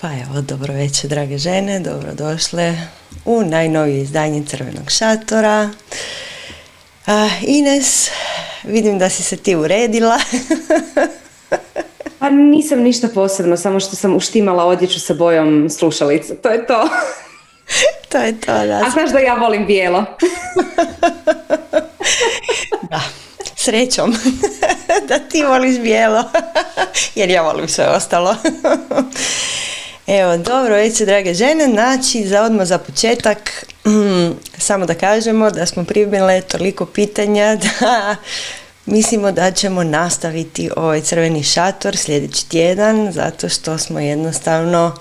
Pa evo, dobro večer, drage žene, dobrodošle u najnovije izdanje Crvenog šatora. A, Ines, vidim da si se ti uredila. Pa nisam ništa posebno, samo što sam uštimala odjeću sa bojom slušalica, to je to. to je to, da. A znaš da ja volim bijelo. da, srećom da ti voliš bijelo, jer ja volim sve ostalo. Evo, dobro večer, drage žene. Znači, za odmah za početak, samo da kažemo da smo primile toliko pitanja da mislimo da ćemo nastaviti ovaj crveni šator sljedeći tjedan, zato što smo jednostavno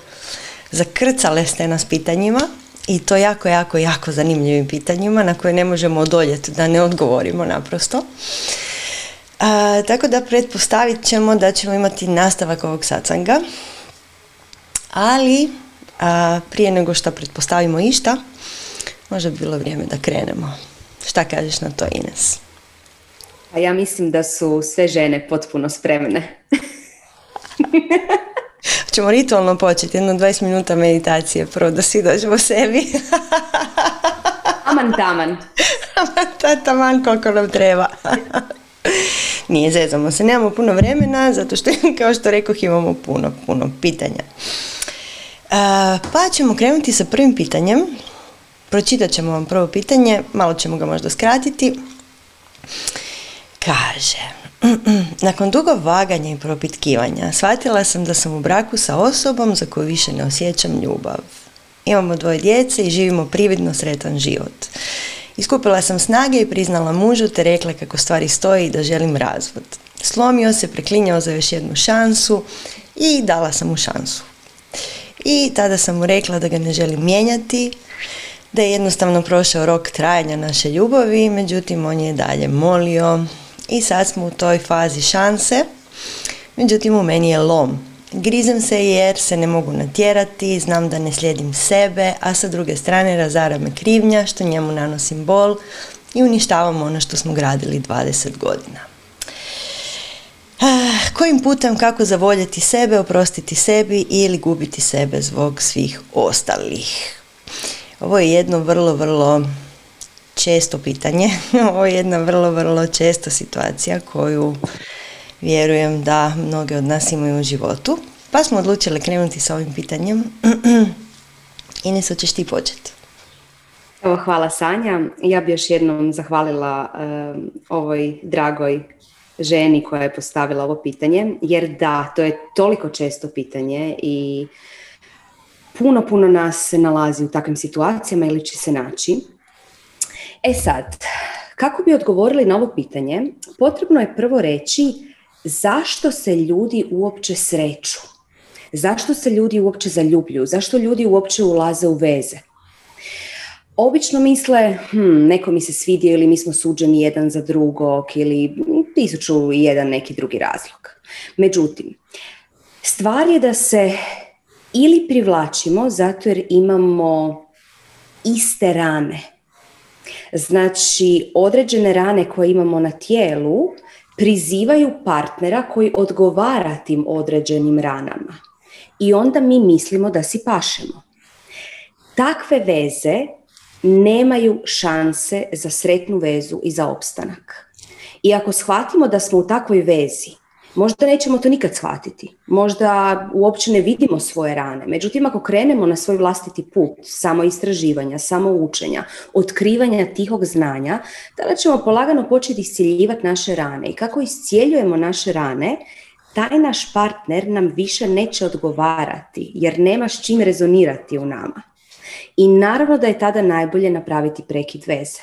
zakrcale ste nas pitanjima i to jako, jako, jako zanimljivim pitanjima na koje ne možemo odoljeti da ne odgovorimo naprosto. A, tako da pretpostavit ćemo da ćemo imati nastavak ovog sacanga ali a, prije nego što pretpostavimo išta, možda bi bilo vrijeme da krenemo. Šta kažeš na to, Ines? A ja mislim da su sve žene potpuno spremne. Ćemo ritualno početi, jedno 20 minuta meditacije, prvo da svi dođemo sebi. Aman taman. Aman taman koliko nam treba. Nije, zezamo se, nemamo puno vremena, zato što, kao što rekoh, imamo puno, puno pitanja. Pa ćemo krenuti sa prvim pitanjem. Pročitat ćemo vam prvo pitanje, malo ćemo ga možda skratiti. Kaže, nakon dugo vaganja i propitkivanja, shvatila sam da sam u braku sa osobom za koju više ne osjećam ljubav. Imamo dvoje djece i živimo prividno sretan život. Iskupila sam snage i priznala mužu te rekla kako stvari stoji i da želim razvod. Slomio se, preklinjao za još jednu šansu i dala sam mu šansu. I tada sam mu rekla da ga ne želim mijenjati, da je jednostavno prošao rok trajanja naše ljubavi, međutim on je dalje molio i sad smo u toj fazi šanse, međutim u meni je lom. Grizem se jer se ne mogu natjerati, znam da ne slijedim sebe, a sa druge strane razara me krivnja što njemu nanosim bol i uništavam ono što smo gradili 20 godina. Ah, kojim putem kako zavoljeti sebe, oprostiti sebi ili gubiti sebe zbog svih ostalih? Ovo je jedno vrlo, vrlo često pitanje. Ovo je jedna vrlo, vrlo česta situacija koju vjerujem da mnoge od nas imaju u životu. Pa smo odlučili krenuti sa ovim pitanjem. Ines, hoćeš ti početi? Evo, hvala Sanja. Ja bi još jednom zahvalila uh, ovoj dragoj ženi koja je postavila ovo pitanje, jer da, to je toliko često pitanje i puno, puno nas se nalazi u takvim situacijama ili će se naći. E sad, kako bi odgovorili na ovo pitanje, potrebno je prvo reći zašto se ljudi uopće sreću. Zašto se ljudi uopće zaljubljuju? Zašto ljudi uopće ulaze u veze? Obično misle, hm, neko mi se svidio ili mi smo suđeni jedan za drugog ili tisuću i jedan neki drugi razlog. Međutim, stvar je da se ili privlačimo zato jer imamo iste rane. Znači, određene rane koje imamo na tijelu prizivaju partnera koji odgovara tim određenim ranama. I onda mi mislimo da si pašemo. Takve veze nemaju šanse za sretnu vezu i za opstanak. I ako shvatimo da smo u takvoj vezi, možda nećemo to nikad shvatiti, možda uopće ne vidimo svoje rane. Međutim, ako krenemo na svoj vlastiti put, samo istraživanja, samo učenja, otkrivanja tihog znanja, tada ćemo polagano početi iscijeljivati naše rane. I kako iscijeljujemo naše rane, taj naš partner nam više neće odgovarati, jer nema s čim rezonirati u nama. I naravno da je tada najbolje napraviti prekid veze.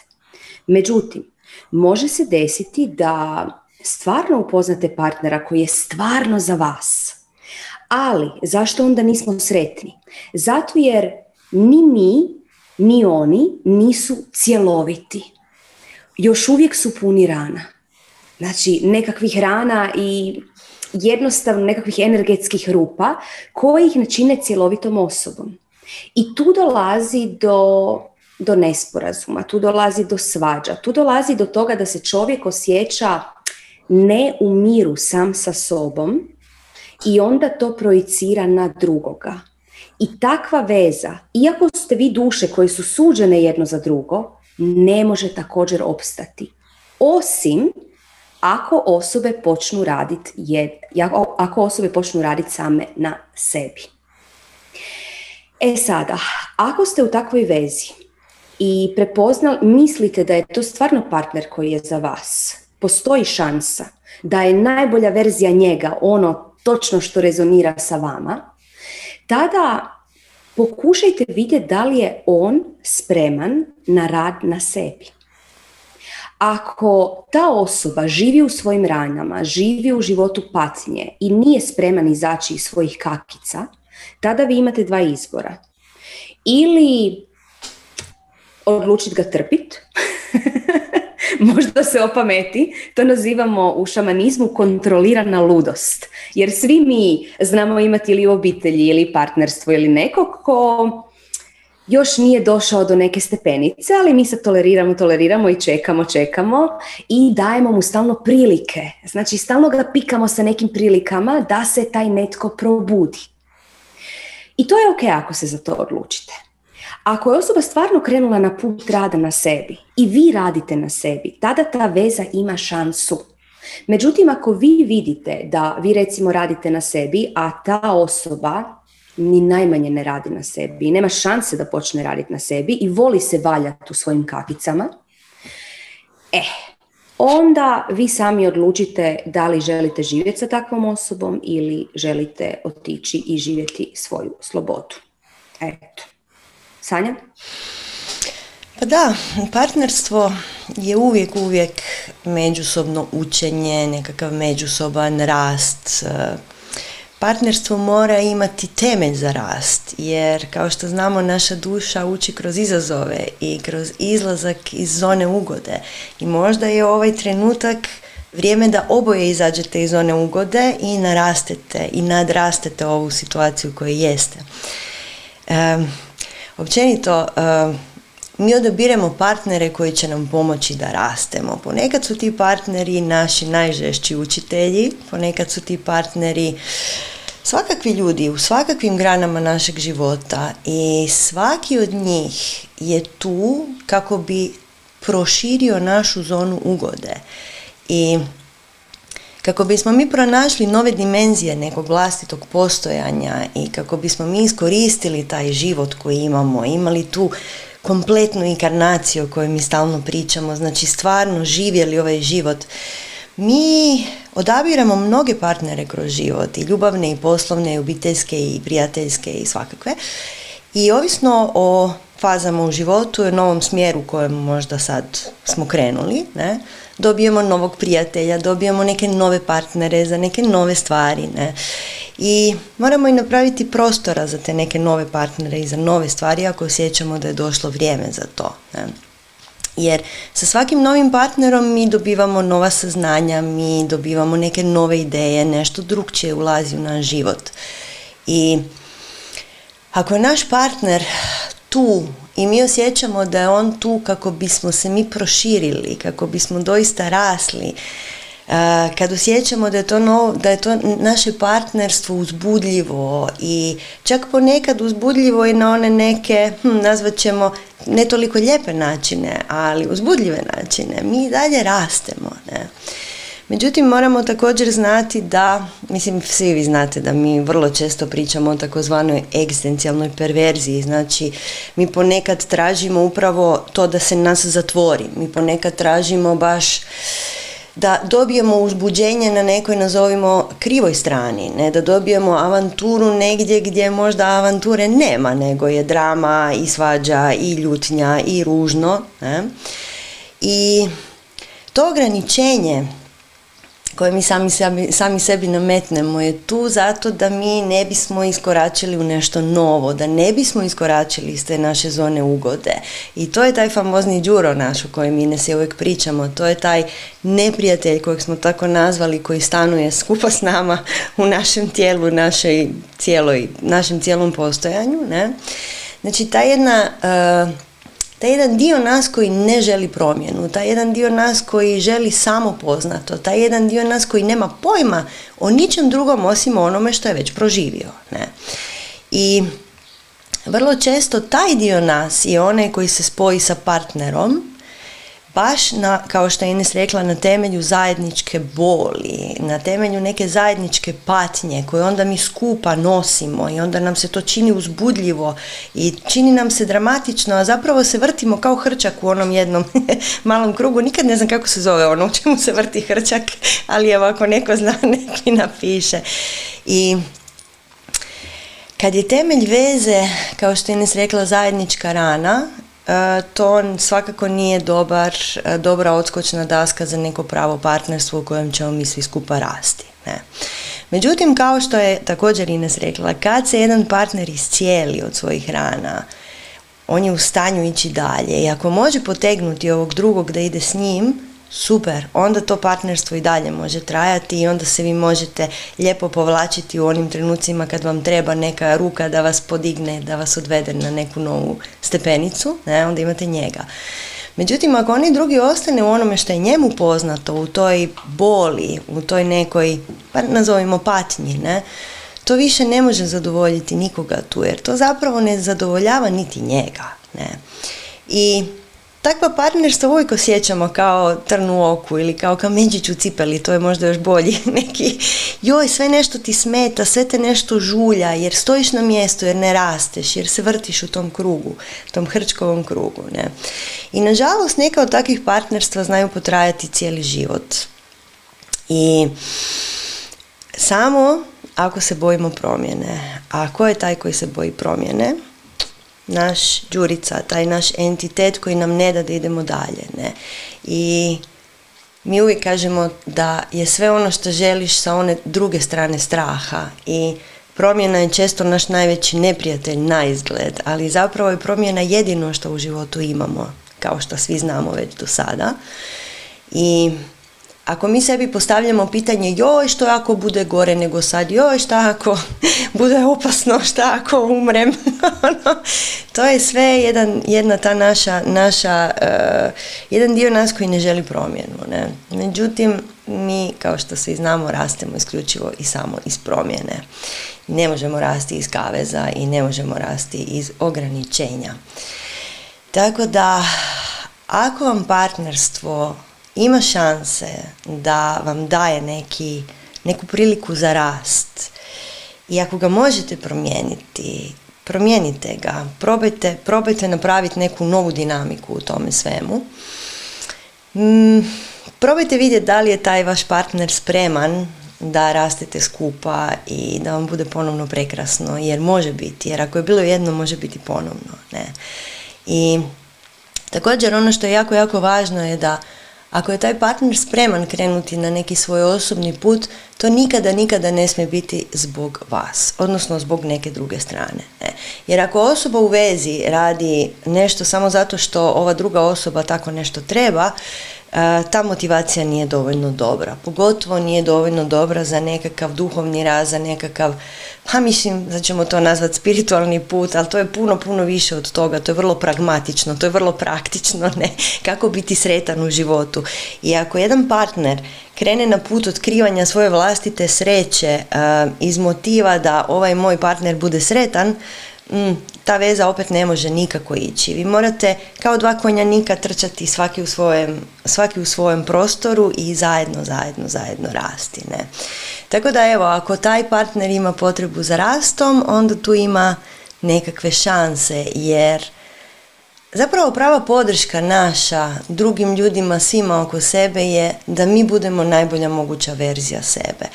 Međutim, može se desiti da stvarno upoznate partnera koji je stvarno za vas. Ali zašto onda nismo sretni? Zato jer ni mi, ni oni nisu cjeloviti. Još uvijek su puni rana. Znači nekakvih rana i jednostavno nekakvih energetskih rupa koji ih načine cjelovitom osobom. I tu dolazi do do nesporazuma, tu dolazi do svađa, tu dolazi do toga da se čovjek osjeća ne u miru sam sa sobom i onda to projicira na drugoga. I takva veza, iako ste vi duše koje su suđene jedno za drugo, ne može također opstati. Osim ako osobe počnu raditi ako osobe počnu raditi same na sebi. E sada, ako ste u takvoj vezi i prepoznali, mislite da je to stvarno partner koji je za vas, postoji šansa da je najbolja verzija njega ono točno što rezonira sa vama, tada pokušajte vidjeti da li je on spreman na rad na sebi. Ako ta osoba živi u svojim ranama, živi u životu patnje i nije spreman izaći iz svojih kakica, tada vi imate dva izbora. Ili odlučiti ga trpit, možda se opameti, to nazivamo u šamanizmu kontrolirana ludost. Jer svi mi znamo imati ili obitelji ili partnerstvo ili nekog ko još nije došao do neke stepenice, ali mi se toleriramo, toleriramo i čekamo, čekamo i dajemo mu stalno prilike. Znači, stalno ga pikamo sa nekim prilikama da se taj netko probudi. I to je ok ako se za to odlučite. Ako je osoba stvarno krenula na put rada na sebi i vi radite na sebi, tada ta veza ima šansu. Međutim, ako vi vidite da vi recimo radite na sebi, a ta osoba ni najmanje ne radi na sebi i nema šanse da počne raditi na sebi i voli se valjati u svojim kakicama, eh, onda vi sami odlučite da li želite živjeti sa takvom osobom ili želite otići i živjeti svoju slobodu. Eto. Sanja? Pa da, partnerstvo je uvijek, uvijek međusobno učenje, nekakav međusoban rast. Partnerstvo mora imati temelj za rast, jer kao što znamo naša duša uči kroz izazove i kroz izlazak iz zone ugode. I možda je ovaj trenutak vrijeme da oboje izađete iz zone ugode i narastete i nadrastete ovu situaciju koju jeste. Općenito, mi odabiremo partnere koji će nam pomoći da rastemo. Ponekad su ti partneri naši najžešći učitelji, ponekad su ti partneri svakakvi ljudi u svakakvim granama našeg života i svaki od njih je tu kako bi proširio našu zonu ugode. I kako bismo mi pronašli nove dimenzije nekog vlastitog postojanja i kako bismo mi iskoristili taj život koji imamo, imali tu kompletnu inkarnaciju o kojoj mi stalno pričamo, znači stvarno živjeli ovaj život, mi odabiramo mnoge partnere kroz život, i ljubavne, i poslovne, i obiteljske, i prijateljske, i svakakve. I ovisno o fazama u životu i novom smjeru kojem možda sad smo krenuli, ne, dobijemo novog prijatelja, dobijemo neke nove partnere za neke nove stvari. Ne? I moramo i napraviti prostora za te neke nove partnere i za nove stvari ako osjećamo da je došlo vrijeme za to. Ne? Jer sa svakim novim partnerom mi dobivamo nova saznanja, mi dobivamo neke nove ideje, nešto drugčije ulazi u naš život. I ako je naš partner tu i mi osjećamo da je on tu kako bismo se mi proširili, kako bismo doista rasli. Kad osjećamo da je to, no, da je to naše partnerstvo uzbudljivo i čak ponekad uzbudljivo i na one neke, hm, nazvat ćemo, ne toliko lijepe načine, ali uzbudljive načine, mi dalje rastemo. Ne? Međutim, moramo također znati da, mislim, svi vi znate da mi vrlo često pričamo o takozvanoj egzistencijalnoj perverziji, znači mi ponekad tražimo upravo to da se nas zatvori, mi ponekad tražimo baš da dobijemo uzbuđenje na nekoj nazovimo krivoj strani, ne da dobijemo avanturu negdje gdje možda avanture nema, nego je drama i svađa i ljutnja i ružno. Ne? I to ograničenje koje mi sami sebi, sami sebi nametnemo je tu zato da mi ne bismo iskoračili u nešto novo, da ne bismo iskoračili iz te naše zone ugode. I to je taj famozni đuro naš o kojem mi ne se uvijek pričamo, to je taj neprijatelj kojeg smo tako nazvali koji stanuje skupa s nama u našem tijelu, našoj cijeloj, našem cijelom postojanju. Ne? Znači ta jedna... Uh, taj jedan dio nas koji ne želi promjenu, taj jedan dio nas koji želi samo poznato, taj jedan dio nas koji nema pojma o ničem drugom osim onome što je već proživio. Ne? I vrlo često taj dio nas je onaj koji se spoji sa partnerom baš na, kao što je Ines rekla, na temelju zajedničke boli, na temelju neke zajedničke patnje koje onda mi skupa nosimo i onda nam se to čini uzbudljivo i čini nam se dramatično, a zapravo se vrtimo kao hrčak u onom jednom malom krugu. Nikad ne znam kako se zove ono u čemu se vrti hrčak, ali evo ako neko zna neki napiše. I kad je temelj veze, kao što je Ines rekla, zajednička rana, to svakako nije dobar, e, dobra odskočna daska za neko pravo partnerstvo u kojem ćemo mi svi skupa rasti. Ne. Međutim, kao što je također Ines rekla, kad se jedan partner iscijeli od svojih rana, on je u stanju ići dalje i ako može potegnuti ovog drugog da ide s njim, super, onda to partnerstvo i dalje može trajati i onda se vi možete lijepo povlačiti u onim trenucima kad vam treba neka ruka da vas podigne, da vas odvede na neku novu stepenicu, ne, onda imate njega. Međutim, ako oni drugi ostane u onome što je njemu poznato, u toj boli, u toj nekoj, pa nazovimo patnji, ne, to više ne može zadovoljiti nikoga tu, jer to zapravo ne zadovoljava niti njega. Ne. I takva partnerstva uvijek osjećamo kao trn u oku ili kao kamenčić u cipeli, to je možda još bolji neki. Joj, sve nešto ti smeta, sve te nešto žulja, jer stojiš na mjestu, jer ne rasteš, jer se vrtiš u tom krugu, tom hrčkovom krugu. Ne? I nažalost neka od takvih partnerstva znaju potrajati cijeli život. I samo ako se bojimo promjene. A ko je taj koji se boji promjene? Naš Đurica, taj naš entitet koji nam ne da da idemo dalje. Ne? I mi uvijek kažemo da je sve ono što želiš sa one druge strane straha i promjena je često naš najveći neprijatelj na izgled, ali zapravo je promjena jedino što u životu imamo, kao što svi znamo već do sada. I ako mi sebi postavljamo pitanje joj što ako bude gore nego sad, joj šta ako bude opasno, šta ako umrem, ono, to je sve jedan, jedna ta naša, naša uh, jedan dio nas koji ne želi promjenu. Ne? Međutim, mi kao što svi znamo rastemo isključivo i samo iz promjene. Ne možemo rasti iz kaveza i ne možemo rasti iz ograničenja. Tako da, ako vam partnerstvo ima šanse da vam daje neki, neku priliku za rast i ako ga možete promijeniti, promijenite ga, probajte, probajte napraviti neku novu dinamiku u tome svemu. Mm, probajte vidjeti da li je taj vaš partner spreman da rastete skupa i da vam bude ponovno prekrasno, jer može biti, jer ako je bilo jedno, može biti ponovno. Ne? I također ono što je jako, jako važno je da ako je taj partner spreman krenuti na neki svoj osobni put, to nikada, nikada ne smije biti zbog vas, odnosno zbog neke druge strane. Ne. Jer ako osoba u vezi radi nešto samo zato što ova druga osoba tako nešto treba, ta motivacija nije dovoljno dobra. Pogotovo nije dovoljno dobra za nekakav duhovni raz, za nekakav, pa mislim da ćemo to nazvati spiritualni put, ali to je puno, puno više od toga. To je vrlo pragmatično, to je vrlo praktično, ne? Kako biti sretan u životu. I ako jedan partner krene na put otkrivanja svoje vlastite sreće iz motiva da ovaj moj partner bude sretan, mm, ta veza opet ne može nikako ići. Vi morate kao dva konjanika trčati svaki u svojem, svaki u svojem prostoru i zajedno, zajedno, zajedno rasti. Ne? Tako da evo, ako taj partner ima potrebu za rastom, onda tu ima nekakve šanse, jer zapravo prava podrška naša drugim ljudima, svima oko sebe je da mi budemo najbolja moguća verzija sebe.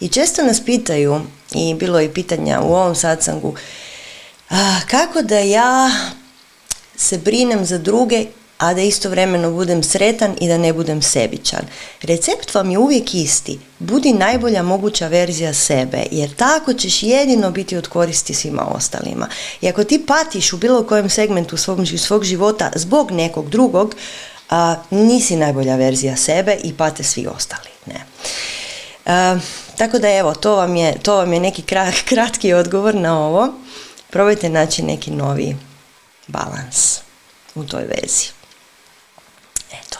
I često nas pitaju, i bilo je pitanja u ovom satsangu, kako da ja se brinem za druge, a da istovremeno budem sretan i da ne budem sebičan. Recept vam je uvijek isti. Budi najbolja moguća verzija sebe, jer tako ćeš jedino biti od koristi svima ostalima. I ako ti patiš u bilo kojem segmentu svog, života zbog nekog drugog, a, nisi najbolja verzija sebe i pate svi ostali. Ne. tako da evo, to vam je, to vam je neki kratki odgovor na ovo probajte naći neki novi balans u toj vezi. Eto.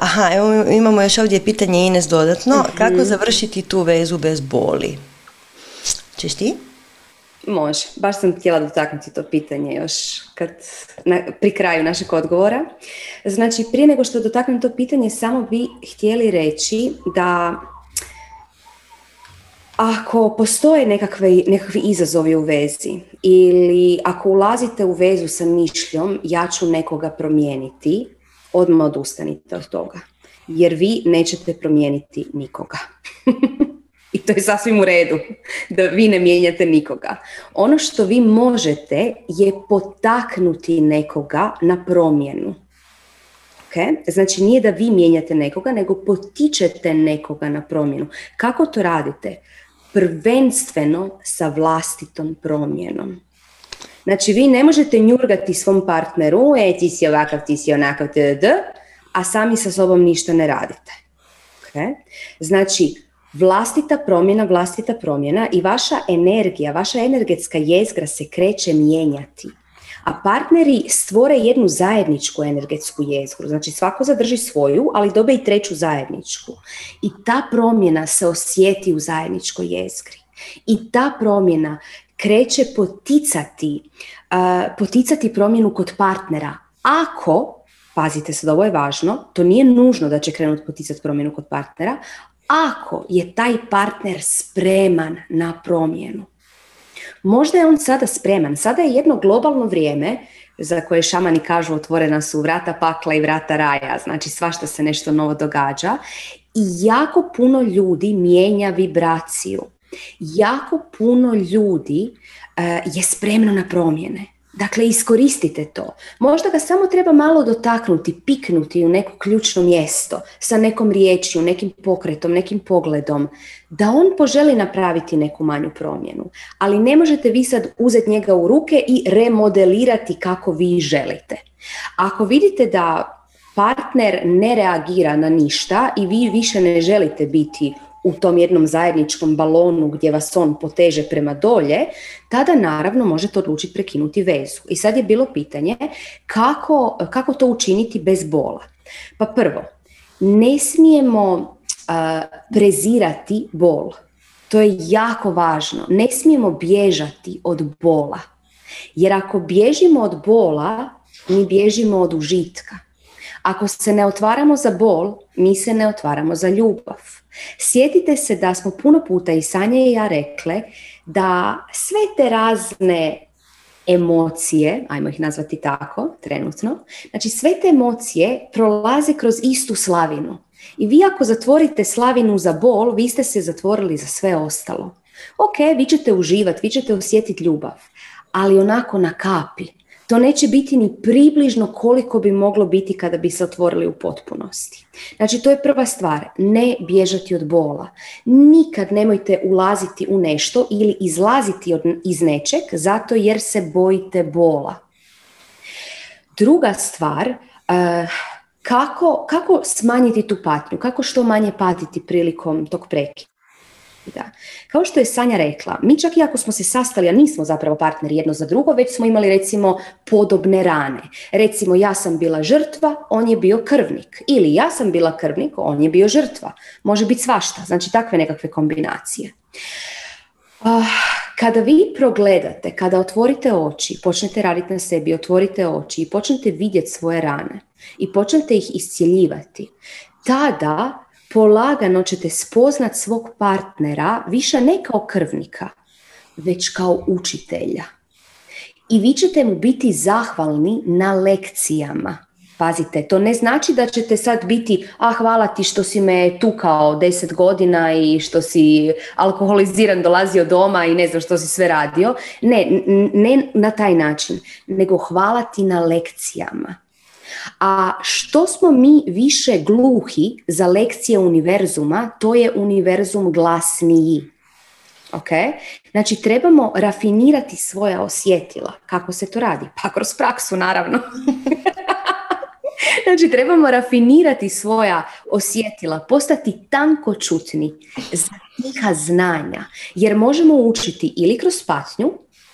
aha, evo imamo još ovdje pitanje Ines dodatno. Mhm. Kako završiti tu vezu bez boli? Češ ti? Može, baš sam htjela dotaknuti to pitanje još kad, na, pri kraju našeg odgovora. Znači, prije nego što dotaknem to pitanje, samo bi htjeli reći da ako postoje nekakve, nekakvi izazovi u vezi ili ako ulazite u vezu sa mišljom ja ću nekoga promijeniti, odmah odustanite od toga. Jer vi nećete promijeniti nikoga. I to je sasvim u redu da vi ne mijenjate nikoga. Ono što vi možete je potaknuti nekoga na promjenu. Okay? Znači nije da vi mijenjate nekoga, nego potičete nekoga na promjenu. Kako to radite? Prvenstveno sa vlastitom promjenom. Znači vi ne možete njurgati svom partneru, e ti si ovakav, ti si onakav, td, a sami sa sobom ništa ne radite. Okay? Znači, vlastita promjena, vlastita promjena i vaša energija, vaša energetska jezgra se kreće mijenjati. A partneri stvore jednu zajedničku energetsku jezgru. Znači svako zadrži svoju, ali dobe i treću zajedničku. I ta promjena se osjeti u zajedničkoj jezgri. I ta promjena kreće poticati, uh, poticati promjenu kod partnera. Ako, pazite sad, ovo je važno, to nije nužno da će krenuti poticati promjenu kod partnera, ako je taj partner spreman na promjenu. Možda je on sada spreman. Sada je jedno globalno vrijeme za koje šamani kažu otvorena su vrata pakla i vrata raja, znači svašta se nešto novo događa i jako puno ljudi mijenja vibraciju. Jako puno ljudi eh, je spremno na promjene. Dakle, iskoristite to. Možda ga samo treba malo dotaknuti, piknuti u neko ključno mjesto, sa nekom riječju, nekim pokretom, nekim pogledom, da on poželi napraviti neku manju promjenu. Ali ne možete vi sad uzeti njega u ruke i remodelirati kako vi želite. Ako vidite da partner ne reagira na ništa i vi više ne želite biti u tom jednom zajedničkom balonu gdje vas on poteže prema dolje, tada naravno možete odlučiti prekinuti vezu. I sad je bilo pitanje kako, kako to učiniti bez bola. Pa prvo, ne smijemo prezirati bol. To je jako važno. Ne smijemo bježati od bola. Jer ako bježimo od bola, mi bježimo od užitka. Ako se ne otvaramo za bol, mi se ne otvaramo za ljubav. Sjetite se da smo puno puta i Sanja i ja rekle da sve te razne emocije, ajmo ih nazvati tako trenutno, znači sve te emocije prolaze kroz istu slavinu. I vi ako zatvorite slavinu za bol, vi ste se zatvorili za sve ostalo. Ok, vi ćete uživati, vi ćete osjetiti ljubav, ali onako na kapi to neće biti ni približno koliko bi moglo biti kada bi se otvorili u potpunosti. Znači, to je prva stvar, ne bježati od bola. Nikad nemojte ulaziti u nešto ili izlaziti od, iz nečeg zato jer se bojite bola. Druga stvar, uh, kako, kako smanjiti tu patnju, kako što manje patiti prilikom tog prekida. Da. Kao što je Sanja rekla, mi čak i ako smo se sastali, a nismo zapravo partneri jedno za drugo, već smo imali recimo podobne rane. Recimo ja sam bila žrtva, on je bio krvnik. Ili ja sam bila krvnik, on je bio žrtva. Može biti svašta, znači takve nekakve kombinacije. Uh, kada vi progledate, kada otvorite oči, počnete raditi na sebi, otvorite oči i počnete vidjeti svoje rane i počnete ih iscijeljivati, tada polagano ćete spoznat svog partnera više ne kao krvnika, već kao učitelja. I vi ćete mu biti zahvalni na lekcijama. Pazite, to ne znači da ćete sad biti, a hvala ti što si me tukao deset godina i što si alkoholiziran dolazio doma i ne znam što si sve radio. Ne, ne na taj način, nego hvala ti na lekcijama. A što smo mi više gluhi za lekcije univerzuma, to je univerzum glasniji. Ok? Znači, trebamo rafinirati svoja osjetila. Kako se to radi? Pa kroz praksu, naravno. znači, trebamo rafinirati svoja osjetila, postati tanko čutni za tiha znanja. Jer možemo učiti ili kroz patnju,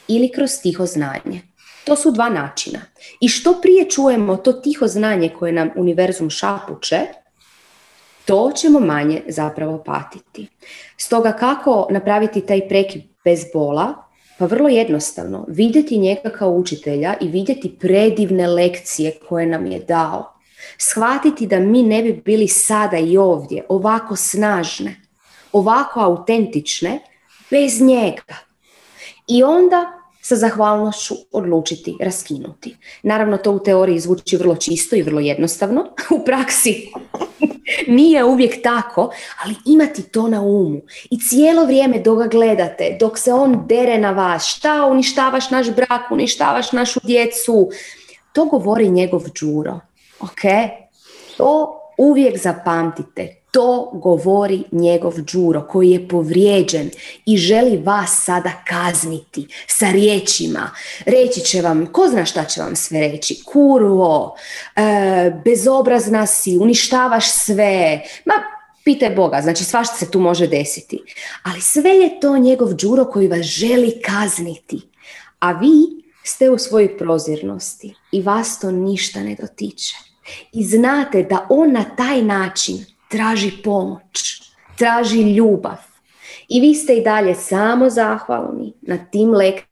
ili kroz tiho znanje. To su dva načina. I što prije čujemo to tiho znanje koje nam univerzum šapuće, to ćemo manje zapravo patiti. Stoga kako napraviti taj prekid bez bola? Pa vrlo jednostavno, vidjeti njega kao učitelja i vidjeti predivne lekcije koje nam je dao. Shvatiti da mi ne bi bili sada i ovdje ovako snažne, ovako autentične, bez njega. I onda sa zahvalnošću odlučiti raskinuti. Naravno, to u teoriji zvuči vrlo čisto i vrlo jednostavno. U praksi nije uvijek tako, ali imati to na umu. I cijelo vrijeme dok ga gledate, dok se on dere na vas, šta uništavaš naš brak, uništavaš našu djecu, to govori njegov džuro. Ok? To uvijek zapamtite to govori njegov džuro koji je povrijeđen i želi vas sada kazniti sa riječima. Reći će vam, ko zna šta će vam sve reći, kurvo, e, bezobrazna si, uništavaš sve, ma pitaj Boga, znači svašta se tu može desiti. Ali sve je to njegov džuro koji vas želi kazniti. A vi ste u svojoj prozirnosti i vas to ništa ne dotiče. I znate da on na taj način traži pomoć, traži ljubav. I vi ste i dalje samo zahvalni na tim lek.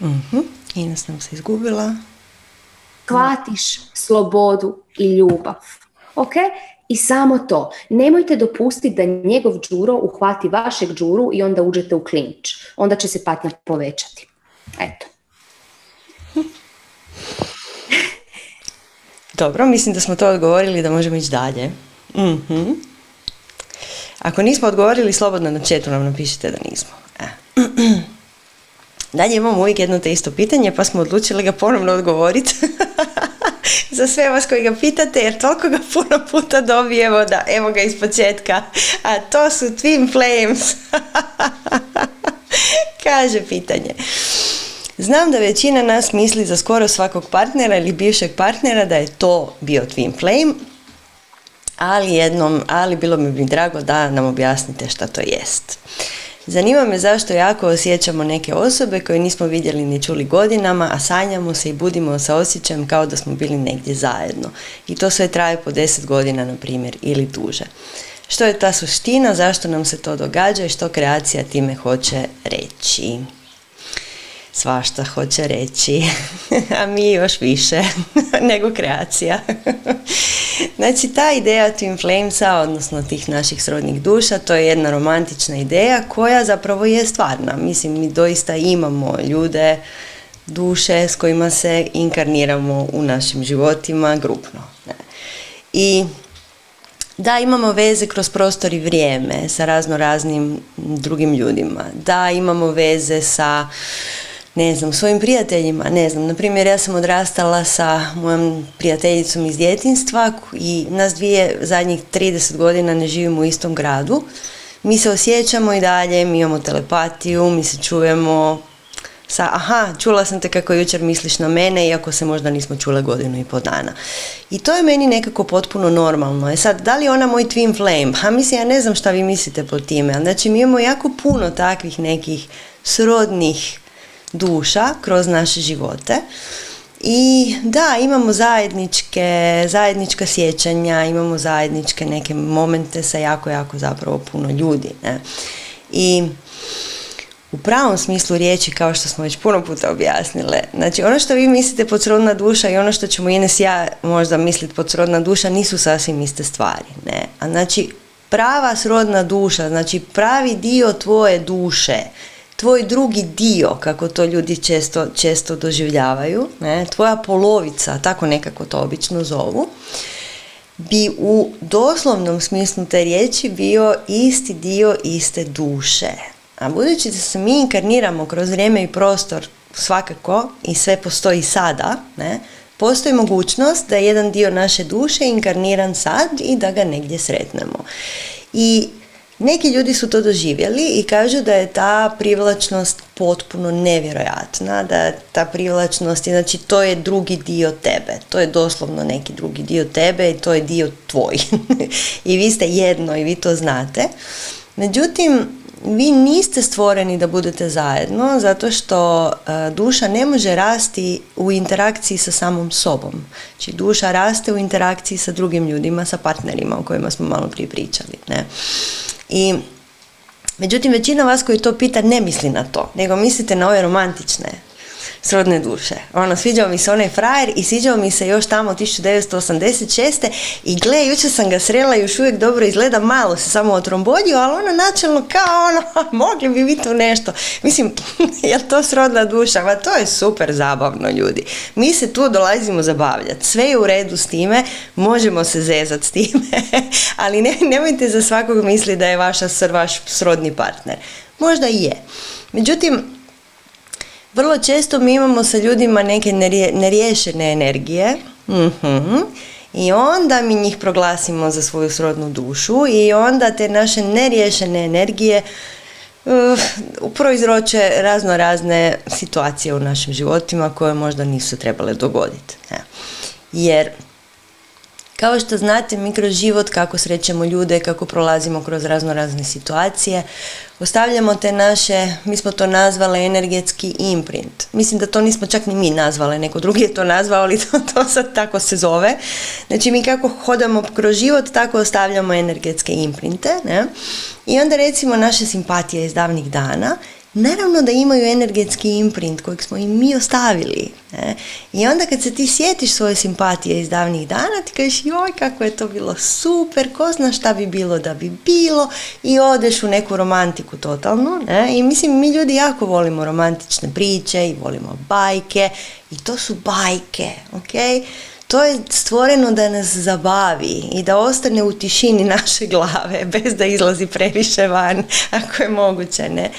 Uh-huh. Ines nam se izgubila. Hvatiš slobodu i ljubav. Ok? I samo to. Nemojte dopustiti da njegov džuro uhvati vašeg džuru i onda uđete u klinč. Onda će se patnja povećati. Eto. Dobro, mislim da smo to odgovorili da možemo ići dalje. Mhm. Ako nismo odgovorili, slobodno na četu nam napišite da nismo. E. Dalje imamo uvijek jedno te isto pitanje, pa smo odlučili ga ponovno odgovoriti. Za sve vas koji ga pitate, jer toliko ga puno puta dobijemo da evo ga iz početka. A to su Twin Flames. Kaže pitanje. Znam da većina nas misli za skoro svakog partnera ili bivšeg partnera da je to bio twin flame, ali jednom, ali bilo mi bi drago da nam objasnite šta to jest. Zanima me zašto jako osjećamo neke osobe koje nismo vidjeli ni čuli godinama, a sanjamo se i budimo sa osjećajem kao da smo bili negdje zajedno. I to sve traje po deset godina, na primjer, ili duže. Što je ta suština, zašto nam se to događa i što kreacija time hoće reći? Svašta hoće reći, a mi još više nego kreacija. znači ta ideja Twin Flamesa, odnosno tih naših srodnih duša, to je jedna romantična ideja koja zapravo je stvarna. Mislim, mi doista imamo ljude, duše s kojima se inkarniramo u našim životima grupno. I da, imamo veze kroz prostor i vrijeme sa razno raznim drugim ljudima. Da, imamo veze sa ne znam, svojim prijateljima, ne znam, na primjer ja sam odrastala sa mojom prijateljicom iz djetinstva i nas dvije zadnjih 30 godina ne živimo u istom gradu. Mi se osjećamo i dalje, mi imamo telepatiju, mi se čujemo sa aha, čula sam te kako jučer misliš na mene, iako se možda nismo čule godinu i po dana. I to je meni nekako potpuno normalno. E sad, da li ona moj twin flame? Ha, mislim, ja ne znam šta vi mislite po time. Znači, mi imamo jako puno takvih nekih srodnih duša kroz naše živote. I da, imamo zajedničke, zajednička sjećanja, imamo zajedničke neke momente sa jako, jako zapravo puno ljudi. Ne? I u pravom smislu riječi, kao što smo već puno puta objasnile, znači ono što vi mislite pod srodna duša i ono što ćemo Ines ja možda misliti pod srodna duša nisu sasvim iste stvari. Ne? A znači prava srodna duša, znači pravi dio tvoje duše, tvoj drugi dio, kako to ljudi često, često doživljavaju, ne, tvoja polovica, tako nekako to obično zovu, bi u doslovnom smislu te riječi bio isti dio iste duše. A budući da se mi inkarniramo kroz vrijeme i prostor svakako i sve postoji sada, ne, postoji mogućnost da je jedan dio naše duše inkarniran sad i da ga negdje sretnemo. I neki ljudi su to doživjeli i kažu da je ta privlačnost potpuno nevjerojatna, da ta privlačnost, znači to je drugi dio tebe, to je doslovno neki drugi dio tebe i to je dio tvoj. I vi ste jedno i vi to znate. Međutim, vi niste stvoreni da budete zajedno zato što e, duša ne može rasti u interakciji sa samom sobom. Znači duša raste u interakciji sa drugim ljudima, sa partnerima o kojima smo malo prije pričali. Ne? I Međutim, većina vas koji to pita ne misli na to, nego mislite na ove romantične srodne duše. Ono, sviđao mi se onaj frajer i sviđao mi se još tamo 1986. I gle, jučer sam ga srela i još uvijek dobro izgleda, malo se samo otrombodio, ali ono načelno kao ono, mogli bi biti tu nešto. Mislim, je to srodna duša? Ma to je super zabavno, ljudi. Mi se tu dolazimo zabavljati. Sve je u redu s time, možemo se zezati s time, ali ne, nemojte za svakog misli da je vaša vaš srodni partner. Možda i je. Međutim, vrlo često mi imamo sa ljudima neke neriješene energije mhm, i onda mi njih proglasimo za svoju srodnu dušu i onda te naše neriješene energije uh, proizroče razno razne situacije u našim životima koje možda nisu trebale dogoditi. Jer kao što znate, mi kroz život, kako srećemo ljude, kako prolazimo kroz razno razne situacije, ostavljamo te naše, mi smo to nazvali energetski imprint. Mislim da to nismo čak ni mi nazvali, neko drugi je to nazvao, ali to, to sad tako se zove. Znači mi kako hodamo kroz život, tako ostavljamo energetske imprinte. Ne? I onda recimo naše simpatije iz davnih dana naravno da imaju energetski imprint kojeg smo im mi ostavili. Ne? I onda kad se ti sjetiš svoje simpatije iz davnih dana, ti kažeš joj kako je to bilo super, ko zna šta bi bilo da bi bilo i odeš u neku romantiku totalnu. Ne? I mislim, mi ljudi jako volimo romantične priče i volimo bajke i to su bajke, ok? To je stvoreno da nas zabavi i da ostane u tišini naše glave bez da izlazi previše van, ako je moguće, ne?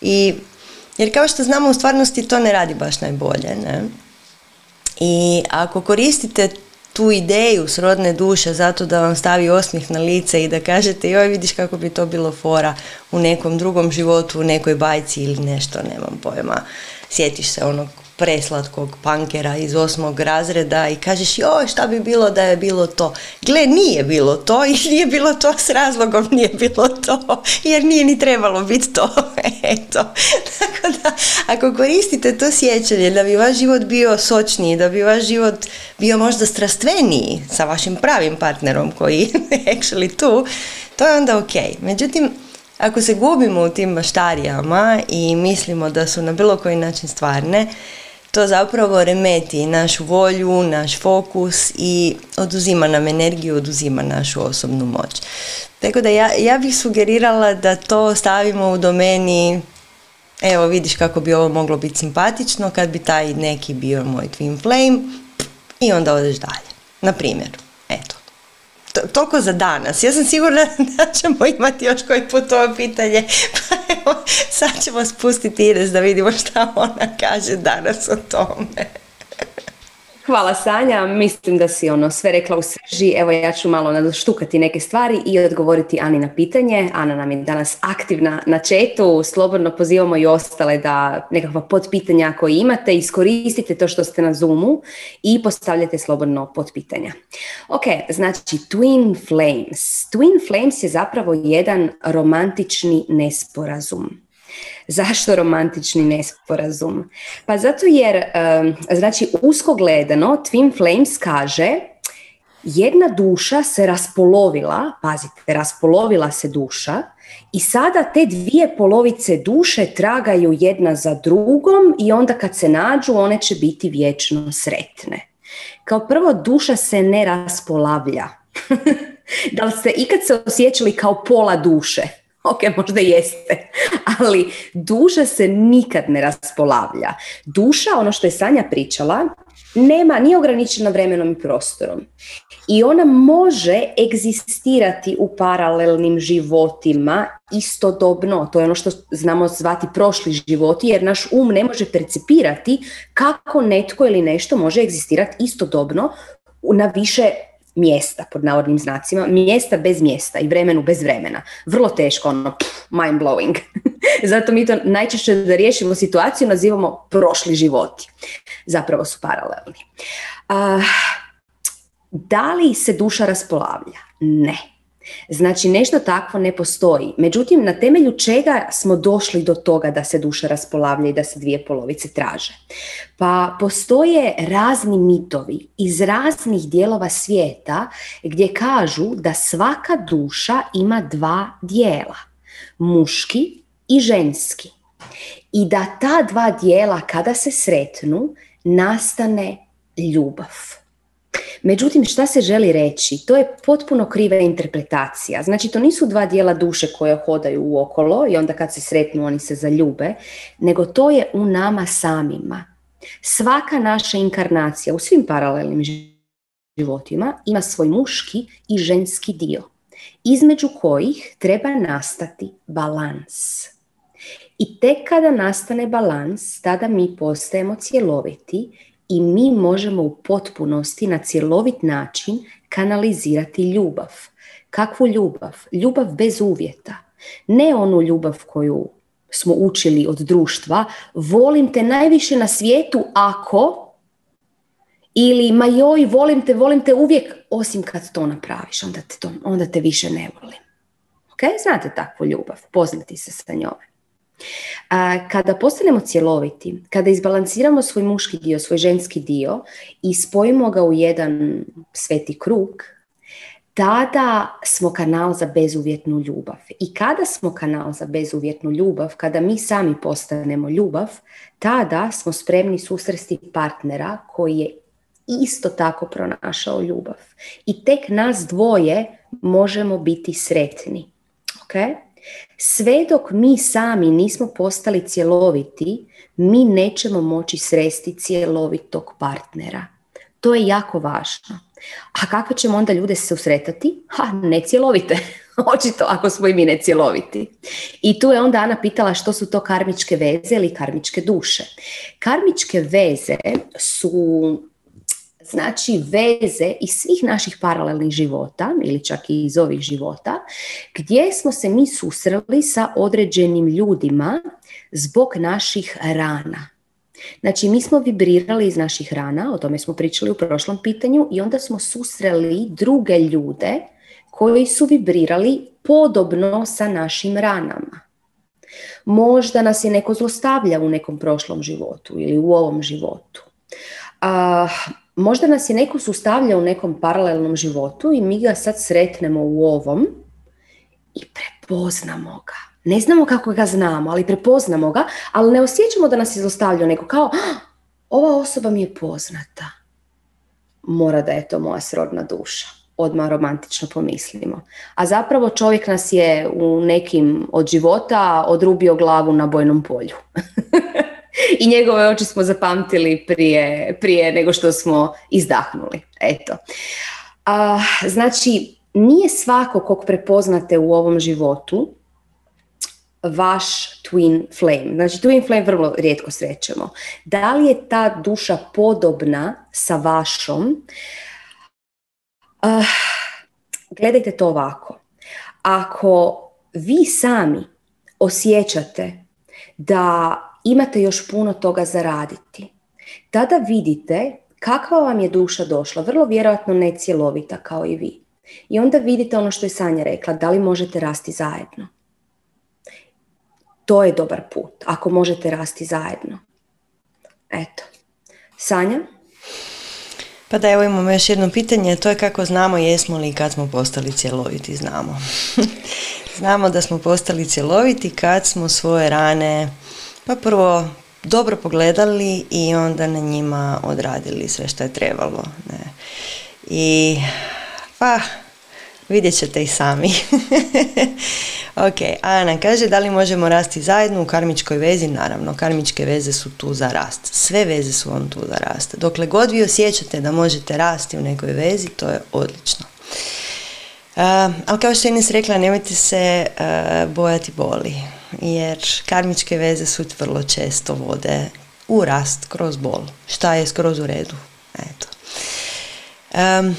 I, jer kao što znamo u stvarnosti to ne radi baš najbolje. Ne? I ako koristite tu ideju srodne duše zato da vam stavi osmih na lice i da kažete joj vidiš kako bi to bilo fora u nekom drugom životu, u nekoj bajci ili nešto, nemam pojma. Sjetiš se onog preslatkog pankera iz osmog razreda i kažeš joj šta bi bilo da je bilo to. Gle, nije bilo to i nije bilo to s razlogom nije bilo to jer nije ni trebalo biti to. Eto. Tako da ako koristite to sjećanje da bi vaš život bio sočniji, da bi vaš život bio možda strastveniji sa vašim pravim partnerom koji je actually tu, to je onda ok. Međutim, ako se gubimo u tim maštarijama i mislimo da su na bilo koji način stvarne, to zapravo remeti našu volju, naš fokus i oduzima nam energiju, oduzima našu osobnu moć. Tako da ja, ja bih sugerirala da to stavimo u domeni evo vidiš kako bi ovo moglo biti simpatično kad bi taj neki bio moj twin flame i onda odeš dalje. Na primjer, eto toliko za danas. Ja sam sigurna da ćemo imati još koji put ovo pitanje, pa evo, sad ćemo spustiti Ines da vidimo šta ona kaže danas o tome. Hvala Sanja, mislim da si ono sve rekla u srži. Evo ja ću malo nadoštukati neke stvari i odgovoriti Ani na pitanje. Ana nam je danas aktivna na četu, slobodno pozivamo i ostale da nekakva podpitanja koje imate, iskoristite to što ste na Zoomu i postavljate slobodno podpitanja. Ok, znači Twin Flames. Twin Flames je zapravo jedan romantični nesporazum. Zašto romantični nesporazum? Pa zato jer, znači usko gledano, Twin Flames kaže jedna duša se raspolovila, pazite, raspolovila se duša i sada te dvije polovice duše tragaju jedna za drugom i onda kad se nađu one će biti vječno sretne. Kao prvo, duša se ne raspolavlja. da li ste ikad se osjećali kao pola duše? Ok, možda jeste, ali duša se nikad ne raspolavlja. Duša, ono što je Sanja pričala, nema, nije ograničena vremenom i prostorom. I ona može egzistirati u paralelnim životima istodobno, to je ono što znamo zvati prošli životi, jer naš um ne može percipirati kako netko ili nešto može egzistirati istodobno na više mjesta, pod navodnim znacima, mjesta bez mjesta i vremenu bez vremena. Vrlo teško, ono, mind blowing. Zato mi to najčešće da riješimo situaciju nazivamo prošli životi. Zapravo su paralelni. Uh, da li se duša raspolavlja? Ne. Znači nešto takvo ne postoji. Međutim, na temelju čega smo došli do toga da se duša raspolavlja i da se dvije polovice traže? Pa postoje razni mitovi iz raznih dijelova svijeta gdje kažu da svaka duša ima dva dijela, muški i ženski. I da ta dva dijela kada se sretnu nastane ljubav. Međutim, šta se želi reći? To je potpuno kriva interpretacija. Znači, to nisu dva dijela duše koje hodaju u okolo i onda kad se sretnu oni se zaljube, nego to je u nama samima. Svaka naša inkarnacija u svim paralelnim životima ima svoj muški i ženski dio, između kojih treba nastati balans. I tek kada nastane balans, tada mi postajemo cjeloviti i mi možemo u potpunosti na cjelovit način kanalizirati ljubav. Kakvu ljubav? Ljubav bez uvjeta. Ne onu ljubav koju smo učili od društva, volim te najviše na svijetu ako ili ma joj, volim te, volim te uvijek, osim kad to napraviš, onda te, to, onda te više ne volim. Ok, znate takvu ljubav, poznati se sa njome. Kada postanemo cjeloviti, kada izbalansiramo svoj muški dio, svoj ženski dio i spojimo ga u jedan sveti krug, tada smo kanal za bezuvjetnu ljubav. I kada smo kanal za bezuvjetnu ljubav, kada mi sami postanemo ljubav, tada smo spremni susresti partnera koji je isto tako pronašao ljubav. I tek nas dvoje možemo biti sretni. Okay? Sve dok mi sami nismo postali cjeloviti, mi nećemo moći sresti cjelovitog partnera. To je jako važno. A kako ćemo onda ljude se susretati? Ha, necjelovite. Očito ako smo i mi necjeloviti. I tu je onda Ana pitala što su to karmičke veze ili karmičke duše. Karmičke veze su znači veze iz svih naših paralelnih života ili čak i iz ovih života gdje smo se mi susreli sa određenim ljudima zbog naših rana. Znači mi smo vibrirali iz naših rana, o tome smo pričali u prošlom pitanju i onda smo susreli druge ljude koji su vibrirali podobno sa našim ranama. Možda nas je neko zlostavlja u nekom prošlom životu ili u ovom životu. A, možda nas je neko sustavlja u nekom paralelnom životu i mi ga sad sretnemo u ovom i prepoznamo ga. Ne znamo kako ga znamo, ali prepoznamo ga, ali ne osjećamo da nas je zlostavljao neko kao ah, ova osoba mi je poznata. Mora da je to moja srodna duša. Odmah romantično pomislimo. A zapravo čovjek nas je u nekim od života odrubio glavu na bojnom polju. i njegove oči smo zapamtili prije, prije nego što smo izdahnuli. Eto. A, znači, nije svako kog prepoznate u ovom životu vaš twin flame. Znači, twin flame vrlo rijetko srećemo. Da li je ta duša podobna sa vašom? Uh, gledajte to ovako. Ako vi sami osjećate da imate još puno toga zaraditi. Tada vidite kakva vam je duša došla, vrlo vjerojatno ne cjelovita kao i vi. I onda vidite ono što je Sanja rekla, da li možete rasti zajedno. To je dobar put, ako možete rasti zajedno. Eto. Sanja? Pa da, evo imamo još jedno pitanje, to je kako znamo jesmo li kad smo postali cjeloviti, znamo. znamo da smo postali cjeloviti kad smo svoje rane pa prvo dobro pogledali i onda na njima odradili sve što je trebalo. Ne. I pa vidjet ćete i sami. ok, Ana kaže da li možemo rasti zajedno u karmičkoj vezi? Naravno, karmičke veze su tu za rast. Sve veze su vam tu za rast. Dokle god vi osjećate da možete rasti u nekoj vezi, to je odlično. Uh, ali kao što je Ines rekla, nemojte se uh, bojati boli jer karmičke veze su vrlo često vode u rast kroz bol. Šta je skroz u redu? Eto. Um,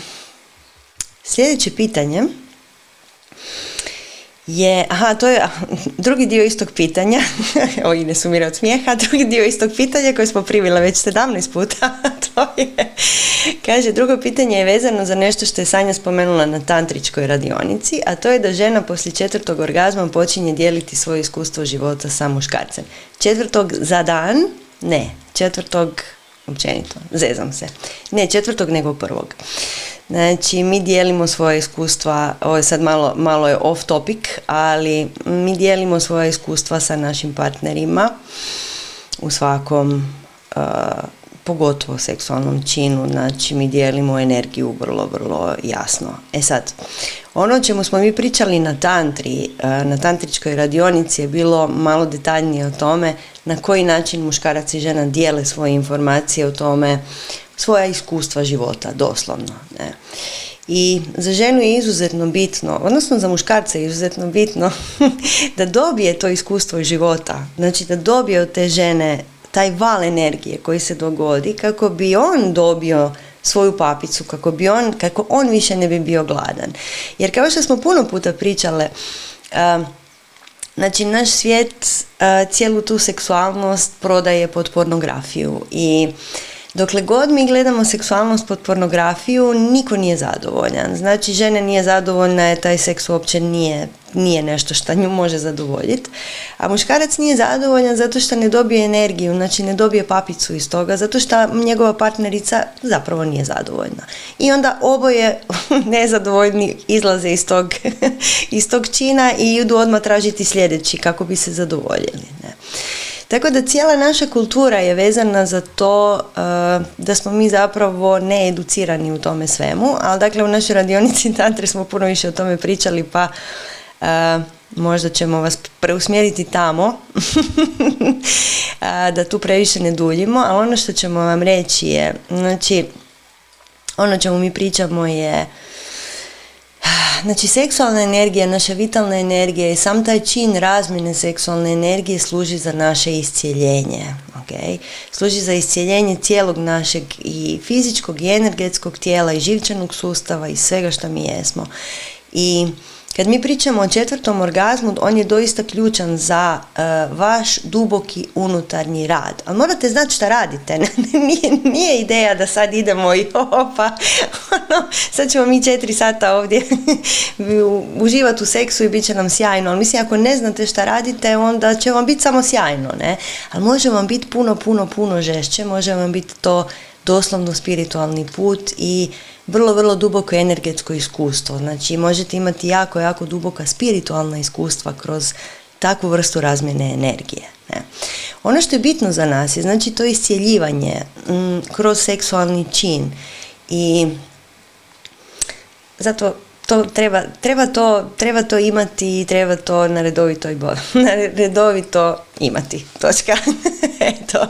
sljedeće pitanje je, aha, to je drugi dio istog pitanja, o ne sumira od smijeha, drugi dio istog pitanja koje smo privila već 17 puta, to je, kaže, drugo pitanje je vezano za nešto što je Sanja spomenula na tantričkoj radionici, a to je da žena poslije četvrtog orgazma počinje dijeliti svoje iskustvo života sa muškarcem. Četvrtog za dan, ne, četvrtog općenito, zezam se. Ne četvrtog nego prvog. Znači, mi dijelimo svoje iskustva, ovo je sad malo, malo je off topic, ali mi dijelimo svoje iskustva sa našim partnerima u svakom, pogotovo seksualnom činu, znači mi dijelimo energiju vrlo, vrlo jasno. E sad, ono o čemu smo mi pričali na tantri, uh, na tantričkoj radionici je bilo malo detaljnije o tome na koji način muškarac i žena dijele svoje informacije o tome svoja iskustva života, doslovno. Ne. I za ženu je izuzetno bitno, odnosno za muškarca je izuzetno bitno da dobije to iskustvo života, znači da dobije od te žene taj val energije koji se dogodi kako bi on dobio svoju papicu, kako bi on, kako on više ne bi bio gladan. Jer kao što smo puno puta pričale, znači naš svijet cijelu tu seksualnost prodaje pod pornografiju i Dokle god mi gledamo seksualnost pod pornografiju, niko nije zadovoljan. Znači, žena nije zadovoljna, je taj seks uopće nije, nije nešto što nju može zadovoljiti. A muškarac nije zadovoljan zato što ne dobije energiju, znači ne dobije papicu iz toga, zato što njegova partnerica zapravo nije zadovoljna. I onda oboje nezadovoljni izlaze iz tog, iz tog čina i idu odmah tražiti sljedeći kako bi se zadovoljili. Ne? Tako da cijela naša kultura je vezana za to uh, da smo mi zapravo needucirani u tome svemu, ali dakle u našoj radionici Tantre smo puno više o tome pričali pa uh, možda ćemo vas preusmjeriti tamo da tu previše ne duljimo, ali ono što ćemo vam reći je, znači ono čemu mi pričamo je Znači, seksualna energija, naša vitalna energija i sam taj čin razmjene seksualne energije služi za naše iscijeljenje. Okay? Služi za iscijeljenje cijelog našeg i fizičkog i energetskog tijela i živčanog sustava i svega što mi jesmo. I kad mi pričamo o četvrtom orgazmu, on je doista ključan za e, vaš duboki unutarnji rad. Ali morate znati šta radite. nije, nije ideja da sad idemo i opa, ono, sad ćemo mi četiri sata ovdje uživati u seksu i bit će nam sjajno. Ali mislim, ako ne znate šta radite, onda će vam biti samo sjajno. Ne? Ali može vam biti puno, puno, puno žešće. Može vam biti to doslovno spiritualni put i vrlo, vrlo duboko energetsko iskustvo. Znači možete imati jako, jako duboka spiritualna iskustva kroz takvu vrstu razmjene energije. Ne. Ono što je bitno za nas je znači to iscjeljivanje mm, kroz seksualni čin i zato to treba, treba, to, treba to imati i treba to na redovito, na redovito imati. Točka. Eto.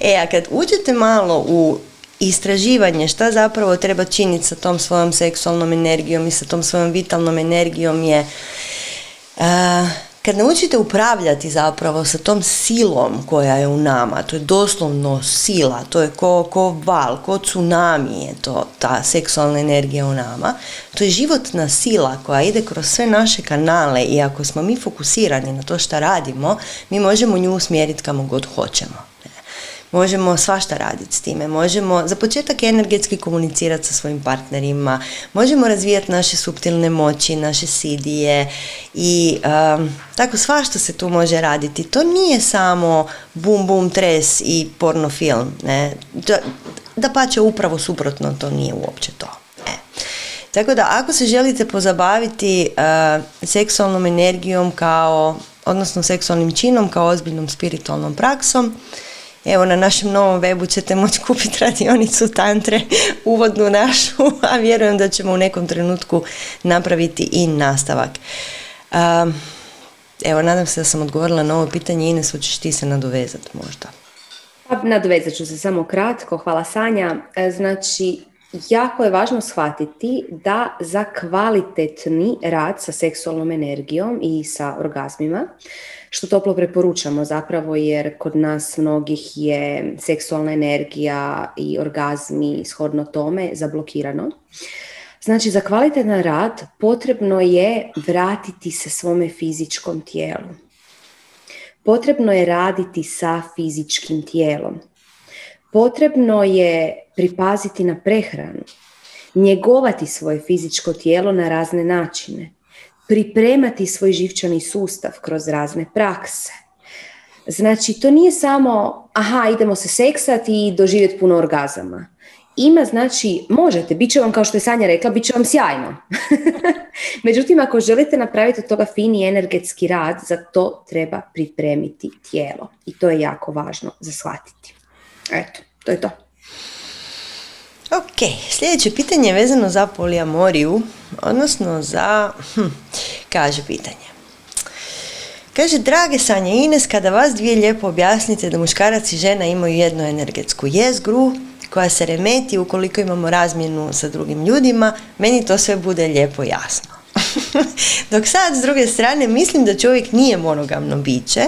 E, a kad uđete malo u istraživanje šta zapravo treba činiti sa tom svojom seksualnom energijom i sa tom svojom vitalnom energijom je uh, kad naučite upravljati zapravo sa tom silom koja je u nama, to je doslovno sila, to je ko, ko val, ko tsunami je to, ta seksualna energija u nama, to je životna sila koja ide kroz sve naše kanale i ako smo mi fokusirani na to šta radimo, mi možemo nju usmjeriti kamo god hoćemo. Možemo svašta raditi s time. Možemo za početak energetski komunicirati sa svojim partnerima. Možemo razvijati naše suptilne moći, naše sidije i um, tako svašta se tu može raditi. To nije samo bum bum tres i porno film. Ne? Da, da pače upravo suprotno, to nije uopće to. E. Tako da ako se želite pozabaviti uh, seksualnom energijom kao, odnosno seksualnim činom kao ozbiljnom spiritualnom praksom, Evo na našem novom webu ćete moći kupiti radionicu tantre, uvodnu našu, a vjerujem da ćemo u nekom trenutku napraviti i nastavak. evo, nadam se da sam odgovorila na ovo pitanje. Ines, hoćeš ti se nadovezati možda? Pa, nadovezat ću se samo kratko. Hvala Sanja. E, znači, jako je važno shvatiti da za kvalitetni rad sa seksualnom energijom i sa orgazmima što toplo preporučamo zapravo jer kod nas mnogih je seksualna energija i orgazmi shodno tome zablokirano. Znači, za kvalitetan rad potrebno je vratiti se svome fizičkom tijelu. Potrebno je raditi sa fizičkim tijelom. Potrebno je pripaziti na prehranu, njegovati svoje fizičko tijelo na razne načine, pripremati svoj živčani sustav kroz razne prakse. Znači, to nije samo, aha, idemo se seksati i doživjeti puno orgazama. Ima, znači, možete, bit će vam, kao što je Sanja rekla, bit će vam sjajno. Međutim, ako želite napraviti od toga fini energetski rad, za to treba pripremiti tijelo. I to je jako važno za shvatiti. Eto, to je to. Ok, sljedeće pitanje je vezano za poliamoriju, odnosno za, hm, kaže pitanje. Kaže, drage Sanja Ines, kada vas dvije lijepo objasnite da muškarac i žena imaju jednu energetsku jezgru, koja se remeti ukoliko imamo razmjenu sa drugim ljudima, meni to sve bude lijepo jasno. Dok sad, s druge strane, mislim da čovjek nije monogamno biće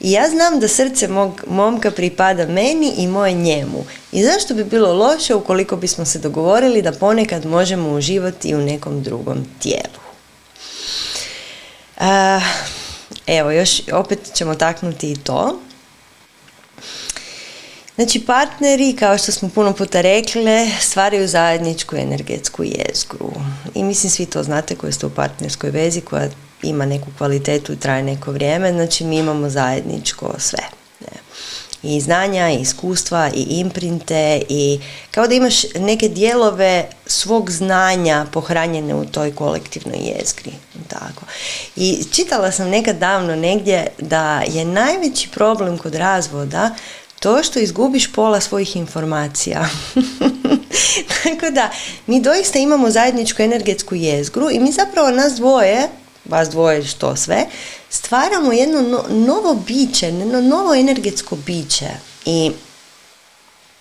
i ja znam da srce mog momka pripada meni i moje njemu. I zašto bi bilo loše ukoliko bismo se dogovorili da ponekad možemo uživati u nekom drugom tijelu? evo, još opet ćemo taknuti i to. Znači, partneri, kao što smo puno puta rekli, stvaraju zajedničku energetsku jezgru. I mislim, svi to znate koji ste u partnerskoj vezi, koja ima neku kvalitetu i traje neko vrijeme, znači mi imamo zajedničko sve. I znanja, i iskustva, i imprinte, i kao da imaš neke dijelove svog znanja pohranjene u toj kolektivnoj jezgri. Tako. I čitala sam nekad davno negdje da je najveći problem kod razvoda to što izgubiš pola svojih informacija. Tako da, mi doista imamo zajedničku energetsku jezgru i mi zapravo nas dvoje, vas dvoje što sve, stvaramo jedno novo biće, jedno novo energetsko biće. I,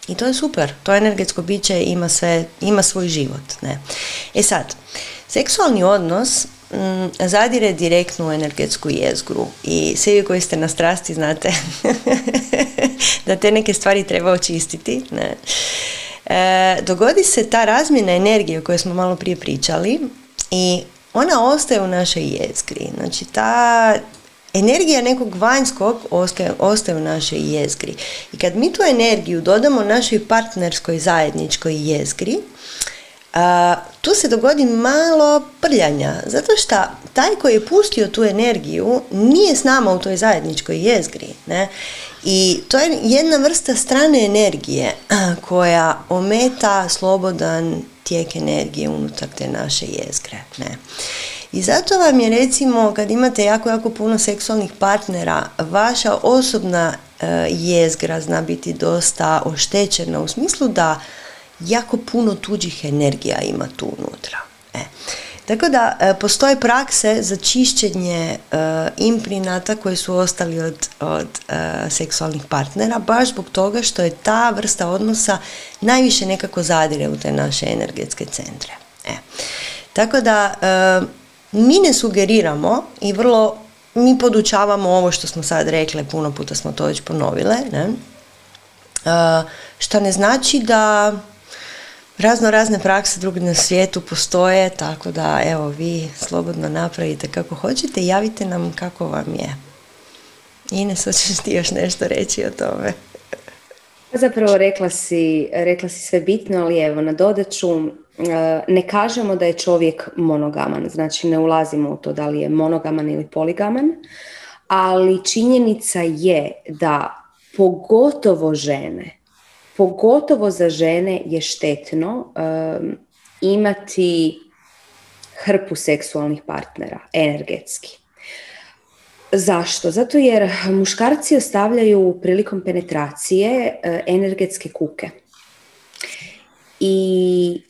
I to je super. To energetsko biće ima, sve, ima svoj život. Ne? E sad, seksualni odnos zadire direktno u energetsku jezgru i svi vi koji ste na strasti znate da te neke stvari treba očistiti. Ne? E, dogodi se ta razmjena energije o kojoj smo malo prije pričali i ona ostaje u našoj jezgri. Znači ta energija nekog vanjskog ostaje, ostaje u našoj jezgri. I kad mi tu energiju dodamo našoj partnerskoj zajedničkoj jezgri, a, tu se dogodi malo prljanja, zato što taj koji je pustio tu energiju nije s nama u toj zajedničkoj jezgri. Ne? I to je jedna vrsta strane energije koja ometa slobodan tijek energije unutar te naše jezgre. Ne? I zato vam je recimo kad imate jako, jako puno seksualnih partnera, vaša osobna e, jezgra zna biti dosta oštećena u smislu da jako puno tuđih energija ima tu unutra. E. Tako da e, postoje prakse za čišćenje e, imprinata koji su ostali od, od e, seksualnih partnera, baš zbog toga što je ta vrsta odnosa najviše nekako zadire u te naše energetske centre. E. Tako da mi ne sugeriramo i vrlo mi podučavamo ovo što smo sad rekle, puno puta smo to već ponovile, ne? što ne znači da Razno razne prakse drugi na svijetu postoje, tako da evo vi slobodno napravite kako hoćete i javite nam kako vam je. Ines, hoćeš ti još nešto reći o tome? Zapravo rekla si, rekla si sve bitno, ali evo na dodaću, e, ne kažemo da je čovjek monogaman, znači ne ulazimo u to da li je monogaman ili poligaman, ali činjenica je da pogotovo žene pogotovo za žene je štetno um, imati hrpu seksualnih partnera, energetski. Zašto? Zato jer muškarci ostavljaju prilikom penetracije uh, energetske kuke. I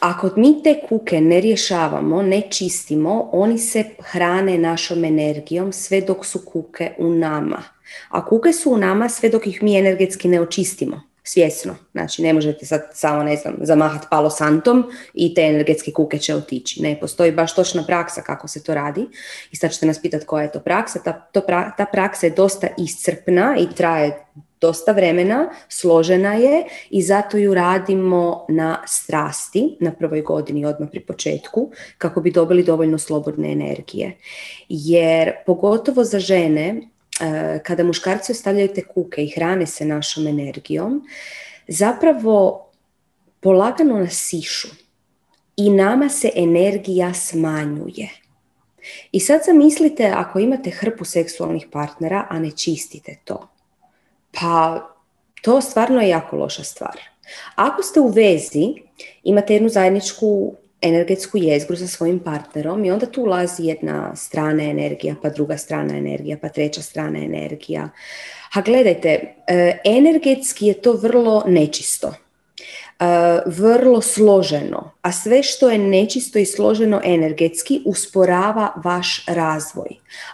ako mi te kuke ne rješavamo, ne čistimo, oni se hrane našom energijom sve dok su kuke u nama. A kuke su u nama sve dok ih mi energetski ne očistimo svjesno. Znači ne možete sad samo, ne znam, zamahat palo santom i te energetske kuke će otići. Ne, postoji baš točna praksa kako se to radi. I sad ćete nas pitati koja je to praksa. Ta, to ta praksa je dosta iscrpna i traje dosta vremena, složena je i zato ju radimo na strasti, na prvoj godini odmah pri početku, kako bi dobili dovoljno slobodne energije. Jer pogotovo za žene, kada muškarci ostavljaju te kuke i hrane se našom energijom, zapravo polagano nas sišu i nama se energija smanjuje. I sad zamislite ako imate hrpu seksualnih partnera, a ne čistite to. Pa to stvarno je jako loša stvar. Ako ste u vezi, imate jednu zajedničku energetsku jezgru sa svojim partnerom i onda tu ulazi jedna strana energija, pa druga strana energija, pa treća strana energija. A gledajte, e, energetski je to vrlo nečisto. E, vrlo složeno, a sve što je nečisto i složeno energetski usporava vaš razvoj.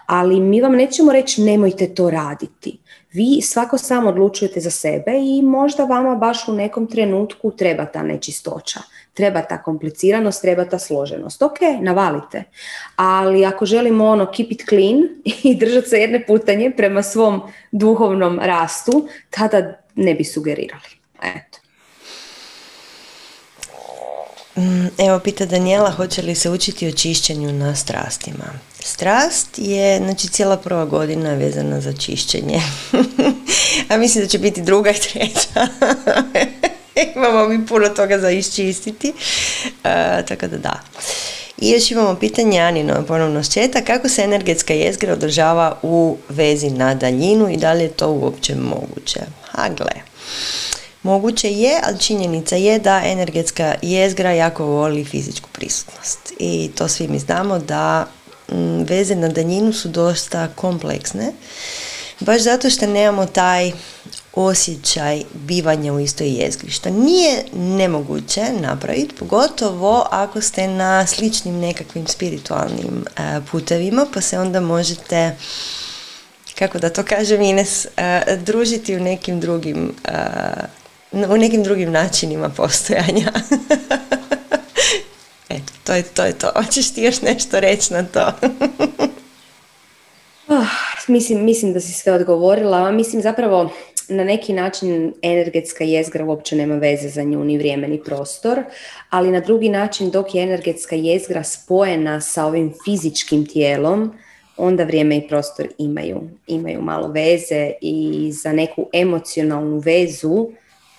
Ali mi vam nećemo reći nemojte to raditi. Vi svako sam odlučujete za sebe i možda vama baš u nekom trenutku treba ta nečistoća, treba ta kompliciranost, treba ta složenost. Ok, navalite. Ali ako želimo ono keep it clean i držati se jedne putanje prema svom duhovnom rastu, tada ne bi sugerirali. Eto. Mm, evo, pita Daniela, hoće li se učiti o čišćenju na strastima? Strast je, znači, cijela prva godina vezana za čišćenje. A mislim da će biti druga i treća. imamo mi puno toga za iščistiti. Uh, tako da da. I još imamo pitanje Anino ponovno s četa, kako se energetska jezgra održava u vezi na daljinu i da li je to uopće moguće? Ha, gle. Moguće je, ali činjenica je da energetska jezgra jako voli fizičku prisutnost. I to svi mi znamo da veze na daljinu su dosta kompleksne, baš zato što nemamo taj osjećaj bivanja u istoj jezgri, što nije nemoguće napraviti, pogotovo ako ste na sličnim nekakvim spiritualnim e, putevima, pa se onda možete kako da to kažem Ines, e, družiti u nekim drugim e, u nekim drugim načinima postojanja. Eto, to je to. Je to. Hoćeš ti još nešto reći na to? oh, mislim, mislim da si sve odgovorila. Mislim zapravo na neki način energetska jezgra uopće nema veze za nju ni vrijeme ni prostor, ali na drugi način dok je energetska jezgra spojena sa ovim fizičkim tijelom, onda vrijeme i prostor imaju, imaju malo veze i za neku emocionalnu vezu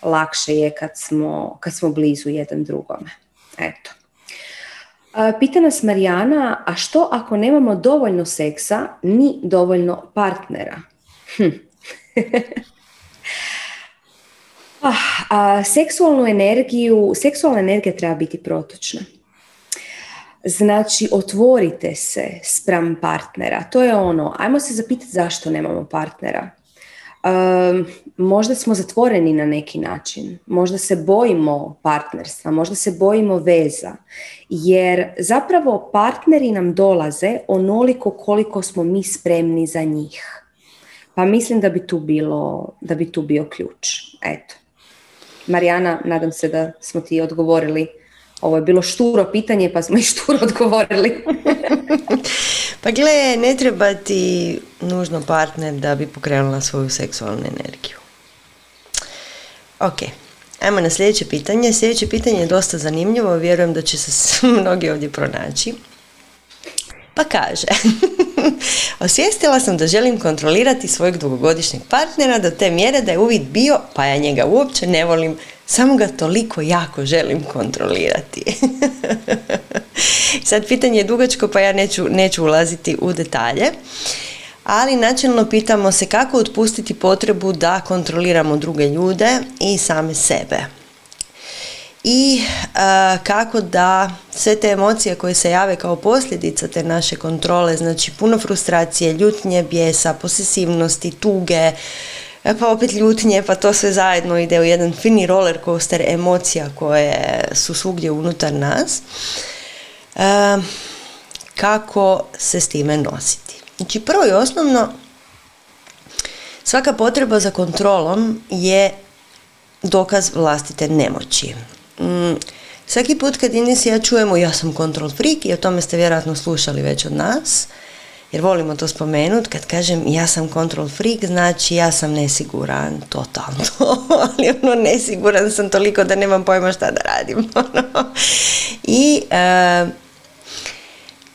lakše je kad smo, kad smo blizu jedan drugome. Eto. Pita nas Marijana, a što ako nemamo dovoljno seksa ni dovoljno partnera? Hm. ah, a, seksualnu energiju, seksualna energija treba biti protočna. Znači, otvorite se spram partnera. To je ono, ajmo se zapitati zašto nemamo partnera možda smo zatvoreni na neki način, možda se bojimo partnerstva, možda se bojimo veza, jer zapravo partneri nam dolaze onoliko koliko smo mi spremni za njih. Pa mislim da bi tu, bilo, da bi tu bio ključ. Eto. Marijana, nadam se da smo ti odgovorili ovo je bilo šturo pitanje pa smo i šturo odgovorili. pa gle, ne treba ti nužno partner da bi pokrenula svoju seksualnu energiju. Ok, ajmo na sljedeće pitanje. Sljedeće pitanje je dosta zanimljivo, vjerujem da će se mnogi ovdje pronaći. Pa kaže, osvijestila sam da želim kontrolirati svojeg dugogodišnjeg partnera do te mjere da je uvid bio, pa ja njega uopće ne volim, samo ga toliko jako želim kontrolirati. Sad pitanje je dugačko pa ja neću, neću ulaziti u detalje. Ali načelno pitamo se kako otpustiti potrebu da kontroliramo druge ljude i same sebe. I kako da sve te emocije koje se jave kao posljedica te naše kontrole, znači puno frustracije, ljutnje, bijesa, posesivnosti, tuge, E, pa opet ljutnje, pa to sve zajedno ide u jedan fini roller coaster emocija koje su svugdje unutar nas. E, kako se s time nositi? Znači prvo i osnovno, svaka potreba za kontrolom je dokaz vlastite nemoći. Mm, svaki put kad Ines ja čujemo ja sam kontrol freak i o tome ste vjerojatno slušali već od nas, jer volimo to spomenuti, kad kažem ja sam control freak, znači ja sam nesiguran, totalno, ali ono nesiguran sam toliko da nemam pojma šta da radim. Ono. I e,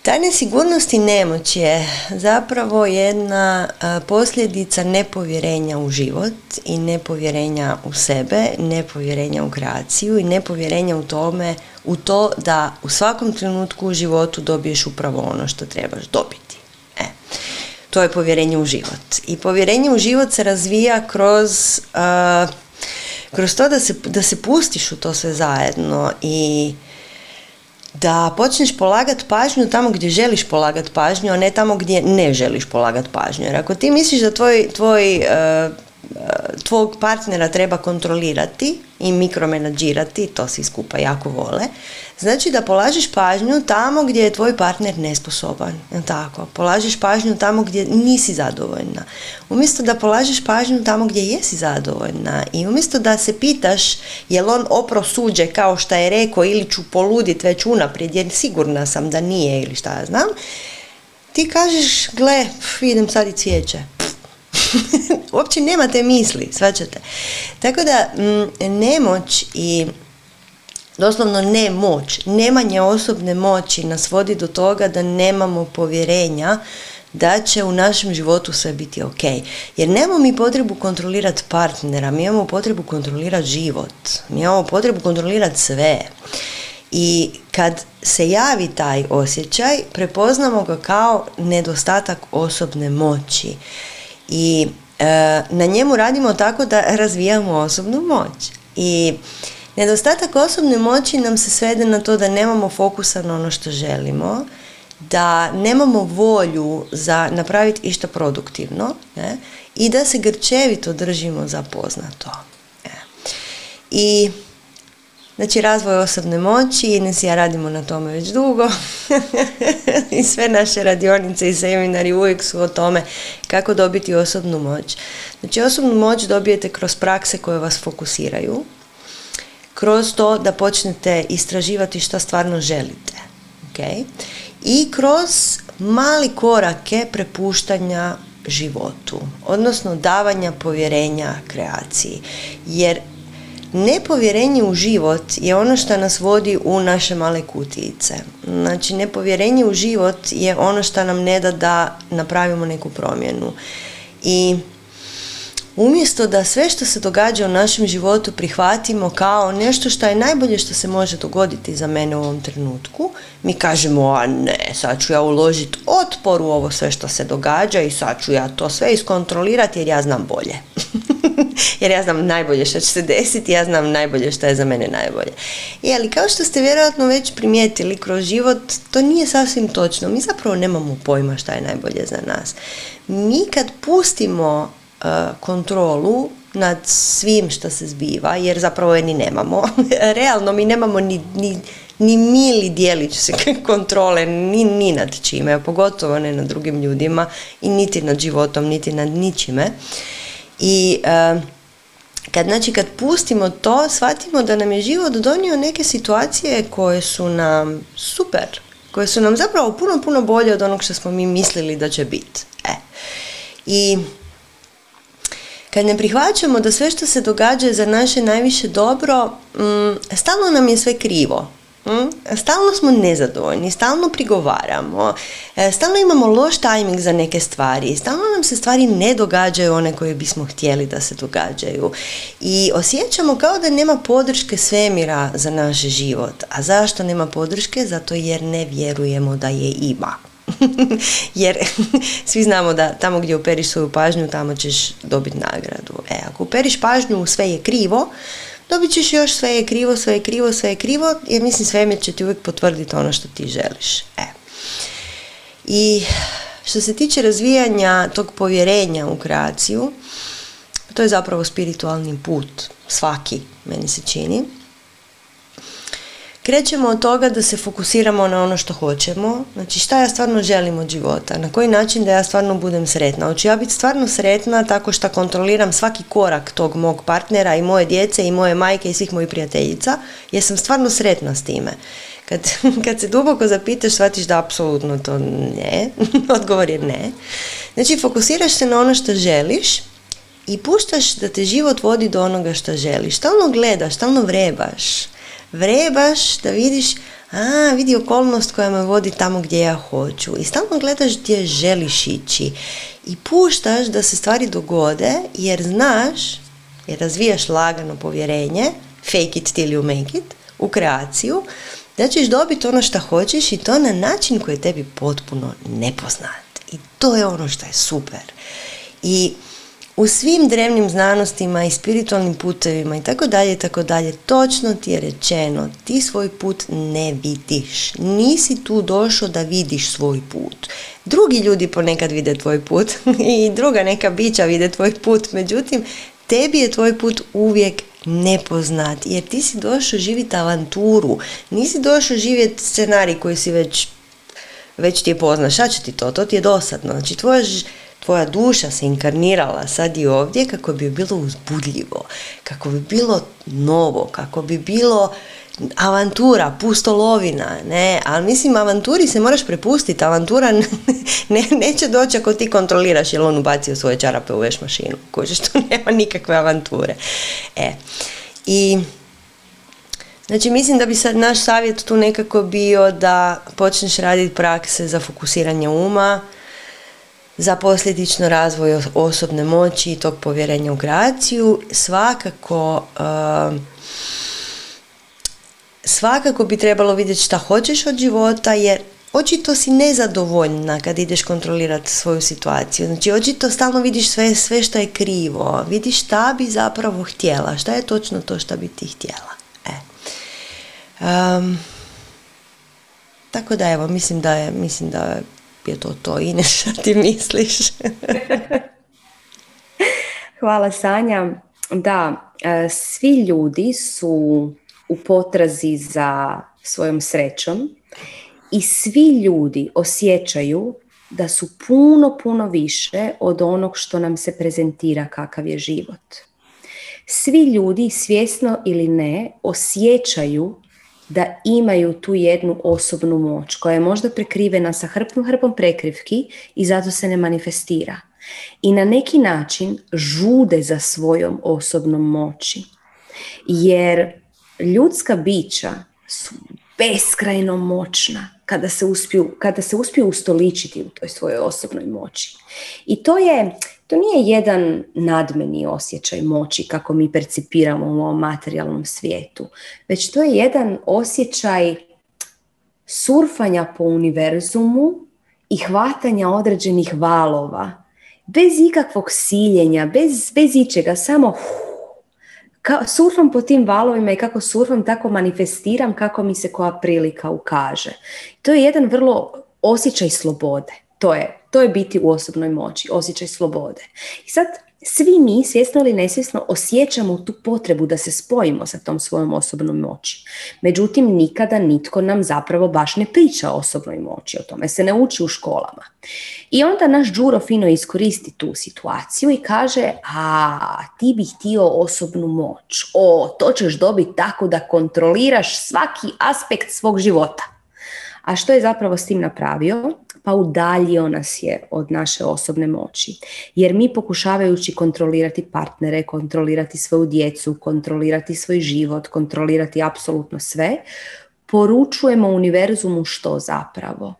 ta nesigurnost i nemoć je zapravo jedna posljedica nepovjerenja u život i nepovjerenja u sebe, nepovjerenja u kreaciju i nepovjerenja u tome, u to da u svakom trenutku u životu dobiješ upravo ono što trebaš dobiti. E, to je povjerenje u život. I povjerenje u život se razvija kroz, kroz to da se, da se pustiš u to sve zajedno i da počneš polagati pažnju tamo gdje želiš polagati pažnju, a ne tamo gdje ne želiš polagati pažnju. Jer ako ti misliš da tvoj, tvoj e, tvog partnera treba kontrolirati i mikromenadžirati, to svi skupa jako vole, znači da polažiš pažnju tamo gdje je tvoj partner nesposoban, tako? Polažiš pažnju tamo gdje nisi zadovoljna. Umjesto da polažiš pažnju tamo gdje jesi zadovoljna i umjesto da se pitaš jel on opro suđe kao što je rekao ili ću poludit već unaprijed jer sigurna sam da nije ili šta ja znam, ti kažeš, gle, idem sad i cvijeće uopće nema te misli, svačate. Tako da mm, nemoć i doslovno nemoć, nemanje osobne moći nas vodi do toga da nemamo povjerenja da će u našem životu sve biti ok. Jer nemamo mi potrebu kontrolirati partnera, mi imamo potrebu kontrolirati život, mi imamo potrebu kontrolirati sve. I kad se javi taj osjećaj, prepoznamo ga kao nedostatak osobne moći i e, na njemu radimo tako da razvijamo osobnu moć. I nedostatak osobne moći nam se svede na to da nemamo fokusa na ono što želimo, da nemamo volju za napraviti išta produktivno ne? i da se grčevito držimo za poznato. E. I Znači razvoj osobne moći, Ines i ja radimo na tome već dugo i sve naše radionice i seminari uvijek su o tome kako dobiti osobnu moć. Znači osobnu moć dobijete kroz prakse koje vas fokusiraju, kroz to da počnete istraživati što stvarno želite. Okay? I kroz mali korake prepuštanja životu, odnosno davanja povjerenja kreaciji. Jer Nepovjerenje u život je ono što nas vodi u naše male kutijice. Znači, nepovjerenje u život je ono što nam ne da da napravimo neku promjenu. I umjesto da sve što se događa u našem životu prihvatimo kao nešto što je najbolje što se može dogoditi za mene u ovom trenutku, mi kažemo, a ne, sad ću ja uložiti otpor u ovo sve što se događa i sad ću ja to sve iskontrolirati jer ja znam bolje. jer ja znam najbolje što će se desiti, ja znam najbolje što je za mene najbolje. I ali kao što ste vjerojatno već primijetili kroz život, to nije sasvim točno. Mi zapravo nemamo pojma šta je najbolje za nas. Mi kad pustimo uh, kontrolu nad svim što se zbiva, jer zapravo je ni nemamo. Realno mi nemamo ni, ni, ni mili dijelić kontrole ni, ni nad čime, pogotovo ne nad drugim ljudima i niti nad životom, niti nad ničime. I uh, kad, znači, kad pustimo to, shvatimo da nam je život donio neke situacije koje su nam super, koje su nam zapravo puno, puno bolje od onog što smo mi mislili da će biti. E. I kad ne prihvaćamo da sve što se događa je za naše najviše dobro, mm, stalno nam je sve krivo. Hm? Stalno smo nezadovoljni, stalno prigovaramo, e, stalno imamo loš tajming za neke stvari, stalno nam se stvari ne događaju one koje bismo htjeli da se događaju i osjećamo kao da nema podrške svemira za naš život. A zašto nema podrške? Zato jer ne vjerujemo da je ima. jer svi znamo da tamo gdje operiš svoju pažnju, tamo ćeš dobiti nagradu. E, ako uperiš pažnju, sve je krivo, dobit ćeš još sve je krivo, sve je krivo, sve je krivo, jer mislim svemir će ti uvijek potvrditi ono što ti želiš. E. I što se tiče razvijanja tog povjerenja u kreaciju, to je zapravo spiritualni put, svaki, meni se čini. Krećemo od toga da se fokusiramo na ono što hoćemo, znači šta ja stvarno želim od života, na koji način da ja stvarno budem sretna. Hoću ja biti stvarno sretna tako što kontroliram svaki korak tog mog partnera i moje djece i moje majke i svih mojih prijateljica, jer sam stvarno sretna s time. Kad, kad se duboko zapitaš, shvatiš da apsolutno to ne. Odgovor je ne. Znači, fokusiraš se na ono što želiš i puštaš da te život vodi do onoga što želiš. Stalno gledaš, stalno vrebaš. Vrebaš da vidiš, a, vidi okolnost koja me vodi tamo gdje ja hoću. I stalno gledaš gdje želiš ići. I puštaš da se stvari dogode jer znaš, jer razvijaš lagano povjerenje, fake it till you make it, u kreaciju, da ćeš dobiti ono što hoćeš i to na način koji je tebi potpuno nepoznat. I to je ono što je super. I u svim drevnim znanostima i spiritualnim putevima i tako dalje i tako dalje, točno ti je rečeno, ti svoj put ne vidiš. Nisi tu došao da vidiš svoj put. Drugi ljudi ponekad vide tvoj put i druga neka bića vide tvoj put, međutim, tebi je tvoj put uvijek nepoznat, jer ti si došao živjeti avanturu, nisi došao živjeti scenarij koji si već, već ti je poznat, šta će ti to, to ti je dosadno, znači tvoja, tvoja duša se inkarnirala sad i ovdje kako bi bilo uzbudljivo, kako bi bilo novo, kako bi bilo avantura, pustolovina, ne, ali mislim avanturi se moraš prepustiti, avantura ne, neće doći ako ti kontroliraš jel on ubacio svoje čarape u veš mašinu, kužiš, to nema nikakve avanture. E, i Znači mislim da bi sad naš savjet tu nekako bio da počneš raditi prakse za fokusiranje uma, za posljedično razvoj osobne moći i tog povjerenja u kreaciju. Svakako uh, svakako bi trebalo vidjeti šta hoćeš od života jer očito si nezadovoljna kad ideš kontrolirati svoju situaciju. Znači očito stalno vidiš sve, sve što je krivo. Vidiš šta bi zapravo htjela. Šta je točno to što bi ti htjela. E. Um, tako da evo, mislim da je, mislim da je to to. i šta ti misliš? Hvala Sanja. Da, e, svi ljudi su u potrazi za svojom srećom i svi ljudi osjećaju da su puno, puno više od onog što nam se prezentira kakav je život. Svi ljudi, svjesno ili ne, osjećaju da imaju tu jednu osobnu moć koja je možda prekrivena sa hrpom hrpom prekrivki i zato se ne manifestira. I na neki način žude za svojom osobnom moći. Jer ljudska bića su beskrajno moćna kada se uspiju, kada se uspiju ustoličiti u toj svojoj osobnoj moći. I to je, to nije jedan nadmeni osjećaj moći kako mi percipiramo u ovom materijalnom svijetu, već to je jedan osjećaj surfanja po univerzumu i hvatanja određenih valova, bez ikakvog siljenja, bez, bez ičega, samo ka, surfam po tim valovima i kako surfam, tako manifestiram kako mi se koja prilika ukaže. To je jedan vrlo osjećaj slobode. To je, to je biti u osobnoj moći, osjećaj slobode. I sad svi mi, svjesno ili nesvjesno, osjećamo tu potrebu da se spojimo sa tom svojom osobnom moći. Međutim, nikada nitko nam zapravo baš ne priča o osobnoj moći, o tome se ne uči u školama. I onda naš Đuro fino iskoristi tu situaciju i kaže, a ti bi htio osobnu moć, o, to ćeš dobiti tako da kontroliraš svaki aspekt svog života. A što je zapravo s tim napravio? Pa udaljio nas je od naše osobne moći. Jer mi pokušavajući kontrolirati partnere, kontrolirati svoju djecu, kontrolirati svoj život, kontrolirati apsolutno sve, poručujemo univerzumu što zapravo?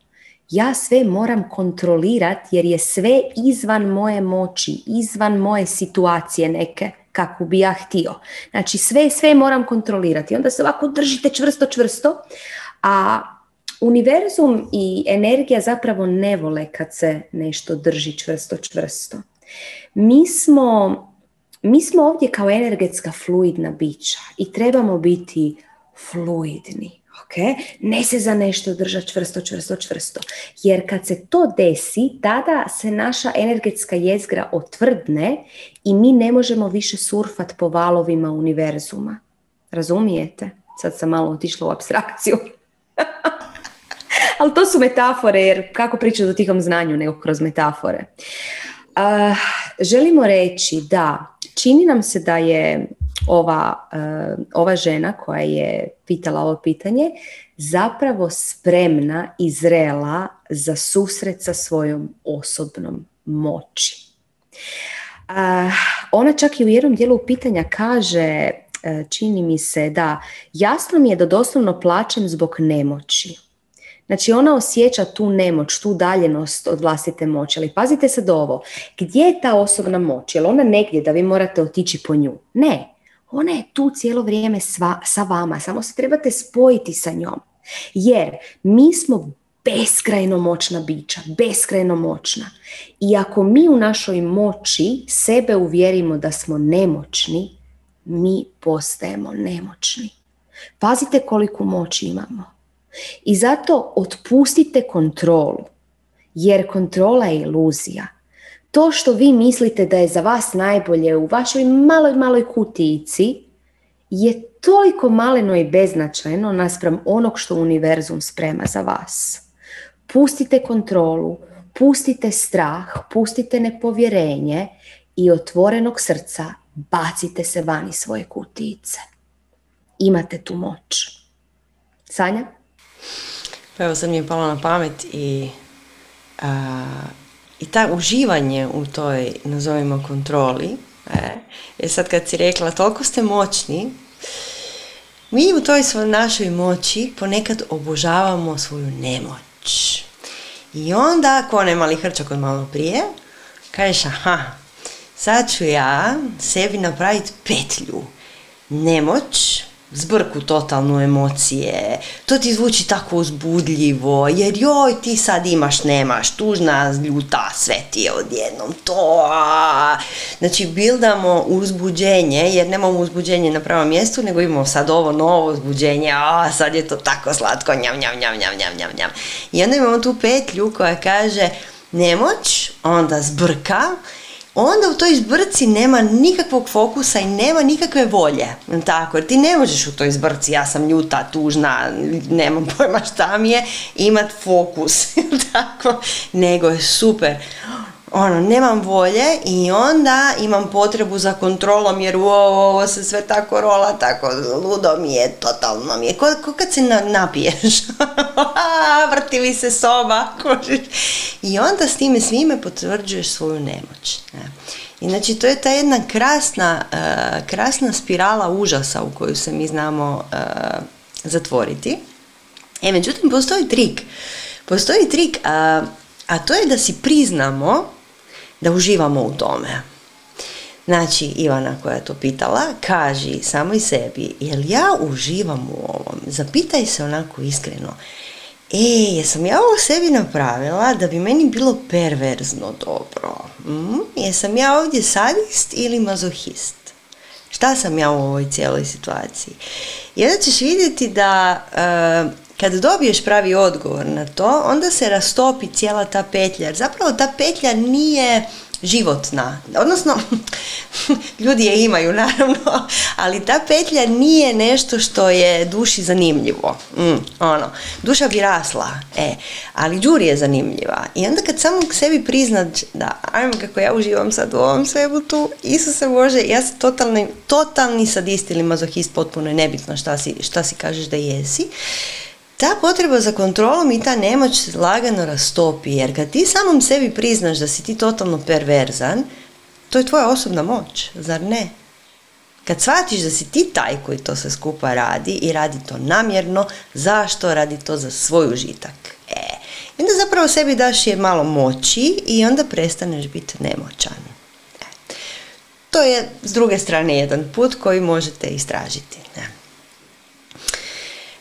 Ja sve moram kontrolirati jer je sve izvan moje moći, izvan moje situacije neke kako bi ja htio. Znači sve, sve moram kontrolirati. Onda se ovako držite čvrsto, čvrsto, a univerzum i energija zapravo ne vole kad se nešto drži čvrsto, čvrsto. Mi smo, mi smo ovdje kao energetska fluidna bića i trebamo biti fluidni. Okay? Ne se za nešto držati čvrsto, čvrsto, čvrsto. Jer kad se to desi, tada se naša energetska jezgra otvrdne i mi ne možemo više surfat po valovima univerzuma. Razumijete? Sad sam malo otišla u abstrakciju. Ali to su metafore, jer kako pričati o tihom znanju nego kroz metafore. Uh, želimo reći da čini nam se da je ova, e, ova žena koja je pitala ovo pitanje zapravo spremna i zrela za susret sa svojom osobnom moći. ona čak i u jednom dijelu pitanja kaže čini mi se da jasno mi je da doslovno plaćem zbog nemoći. Znači ona osjeća tu nemoć, tu daljenost od vlastite moći. Ali pazite sad ovo, gdje je ta osobna moć? Je li ona negdje da vi morate otići po nju? Ne, ona je tu cijelo vrijeme sva, sa vama, samo se trebate spojiti sa njom. Jer mi smo beskrajno moćna bića, beskrajno moćna. I ako mi u našoj moći sebe uvjerimo da smo nemoćni, mi postajemo nemoćni. Pazite koliko moći imamo. I zato otpustite kontrolu, jer kontrola je iluzija. To što vi mislite da je za vas najbolje u vašoj maloj, maloj kutijici je toliko maleno i beznačajno naspram onog što univerzum sprema za vas. Pustite kontrolu, pustite strah, pustite nepovjerenje i otvorenog srca bacite se vani svoje kutijice. Imate tu moć. Sanja? Pa evo sad mi je palo na pamet i, i ta uživanje u toj, nazovimo, kontroli, e, jer sad kad si rekla toliko ste moćni, mi u toj svoj našoj moći ponekad obožavamo svoju nemoć. I onda, ako ne mali hrčak od malo prije, kažeš, aha, sad ću ja sebi napraviti petlju. Nemoć, zbrku totalnu emocije, to ti zvuči tako uzbudljivo, jer joj ti sad imaš, nemaš, tužna, ljuta, sve ti je odjednom to. Znači bildamo uzbuđenje, jer nemamo uzbuđenje na pravom mjestu, nego imamo sad ovo novo uzbuđenje, a sad je to tako slatko, njam, njam, njam, njam, njam, njam, njam. I onda imamo tu petlju koja kaže nemoć, onda zbrka, onda u toj zbrci nema nikakvog fokusa i nema nikakve volje. Tako, jer ti ne možeš u toj zbrci, ja sam ljuta, tužna, nemam pojma šta mi je, imat fokus. Tako, nego je super ono, nemam volje i onda imam potrebu za kontrolom jer ovo, ovo se sve tako rola, tako ludo mi je, totalno mi je, ko, kad se napiješ, vrti mi se soba, i onda s time svime potvrđuješ svoju nemoć. Ne? I znači to je ta jedna krasna, uh, krasna spirala užasa u koju se mi znamo uh, zatvoriti. E, međutim, postoji trik. Postoji trik, a, a to je da si priznamo da uživamo u tome. Znači, Ivana koja je to pitala, kaži samo i sebi, jel ja uživam u ovom? Zapitaj se onako iskreno, e, jesam ja ovo sebi napravila da bi meni bilo perverzno dobro? Mm, jesam ja ovdje sadist ili mazohist? Šta sam ja u ovoj cijeloj situaciji? I ćeš vidjeti da kad dobiješ pravi odgovor na to, onda se rastopi cijela ta petlja. Zapravo ta petlja nije životna. Odnosno, ljudi je imaju naravno, ali ta petlja nije nešto što je duši zanimljivo. Mm, ono, duša bi rasla, e, ali džuri je zanimljiva. I onda kad samo sebi priznat da, ajmo kako ja uživam sad u ovom svebu tu, Isuse Bože, ja sam totalni, totalni sadist ili mazohist, potpuno je nebitno šta si, šta si kažeš da jesi, ta potreba za kontrolom i ta nemoć lagano rastopi, jer kad ti samom sebi priznaš da si ti totalno perverzan, to je tvoja osobna moć, zar ne? Kad shvatiš da si ti taj koji to sve skupa radi i radi to namjerno, zašto radi to za svoj užitak? E, onda zapravo sebi daš je malo moći i onda prestaneš biti nemoćan. E, to je s druge strane jedan put koji možete istražiti. Ne?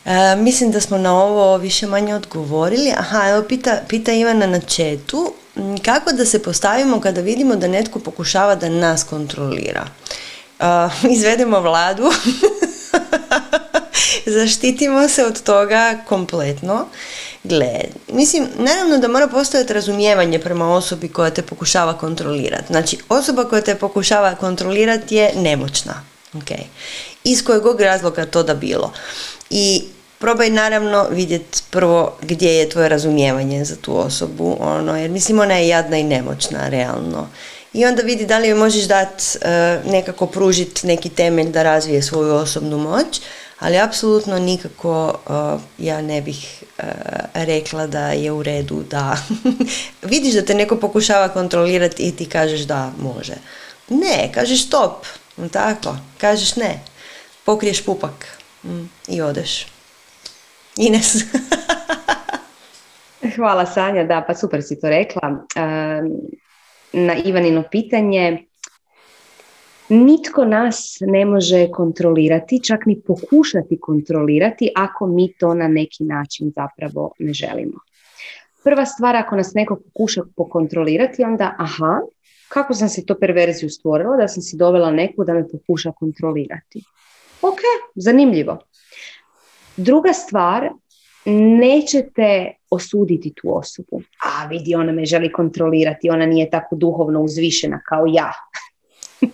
E, mislim da smo na ovo više manje odgovorili. Aha, evo pita, pita Ivana na četu. Kako da se postavimo kada vidimo da netko pokušava da nas kontrolira? Uh, izvedemo vladu, zaštitimo se od toga kompletno. Gle, mislim, naravno da mora postojati razumijevanje prema osobi koja te pokušava kontrolirati. Znači, osoba koja te pokušava kontrolirati je nemoćna. Okay. Iz kojeg razloga to da bilo. I probaj naravno vidjeti prvo gdje je tvoje razumijevanje za tu osobu, ono, jer mislim ona je jadna i nemoćna, realno. i onda vidi da li joj možeš dati e, nekako pružiti neki temelj da razvije svoju osobnu moć, ali apsolutno nikako e, ja ne bih e, rekla da je u redu da vidiš da te neko pokušava kontrolirati i ti kažeš da može. Ne, kažeš stop, tako, kažeš ne, pokriješ pupak mm, i odeš. Ines. Hvala Sanja, da, pa super si to rekla. Na Ivanino pitanje, nitko nas ne može kontrolirati, čak ni pokušati kontrolirati ako mi to na neki način zapravo ne želimo. Prva stvar, ako nas neko pokuša pokontrolirati, onda aha, kako sam si to perverziju stvorila, da sam si dovela neku da me pokuša kontrolirati. Ok, zanimljivo. Druga stvar, nećete osuditi tu osobu. A vidi, ona me želi kontrolirati, ona nije tako duhovno uzvišena kao ja.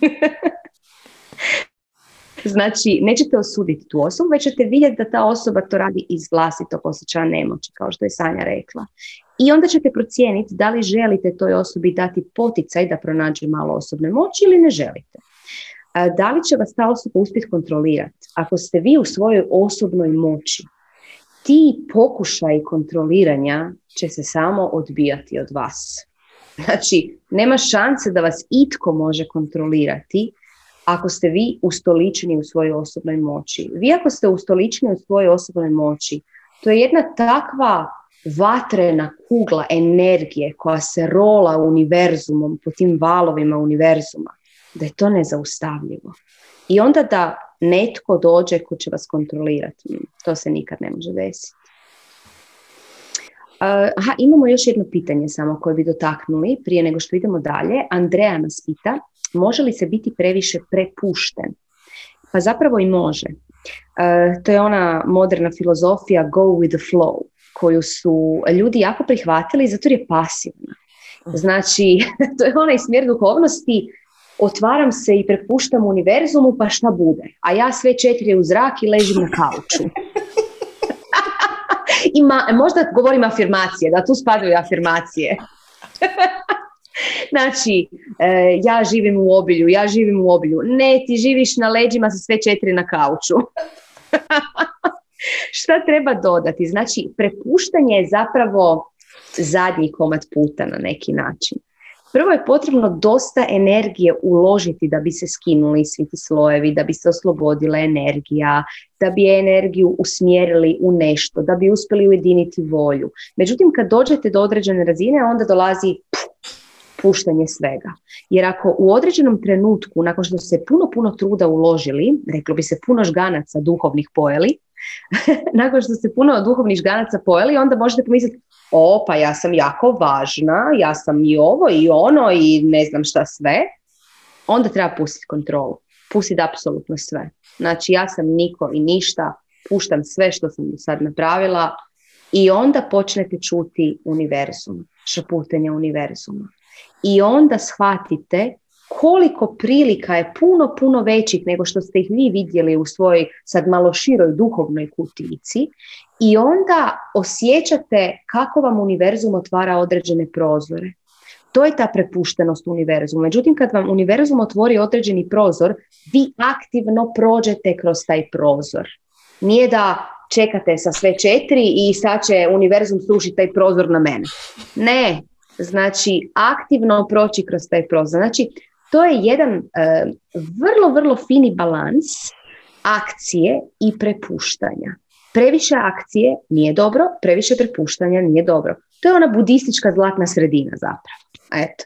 znači, nećete osuditi tu osobu, već ćete vidjeti da ta osoba to radi iz vlastitog osjećaja nemoći, kao što je Sanja rekla. I onda ćete procijeniti da li želite toj osobi dati poticaj da pronađe malo osobne moći ili ne želite. Da li će vas ta osoba uspjeti kontrolirati? Ako ste vi u svojoj osobnoj moći, ti pokušaj kontroliranja će se samo odbijati od vas. Znači, nema šanse da vas itko može kontrolirati ako ste vi ustoličeni u svojoj osobnoj moći. Vi ako ste ustoličeni u svojoj osobnoj moći, to je jedna takva vatrena kugla energije koja se rola univerzumom po tim valovima univerzuma, da je to nezaustavljivo. I onda da netko dođe ko će vas kontrolirati. To se nikad ne može desiti. Aha, imamo još jedno pitanje samo koje bi dotaknuli prije nego što idemo dalje. Andreja nas pita, može li se biti previše prepušten? Pa zapravo i može. To je ona moderna filozofija go with the flow, koju su ljudi jako prihvatili zato jer je pasivna. Znači, to je onaj smjer duhovnosti otvaram se i prepuštam univerzumu pa šta bude. A ja sve četiri u zrak i ležim na kauču. Ima, možda govorim afirmacije, da tu spadaju afirmacije. znači, e, ja živim u obilju, ja živim u obilju. Ne, ti živiš na leđima sa sve četiri na kauču. Šta treba dodati? Znači, prepuštanje je zapravo zadnji komad puta na neki način. Prvo je potrebno dosta energije uložiti da bi se skinuli svi ti slojevi, da bi se oslobodila energija, da bi energiju usmjerili u nešto, da bi uspjeli ujediniti volju. Međutim, kad dođete do određene razine, onda dolazi puštanje svega. Jer ako u određenom trenutku, nakon što se puno, puno truda uložili, reklo bi se puno žganaca duhovnih pojeli, nakon što se puno duhovnih žganaca pojeli, onda možete pomisliti, o pa ja sam jako važna, ja sam i ovo i ono i ne znam šta sve, onda treba pustiti kontrolu. Pustiti apsolutno sve. Znači ja sam niko i ništa, puštam sve što sam do sad napravila i onda počnete čuti univerzum, šaputanje univerzuma. I onda shvatite koliko prilika je puno, puno većih nego što ste ih vi vidjeli u svojoj sad malo široj duhovnoj kutici i onda osjećate kako vam univerzum otvara određene prozore. To je ta prepuštenost univerzuma. Međutim, kad vam univerzum otvori određeni prozor, vi aktivno prođete kroz taj prozor. Nije da čekate sa sve četiri i sad će univerzum srušiti taj prozor na mene. Ne, znači aktivno proći kroz taj prozor. Znači, to je jedan e, vrlo, vrlo fini balans akcije i prepuštanja. Previše akcije nije dobro, previše prepuštanja nije dobro. To je ona budistička zlatna sredina zapravo. Eto.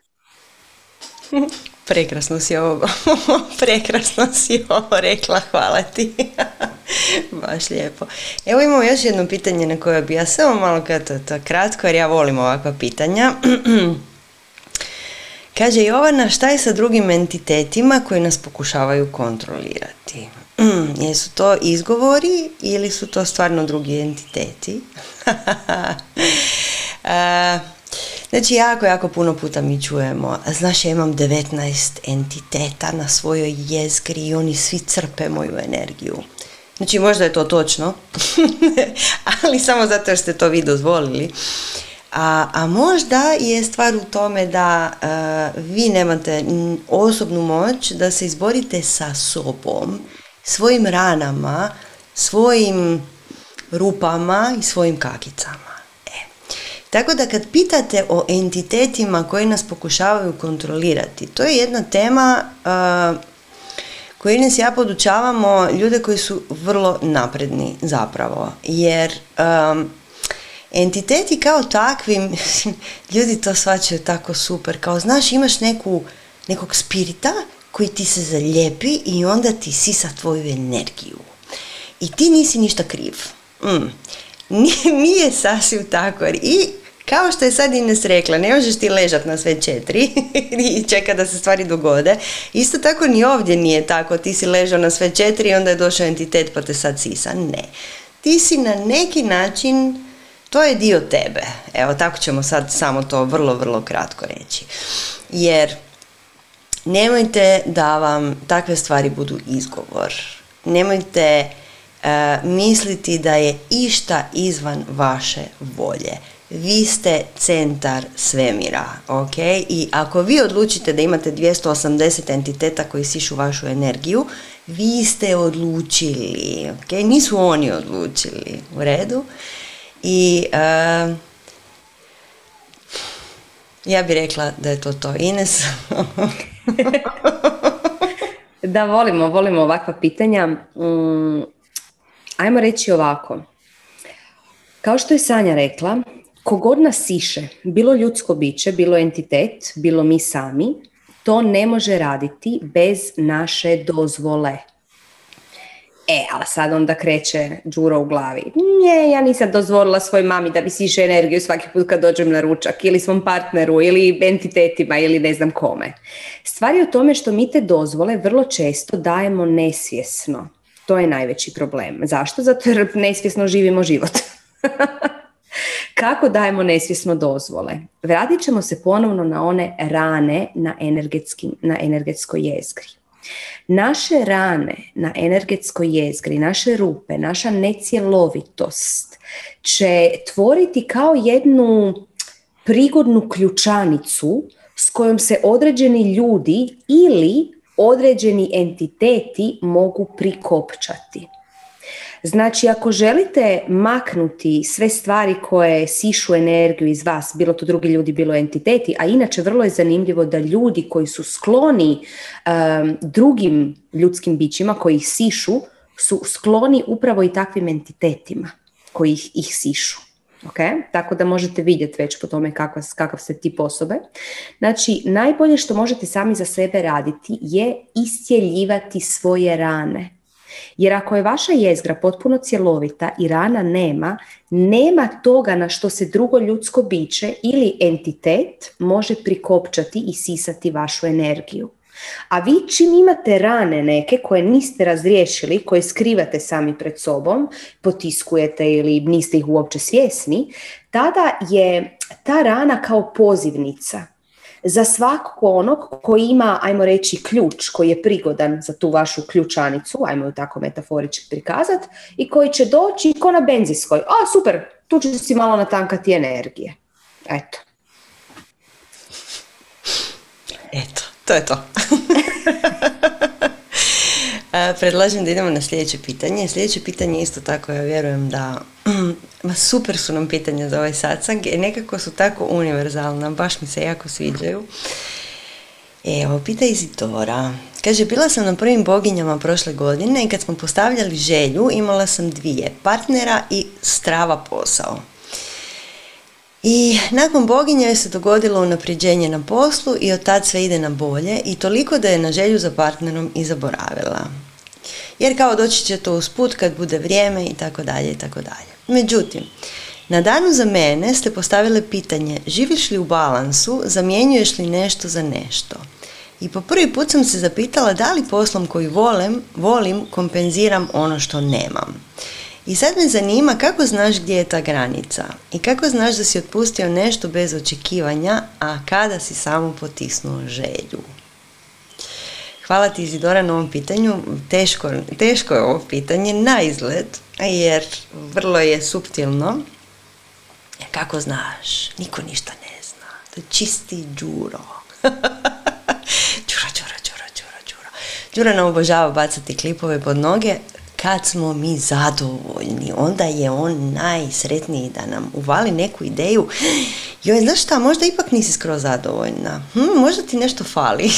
Prekrasno si ovo, prekrasno si ovo rekla, hvala ti. Baš lijepo. Evo imamo još jedno pitanje na koje bi ja samo malo kratko, jer ja volim ovakva pitanja. Kaže Jovana, šta je sa drugim entitetima koji nas pokušavaju kontrolirati? Mm, jesu to izgovori ili su to stvarno drugi entiteti? znači, jako, jako puno puta mi čujemo, znaš, ja imam 19 entiteta na svojoj jezgri i oni svi crpe moju energiju. Znači, možda je to točno, ali samo zato jer ste to vi dozvolili. A, a možda je stvar u tome da vi nemate osobnu moć da se izborite sa sobom, svojim ranama, svojim rupama i svojim kakicama. E. Tako da kad pitate o entitetima koji nas pokušavaju kontrolirati, to je jedna tema uh, koju nas ja podučavamo ljude koji su vrlo napredni zapravo. Jer entiteti kao takvi, ljudi to svačaju tako super, kao znaš imaš neku, nekog spirita koji ti se zalijepi i onda ti sisa tvoju energiju. I ti nisi ništa kriv. Mm. Nije, nije sasvim tako. I kao što je sad Ines rekla, ne možeš ti ležat na sve četiri i čeka da se stvari dogode. Isto tako ni ovdje nije tako. Ti si ležao na sve četiri i onda je došao entitet pa te sad sisa. Ne. Ti si na neki način, to je dio tebe. Evo tako ćemo sad samo to vrlo, vrlo kratko reći. Jer nemojte da vam takve stvari budu izgovor. Nemojte E, misliti da je išta izvan vaše volje. Vi ste centar svemira, ok? I ako vi odlučite da imate 280 entiteta koji sišu vašu energiju, vi ste odlučili, ok? Nisu oni odlučili, u redu? I uh, ja bih rekla da je to to. Ines? da, volimo, volimo ovakva pitanja. Mm, ajmo reći ovako. Kao što je Sanja rekla, kogod nas siše, bilo ljudsko biće, bilo entitet, bilo mi sami, to ne može raditi bez naše dozvole. E, ali sad onda kreće džuro u glavi. Nije, ja nisam dozvolila svojoj mami da mi siše energiju svaki put kad dođem na ručak ili svom partneru ili entitetima ili ne znam kome. Stvar je u tome što mi te dozvole vrlo često dajemo nesvjesno. To je najveći problem. Zašto? Zato jer nesvjesno živimo život. Kako dajemo nesvjesno dozvole? Vratit ćemo se ponovno na one rane na, na energetskoj jezgri. Naše rane na energetskoj jezgri, naše rupe, naša necjelovitost će tvoriti kao jednu prigodnu ključanicu s kojom se određeni ljudi ili određeni entiteti mogu prikopčati. Znači, ako želite maknuti sve stvari koje sišu energiju iz vas, bilo to drugi ljudi, bilo entiteti, a inače vrlo je zanimljivo da ljudi koji su skloni um, drugim ljudskim bićima koji ih sišu, su skloni upravo i takvim entitetima koji ih, ih sišu. Okay? Tako da možete vidjeti već po tome kakav, kakav ste tip osobe. Znači, najbolje što možete sami za sebe raditi je iscjeljivati svoje rane. Jer ako je vaša jezgra potpuno cjelovita i rana nema, nema toga na što se drugo ljudsko biće ili entitet može prikopčati i sisati vašu energiju. A vi čim imate rane neke koje niste razriješili, koje skrivate sami pred sobom, potiskujete ili niste ih uopće svjesni, tada je ta rana kao pozivnica za svakog onog koji ima, ajmo reći, ključ koji je prigodan za tu vašu ključanicu, ajmo ju tako metaforički prikazat, i koji će doći ko na benzinskoj. A, super, tu će si malo natankati energije. Eto. Eto, to je to. Predlažem da idemo na sljedeće pitanje. Sljedeće pitanje isto tako, ja vjerujem da ma super su nam pitanja za ovaj satsang i nekako su tako univerzalna, baš mi se jako sviđaju. Evo, pita Izidora. Kaže, bila sam na prvim boginjama prošle godine i kad smo postavljali želju, imala sam dvije, partnera i strava posao. I nakon boginje se dogodilo unapređenje na poslu i od tad sve ide na bolje i toliko da je na želju za partnerom i zaboravila. Jer kao doći će to usput kad bude vrijeme i tako dalje i tako dalje. Međutim, na danu za mene ste postavile pitanje živiš li u balansu, zamjenjuješ li nešto za nešto. I po prvi put sam se zapitala da li poslom koji volim, volim kompenziram ono što nemam. I sad me zanima kako znaš gdje je ta granica i kako znaš da si otpustio nešto bez očekivanja, a kada si samo potisnuo želju. Hvala ti Izidora na ovom pitanju. Teško, teško je ovo pitanje na izgled, jer vrlo je suptilno. kako znaš? Niko ništa ne zna. To je čisti džuro. džura, džura, džura, džura, džura. Džura nam obožava bacati klipove pod noge. Kad smo mi zadovoljni, onda je on najsretniji da nam uvali neku ideju. Joj, znaš šta, možda ipak nisi skroz zadovoljna. Hm, možda ti nešto fali.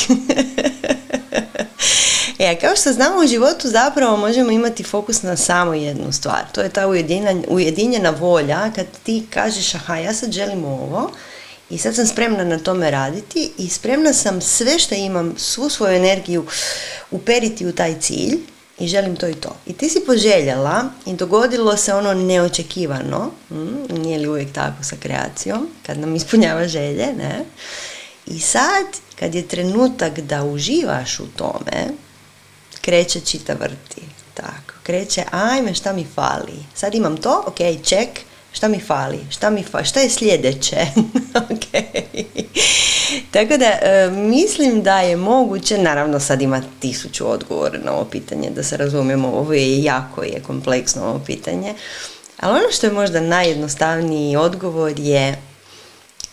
E, kao što znamo u životu zapravo možemo imati fokus na samo jednu stvar. To je ta ujedinjena, ujedinjena volja kad ti kažeš aha ja sad želim ovo i sad sam spremna na tome raditi i spremna sam sve što imam, svu svoju energiju uperiti u taj cilj i želim to i to. I ti si poželjela i dogodilo se ono neočekivano, hm, nije li uvijek tako sa kreacijom, kad nam ispunjava želje, ne? I sad, kad je trenutak da uživaš u tome, kreće čita vrti. Tako, kreće, ajme, šta mi fali? Sad imam to, ok, ček, šta mi fali? Šta, mi fa- šta je sljedeće? Tako da, e, mislim da je moguće, naravno sad ima tisuću odgovora na ovo pitanje, da se razumijemo, ovo je jako je kompleksno ovo pitanje, ali ono što je možda najjednostavniji odgovor je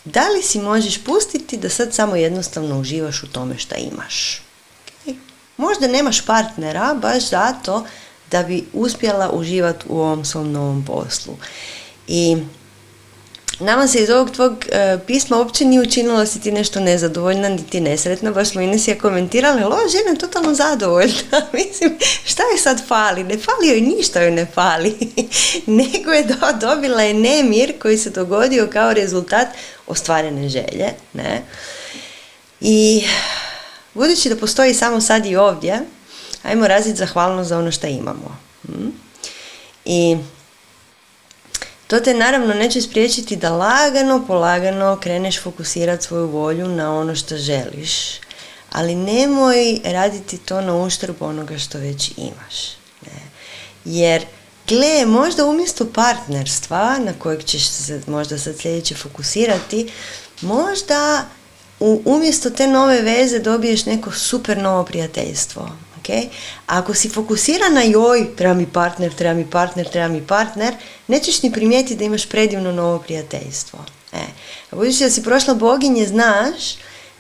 da li si možeš pustiti da sad samo jednostavno uživaš u tome što imaš? Možda nemaš partnera baš zato da bi uspjela uživati u ovom svom novom poslu. I Nama se iz ovog tvog e, pisma uopće nije učinilo da si ti nešto nezadovoljna, niti nesretna, baš smo Inesija komentirali, ali ova žena je totalno zadovoljna. Mislim, šta je sad fali? Ne fali joj ništa joj ne fali. Nego je do, dobila je nemir koji se dogodio kao rezultat ostvarene želje. Ne? I budući da postoji samo sad i ovdje, ajmo raziti zahvalnost za ono što imamo. Hm? I to te naravno neće spriječiti da lagano, polagano kreneš fokusirati svoju volju na ono što želiš, ali nemoj raditi to na uštrb onoga što već imaš. Ne? Jer, gle, možda umjesto partnerstva na kojeg ćeš se možda sad sljedeće fokusirati, možda u, umjesto te nove veze dobiješ neko super novo prijateljstvo. Okay? Ako si fokusirana joj, treba mi partner, treba mi partner, treba mi partner, nećeš ni primijetiti da imaš predivno novo prijateljstvo. E. A budući da si prošla boginje, znaš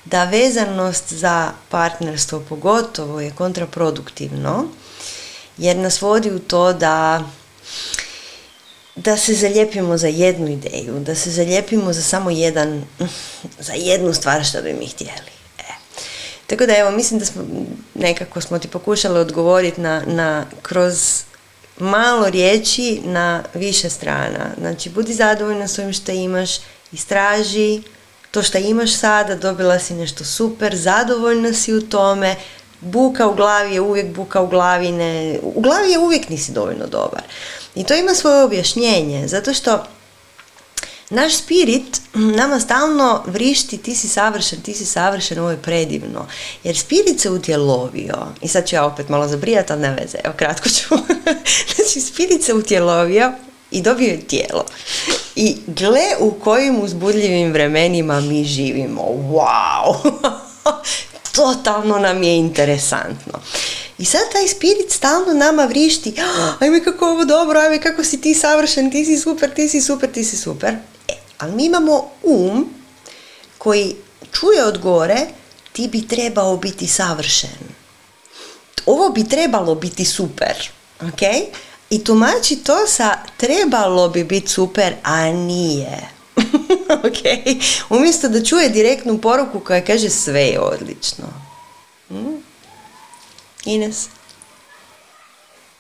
da vezanost za partnerstvo pogotovo je kontraproduktivno, jer nas vodi u to da da se zalijepimo za jednu ideju, da se zalijepimo za samo jedan, za jednu stvar što bi mi htjeli. Tako da evo, mislim da smo nekako smo ti pokušali odgovoriti na, na kroz malo riječi na više strana. Znači, budi zadovoljna s ovim što imaš, istraži to što imaš sada, dobila si nešto super, zadovoljna si u tome, buka u glavi je uvijek buka u glavi, ne, u glavi je uvijek nisi dovoljno dobar. I to ima svoje objašnjenje, zato što naš spirit nama stalno vrišti ti si savršen, ti si savršen, ovo je predivno. Jer spirit se utjelovio, i sad ću ja opet malo zabrijati, ali ne veze, evo kratko ću. znači spirit se utjelovio i dobio je tijelo. I gle u kojim uzbudljivim vremenima mi živimo. Wow! Totalno nam je interesantno. I sad taj spirit stalno nama vrišti, ajme kako ovo dobro, ajme kako si ti savršen, ti si super, ti si super, ti si super. Ali mi imamo um koji čuje od gore, ti bi trebao biti savršen. Ovo bi trebalo biti super, ok? I tumači to sa trebalo bi biti super, a nije. ok? Umjesto da čuje direktnu poruku koja kaže sve je odlično. Hmm? Ines?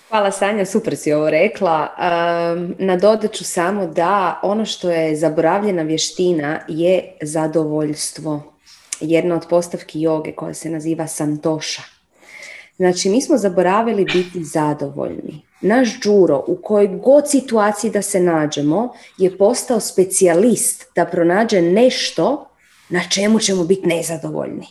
Hvala Sanja, super si ovo rekla. Um, nadodat ću samo da ono što je zaboravljena vještina je zadovoljstvo. Jedna od postavki joge koja se naziva santoša. Znači, mi smo zaboravili biti zadovoljni. Naš džuro, u kojoj god situaciji da se nađemo, je postao specijalist da pronađe nešto na čemu ćemo biti nezadovoljni.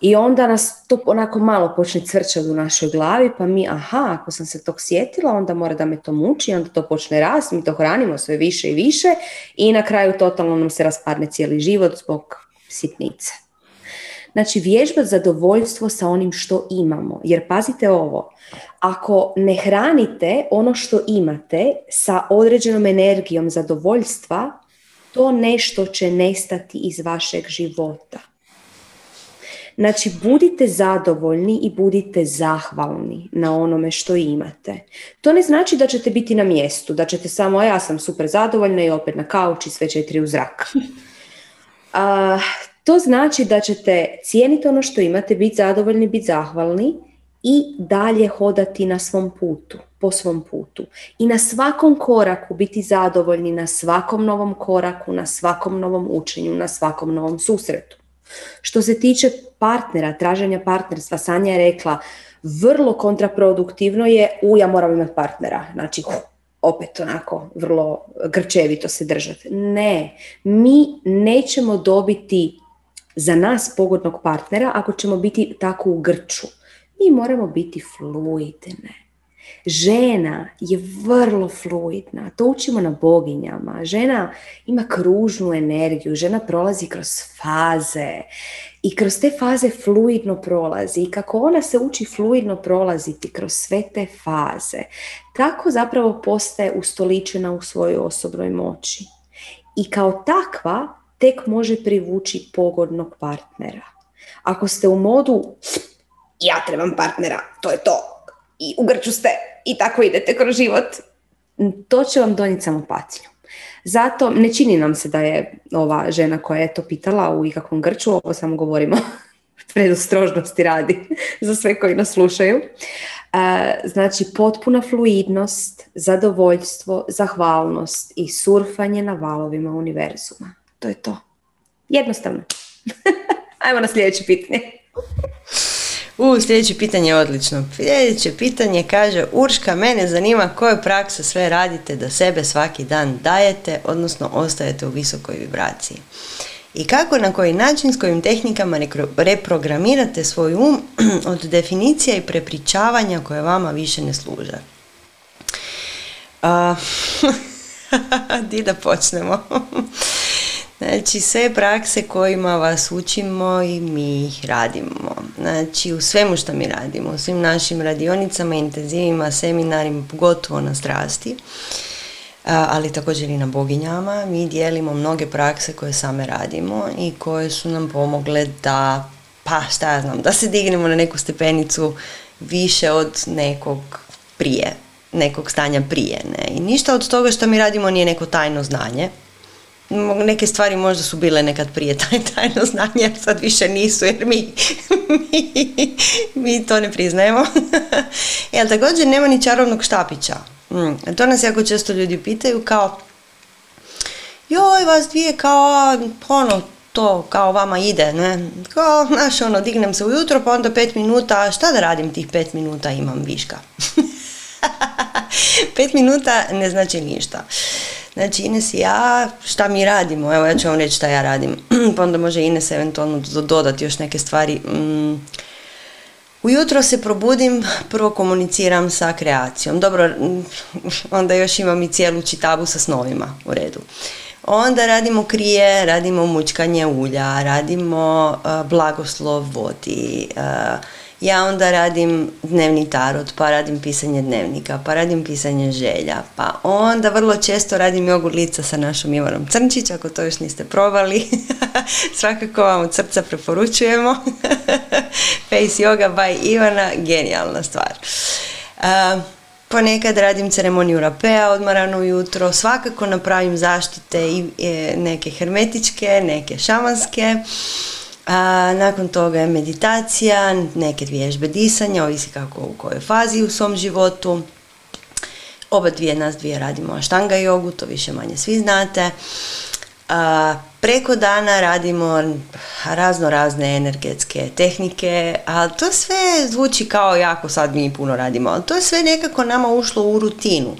I onda nas to onako malo počne cvrčati u našoj glavi, pa mi, aha, ako sam se tog sjetila, onda mora da me to muči, onda to počne rasti, mi to hranimo sve više i više i na kraju totalno nam se raspadne cijeli život zbog sitnice. Znači, vježba zadovoljstvo sa onim što imamo. Jer pazite ovo, ako ne hranite ono što imate sa određenom energijom zadovoljstva, to nešto će nestati iz vašeg života. Znači, budite zadovoljni i budite zahvalni na onome što imate. To ne znači da ćete biti na mjestu, da ćete samo, ja sam super zadovoljna i opet na kauči sve četiri u zrak. A, to znači da ćete cijeniti ono što imate, biti zadovoljni, biti zahvalni i dalje hodati na svom putu, po svom putu. I na svakom koraku biti zadovoljni, na svakom novom koraku, na svakom novom učenju, na svakom novom susretu. Što se tiče partnera, traženja partnerstva, Sanja je rekla, vrlo kontraproduktivno je, u ja moram imati partnera. Znači, opet onako vrlo grčevito se držati. Ne, mi nećemo dobiti za nas pogodnog partnera ako ćemo biti tako u grču. Mi moramo biti fluidne. Žena je vrlo fluidna, to učimo na boginjama. Žena ima kružnu energiju, žena prolazi kroz faze i kroz te faze fluidno prolazi. I kako ona se uči fluidno prolaziti kroz sve te faze, tako zapravo postaje ustoličena u svojoj osobnoj moći. I kao takva tek može privući pogodnog partnera. Ako ste u modu ja trebam partnera, to je to, i ugrču ste i tako idete kroz život, to će vam donijeti samo patnju. Zato ne čini nam se da je ova žena koja je to pitala u ikakvom grču, ovo samo govorimo predostrožnosti radi za sve koji nas slušaju. E, znači potpuna fluidnost, zadovoljstvo, zahvalnost i surfanje na valovima univerzuma. To je to. Jednostavno. Ajmo na sljedeće pitanje. U, sljedeće pitanje je odlično. Sljedeće pitanje kaže Urška, mene zanima koje prakse sve radite da sebe svaki dan dajete, odnosno ostajete u visokoj vibraciji. I kako, na koji način, s kojim tehnikama reprogramirate svoj um od definicija i prepričavanja koje vama više ne služe. Uh, di da počnemo? Znači, sve prakse kojima vas učimo i mi ih radimo. Znači, u svemu što mi radimo, u svim našim radionicama, intenzivima, seminarima, pogotovo na strasti, ali također i na boginjama, mi dijelimo mnoge prakse koje same radimo i koje su nam pomogle da, pa šta ja znam, da se dignemo na neku stepenicu više od nekog prije, nekog stanja prije. Ne? I ništa od toga što mi radimo nije neko tajno znanje, neke stvari možda su bile nekad prije taj tajno znanje, sad više nisu, jer mi, mi, mi to ne priznajemo. Jel također nema ni čarovnog štapića. Mm. To nas jako često ljudi pitaju kao joj, vas dvije kao, ono, to kao vama ide, ne? Kao, znaš, ono, dignem se ujutro, pa onda pet minuta, šta da radim tih pet minuta, imam viška. pet minuta ne znači ništa. Znači Ines i ja, šta mi radimo? Evo ja ću vam reći šta ja radim. pa onda može Ines eventualno dodati još neke stvari. Mm. Ujutro se probudim, prvo komuniciram sa kreacijom. Dobro, mm, onda još imam i cijelu čitabu sa snovima u redu. Onda radimo krije, radimo mučkanje ulja, radimo uh, blagoslov vodi, uh, ja onda radim dnevni tarot, pa radim pisanje dnevnika, pa radim pisanje želja, pa onda vrlo često radim jogu lica sa našom Ivanom Crnčić, ako to još niste probali, svakako vam od srca preporučujemo. Face Yoga by Ivana, genijalna stvar. Ponekad radim ceremoniju rapea odmarano ujutro, svakako napravim zaštite i e, neke hermetičke, neke šamanske. A, nakon toga je meditacija, neke vježbe disanja, ovisi kako u kojoj fazi u svom životu. Oba dvije nas dvije radimo aštanga jogu, to više manje svi znate. A, preko dana radimo razno razne energetske tehnike, ali to sve zvuči kao jako sad mi puno radimo, ali to je sve nekako nama ušlo u rutinu.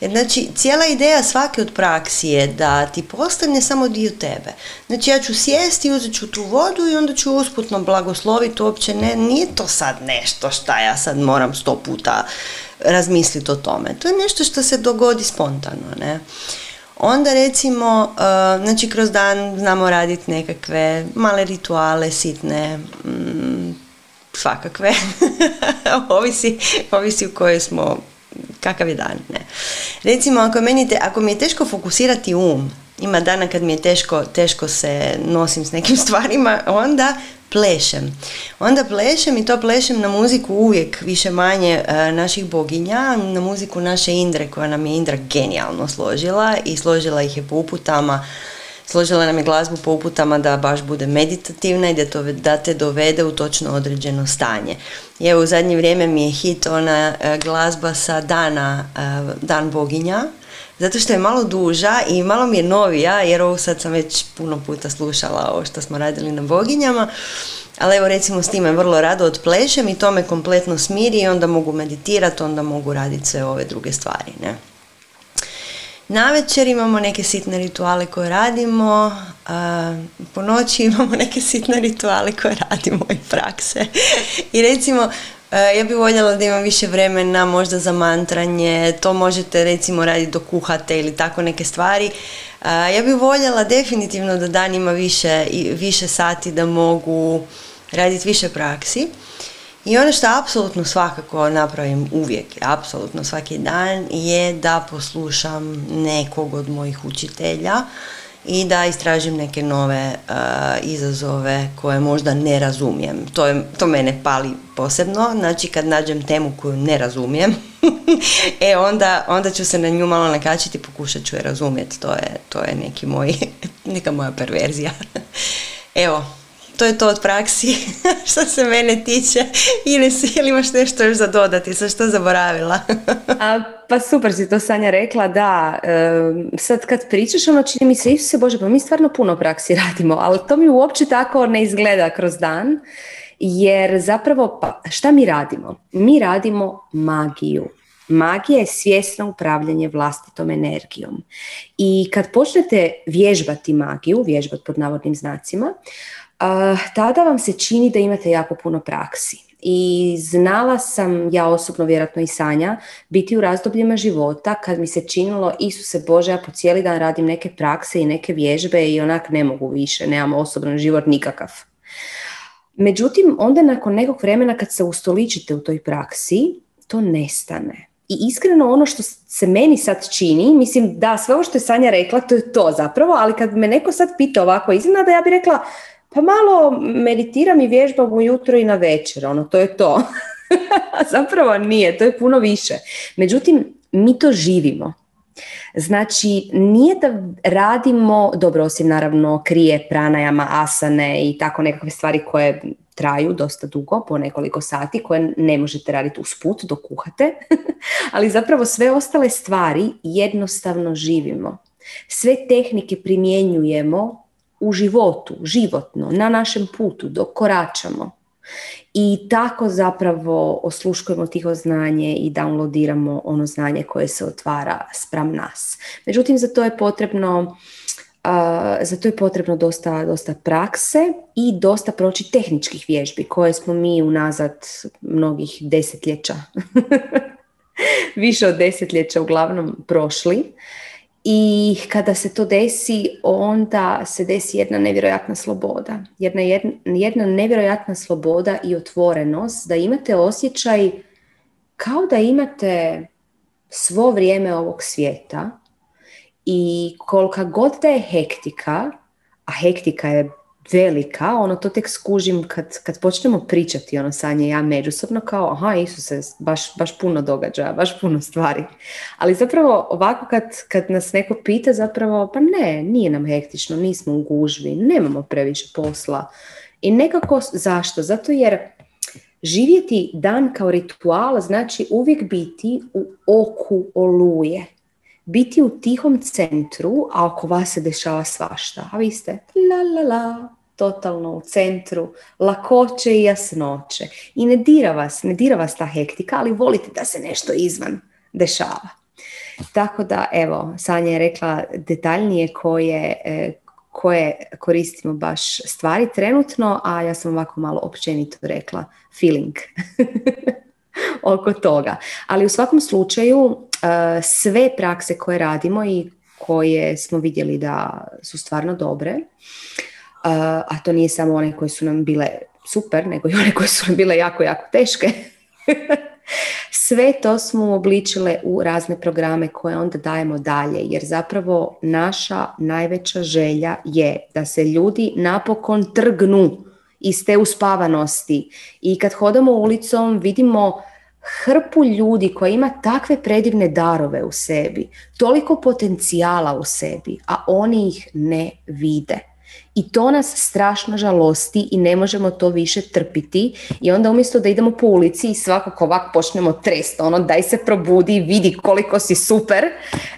Jer znači cijela ideja svake od praksi je da ti postane samo dio tebe. Znači ja ću sjesti, uzet ću tu vodu i onda ću usputno blagosloviti, uopće ne, nije to sad nešto šta ja sad moram sto puta razmisliti o tome. To je nešto što se dogodi spontano, ne. Onda recimo, uh, znači kroz dan znamo raditi nekakve male rituale, sitne, mm, svakakve, ovisi, ovisi u kojoj smo, kakav je dan. Ne. Recimo, ako, meni ako mi je teško fokusirati um, ima dana kad mi je teško, teško se nosim s nekim stvarima, onda plešem. Onda plešem i to plešem na muziku uvijek više manje e, naših boginja, na muziku naše Indre koja nam je Indra genijalno složila i složila ih je po uputama složila nam je glazbu po uputama da baš bude meditativna i da, to, da te dovede u točno određeno stanje. I evo u zadnje vrijeme mi je hit ona e, glazba sa dana, e, dan boginja, zato što je malo duža i malo mi je novija, jer ovo sad sam već puno puta slušala ovo što smo radili na boginjama, ali evo recimo s time vrlo rado odplešem i to me kompletno smiri i onda mogu meditirati, onda mogu raditi sve ove druge stvari. Ne? Na večer imamo neke sitne rituale koje radimo, po noći imamo neke sitne rituale koje radimo i prakse. I recimo, ja bih voljela da imam više vremena možda za mantranje, to možete recimo raditi dok kuhate ili tako neke stvari. Ja bih voljela definitivno da dan ima više, više sati da mogu raditi više praksi. I ono što apsolutno svakako napravim uvijek, apsolutno svaki dan, je da poslušam nekog od mojih učitelja i da istražim neke nove uh, izazove koje možda ne razumijem. To, je, to mene pali posebno, znači kad nađem temu koju ne razumijem, e onda, onda ću se na nju malo nakačiti i pokušat ću je razumjeti. To je, to je neki moj, neka moja perverzija. Evo, to je to od praksi što se mene tiče. Ili, ili imaš nešto još za dodati, sa što zaboravila? A, pa super si to Sanja rekla, da. sad kad pričaš, ono čini mi se, se Bože, pa mi stvarno puno praksi radimo, ali to mi uopće tako ne izgleda kroz dan. Jer zapravo, pa, šta mi radimo? Mi radimo magiju. Magija je svjesno upravljanje vlastitom energijom. I kad počnete vježbati magiju, vježbati pod navodnim znacima, tada vam se čini da imate jako puno praksi. I znala sam, ja osobno vjerojatno i Sanja, biti u razdobljima života kad mi se činilo, Isuse Bože, ja po cijeli dan radim neke prakse i neke vježbe i onak ne mogu više, nemam osobno život nikakav. Međutim, onda nakon nekog vremena kad se ustoličite u toj praksi, to nestane. I iskreno ono što se meni sad čini, mislim da sve ovo što je Sanja rekla, to je to zapravo, ali kad me neko sad pita ovako iznenada, ja bih rekla, pa malo meditiram i vježbam ujutro i na večer, ono, to je to. Zapravo nije, to je puno više. Međutim, mi to živimo. Znači, nije da radimo, dobro, osim naravno krije, pranajama, asane i tako nekakve stvari koje traju dosta dugo, po nekoliko sati, koje ne možete raditi usput dok kuhate, ali zapravo sve ostale stvari jednostavno živimo. Sve tehnike primjenjujemo u životu, životno, na našem putu, dok koračamo. I tako zapravo osluškujemo tiho znanje i downloadiramo ono znanje koje se otvara spram nas. Međutim, za to je potrebno uh, za to je potrebno dosta, dosta prakse i dosta proći tehničkih vježbi koje smo mi unazad mnogih desetljeća, više od desetljeća uglavnom prošli i kada se to desi, onda se desi jedna nevjerojatna sloboda. Jedna, jedna nevjerojatna sloboda i otvorenost da imate osjećaj kao da imate svo vrijeme ovog svijeta i kolika god da je hektika, a hektika je velika, ono to tek skužim kad, kad počnemo pričati ono sanje ja međusobno kao aha Isuse, baš, baš puno događaja, baš puno stvari. Ali zapravo ovako kad, kad nas neko pita zapravo pa ne, nije nam hektično, nismo u gužvi, nemamo previše posla. I nekako zašto? Zato jer živjeti dan kao ritual znači uvijek biti u oku oluje biti u tihom centru, a oko vas se dešava svašta. A vi ste la la la, totalno u centru, lakoće i jasnoće. I ne dira vas, ne dira vas ta hektika, ali volite da se nešto izvan dešava. Tako da, evo, Sanja je rekla detaljnije koje, e, koje koristimo baš stvari trenutno, a ja sam ovako malo općenito rekla feeling oko toga. Ali u svakom slučaju sve prakse koje radimo i koje smo vidjeli da su stvarno dobre, a to nije samo one koje su nam bile super, nego i one koje su nam bile jako, jako teške. Sve to smo obličile u razne programe koje onda dajemo dalje, jer zapravo naša najveća želja je da se ljudi napokon trgnu iz te uspavanosti i kad hodamo ulicom vidimo hrpu ljudi koja ima takve predivne darove u sebi, toliko potencijala u sebi, a oni ih ne vide. I to nas strašno žalosti i ne možemo to više trpiti i onda umjesto da idemo po ulici i svakako ovako počnemo trest, ono daj se probudi, vidi koliko si super,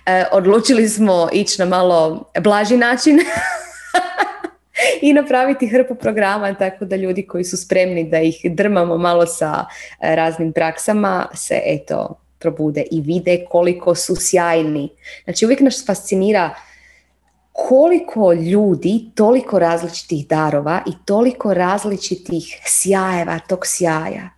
e, odlučili smo ići na malo blaži način i napraviti hrpu programa tako da ljudi koji su spremni da ih drmamo malo sa e, raznim praksama se eto probude i vide koliko su sjajni. Znači uvijek nas fascinira koliko ljudi, toliko različitih darova i toliko različitih sjajeva tog sjaja.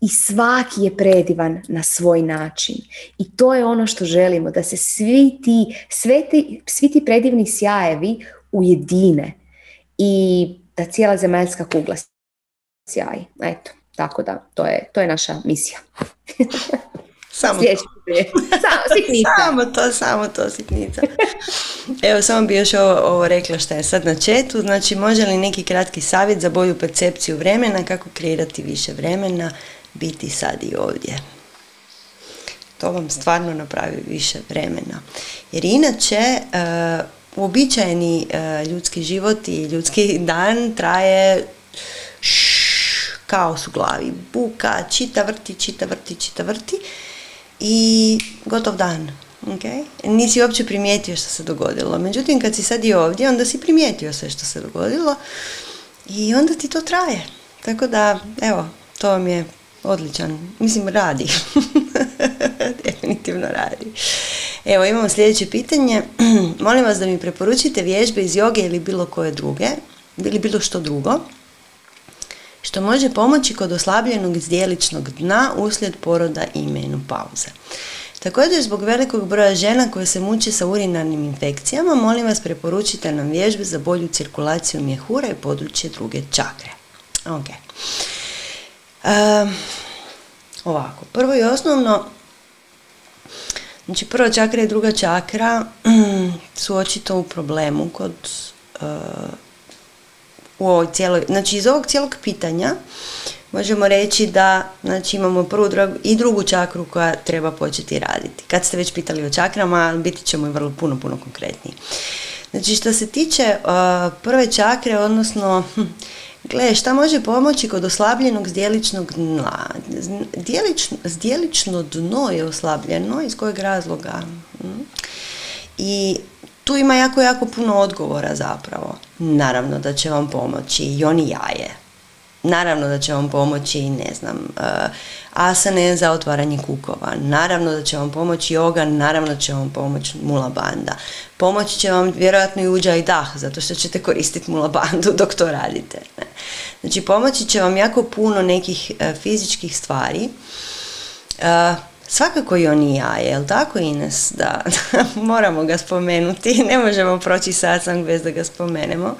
I svaki je predivan na svoj način. I to je ono što želimo, da se svi ti, sve ti, svi ti predivni sjajevi ujedine i da cijela zemaljska kugla sjaji. Eto, tako da, to je, to je naša misija. Samo to. samo, to, samo to, sitnica. Evo, samo bi još ovo, ovo rekla što je sad na četu. Znači, može li neki kratki savjet za bolju percepciju vremena, kako kreirati više vremena, biti sad i ovdje? To vam stvarno napravi više vremena. Jer inače, uh, uobičajeni uh, ljudski život i ljudski dan traje kaos u glavi. Buka, čita vrti, čita vrti, čita vrti i gotov dan. Okay? Nisi uopće primijetio što se dogodilo. Međutim, kad si sad i ovdje, onda si primijetio sve što se dogodilo i onda ti to traje. Tako da, evo, to vam je odličan. Mislim, radi. Definitivno radi. Evo, imamo sljedeće pitanje. Molim vas da mi preporučite vježbe iz joge ili bilo koje druge, ili bilo što drugo, što može pomoći kod oslabljenog zdjeličnog dna uslijed poroda i menopauze. Također, zbog velikog broja žena koje se muče sa urinarnim infekcijama, molim vas preporučite nam vježbe za bolju cirkulaciju mjehura i područje druge čakre. Ok. ovako, prvo i osnovno, znači prva čakra i druga čakra su očito u problemu kod uh, u ovoj cijeloj, znači iz ovog cijelog pitanja možemo reći da znači, imamo prvu i drugu čakru koja treba početi raditi. Kad ste već pitali o čakrama, biti ćemo i vrlo puno, puno konkretniji. Znači što se tiče uh, prve čakre, odnosno hm, Gle, šta može pomoći kod oslabljenog zdjeličnog dna? zdjelično dno je oslabljeno, iz kojeg razloga? Hm? I tu ima jako, jako puno odgovora zapravo. Naravno da će vam pomoći i oni jaje. Naravno da će vam pomoći, ne znam, uh, asane za otvaranje kukova. Naravno da će vam pomoći yoga, naravno da će vam pomoći mula banda. Pomoći će vam vjerojatno i uđa i dah, zato što ćete koristiti mula bandu dok to radite. Znači, pomoći će vam jako puno nekih uh, fizičkih stvari. Uh, Svakako i on i ja, jel tako Ines? Da, moramo ga spomenuti, ne možemo proći satsang bez da ga spomenemo.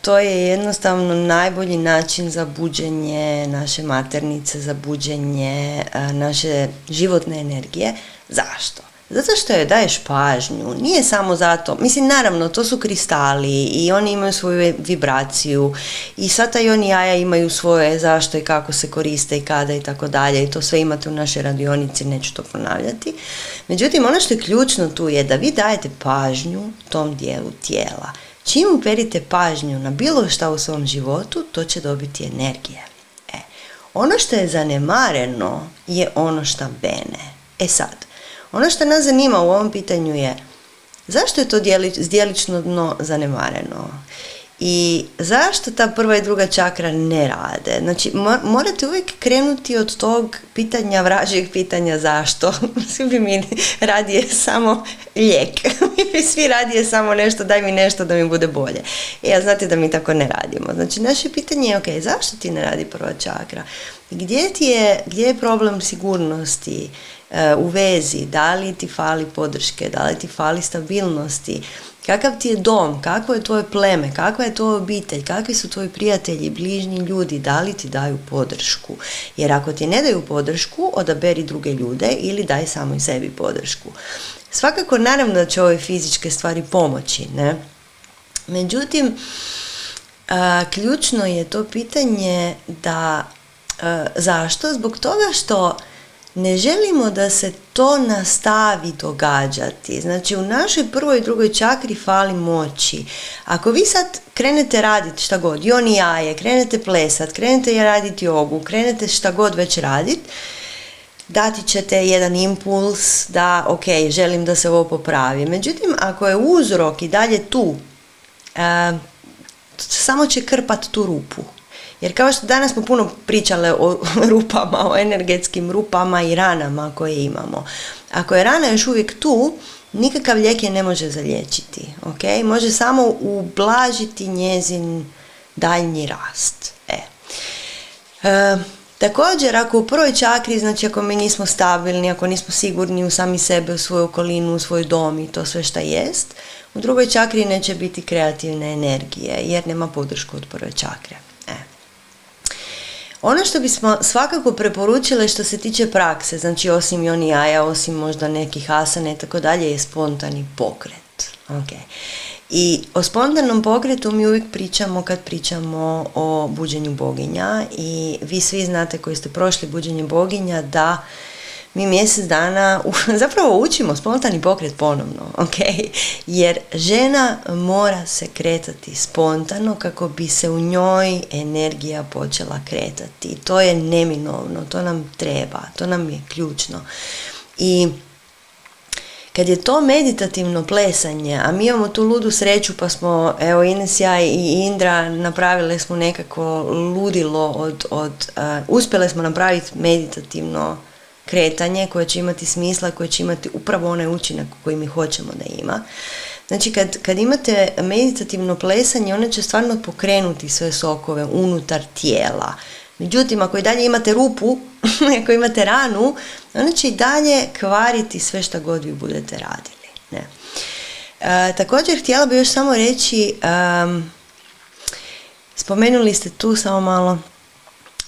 To je jednostavno najbolji način za buđenje naše maternice, za buđenje naše životne energije. Zašto? Zato što joj daješ pažnju, nije samo zato, mislim naravno to su kristali i oni imaju svoju vibraciju i sva ta i oni jaja imaju svoje zašto i kako se koriste i kada i tako dalje i to sve imate u našoj radionici, neću to ponavljati. Međutim, ono što je ključno tu je da vi dajete pažnju tom dijelu tijela. Čim uperite pažnju na bilo šta u svom životu, to će dobiti energije. E, ono što je zanemareno je ono što bene. E sad, ono što nas zanima u ovom pitanju je zašto je to zdjelično dno zanemareno? I zašto ta prva i druga čakra ne rade? Znači, morate uvijek krenuti od tog pitanja, vražijeg pitanja zašto. Svi bi mi radije samo lijek. mi bi svi radije samo nešto, daj mi nešto da mi bude bolje. I ja znate da mi tako ne radimo. Znači, naše pitanje je, ok, zašto ti ne radi prva čakra? Gdje ti je, gdje je problem sigurnosti? E, u vezi, da li ti fali podrške, da li ti fali stabilnosti, Kakav ti je dom, kakvo je tvoje pleme, kakva je tvoja obitelj, kakvi su tvoji prijatelji, bližnji ljudi, da li ti daju podršku. Jer ako ti ne daju podršku, odaberi druge ljude ili daj samo i sebi podršku. Svakako, naravno da će ove fizičke stvari pomoći, ne? Međutim, ključno je to pitanje da zašto? Zbog toga što ne želimo da se to nastavi događati. Znači u našoj prvoj i drugoj čakri fali moći. Ako vi sad krenete raditi šta god, joni jaje, krenete plesat, krenete raditi jogu, krenete šta god već raditi, dati ćete jedan impuls da ok, želim da se ovo popravi. Međutim, ako je uzrok i dalje tu, samo će krpat tu rupu. Jer kao što danas smo puno pričale o rupama, o energetskim rupama i ranama koje imamo. Ako je rana još uvijek tu, nikakav lijek je ne može zaliječiti. Okay? Može samo ublažiti njezin daljnji rast. E. E, također, ako u prvoj čakri, znači ako mi nismo stabilni, ako nismo sigurni u sami sebe, u svoju okolinu, u svoj dom i to sve šta jest, u drugoj čakri neće biti kreativne energije jer nema podršku od prve čakre. Ono što bismo svakako preporučile što se tiče prakse, znači osim joni jaja, osim možda nekih asana i tako dalje, je spontani pokret. Okay. I o spontanom pokretu mi uvijek pričamo kad pričamo o buđenju boginja i vi svi znate koji ste prošli buđenje boginja da mi mjesec dana zapravo učimo spontani pokret ponovno, ok? Jer žena mora se kretati spontano kako bi se u njoj energija počela kretati. To je neminovno, to nam treba, to nam je ključno. I kad je to meditativno plesanje, a mi imamo tu ludu sreću pa smo, evo Ines, ja i Indra napravile smo nekako ludilo od, od uh, uspjele smo napraviti meditativno kretanje koje će imati smisla, koje će imati upravo onaj učinak koji mi hoćemo da ima. Znači kad, kad imate meditativno plesanje, one će stvarno pokrenuti sve sokove unutar tijela. Međutim, ako i dalje imate rupu, ako imate ranu, one će i dalje kvariti sve što god vi budete radili. Ne. E, također, htjela bih još samo reći, spomenuli ste tu samo malo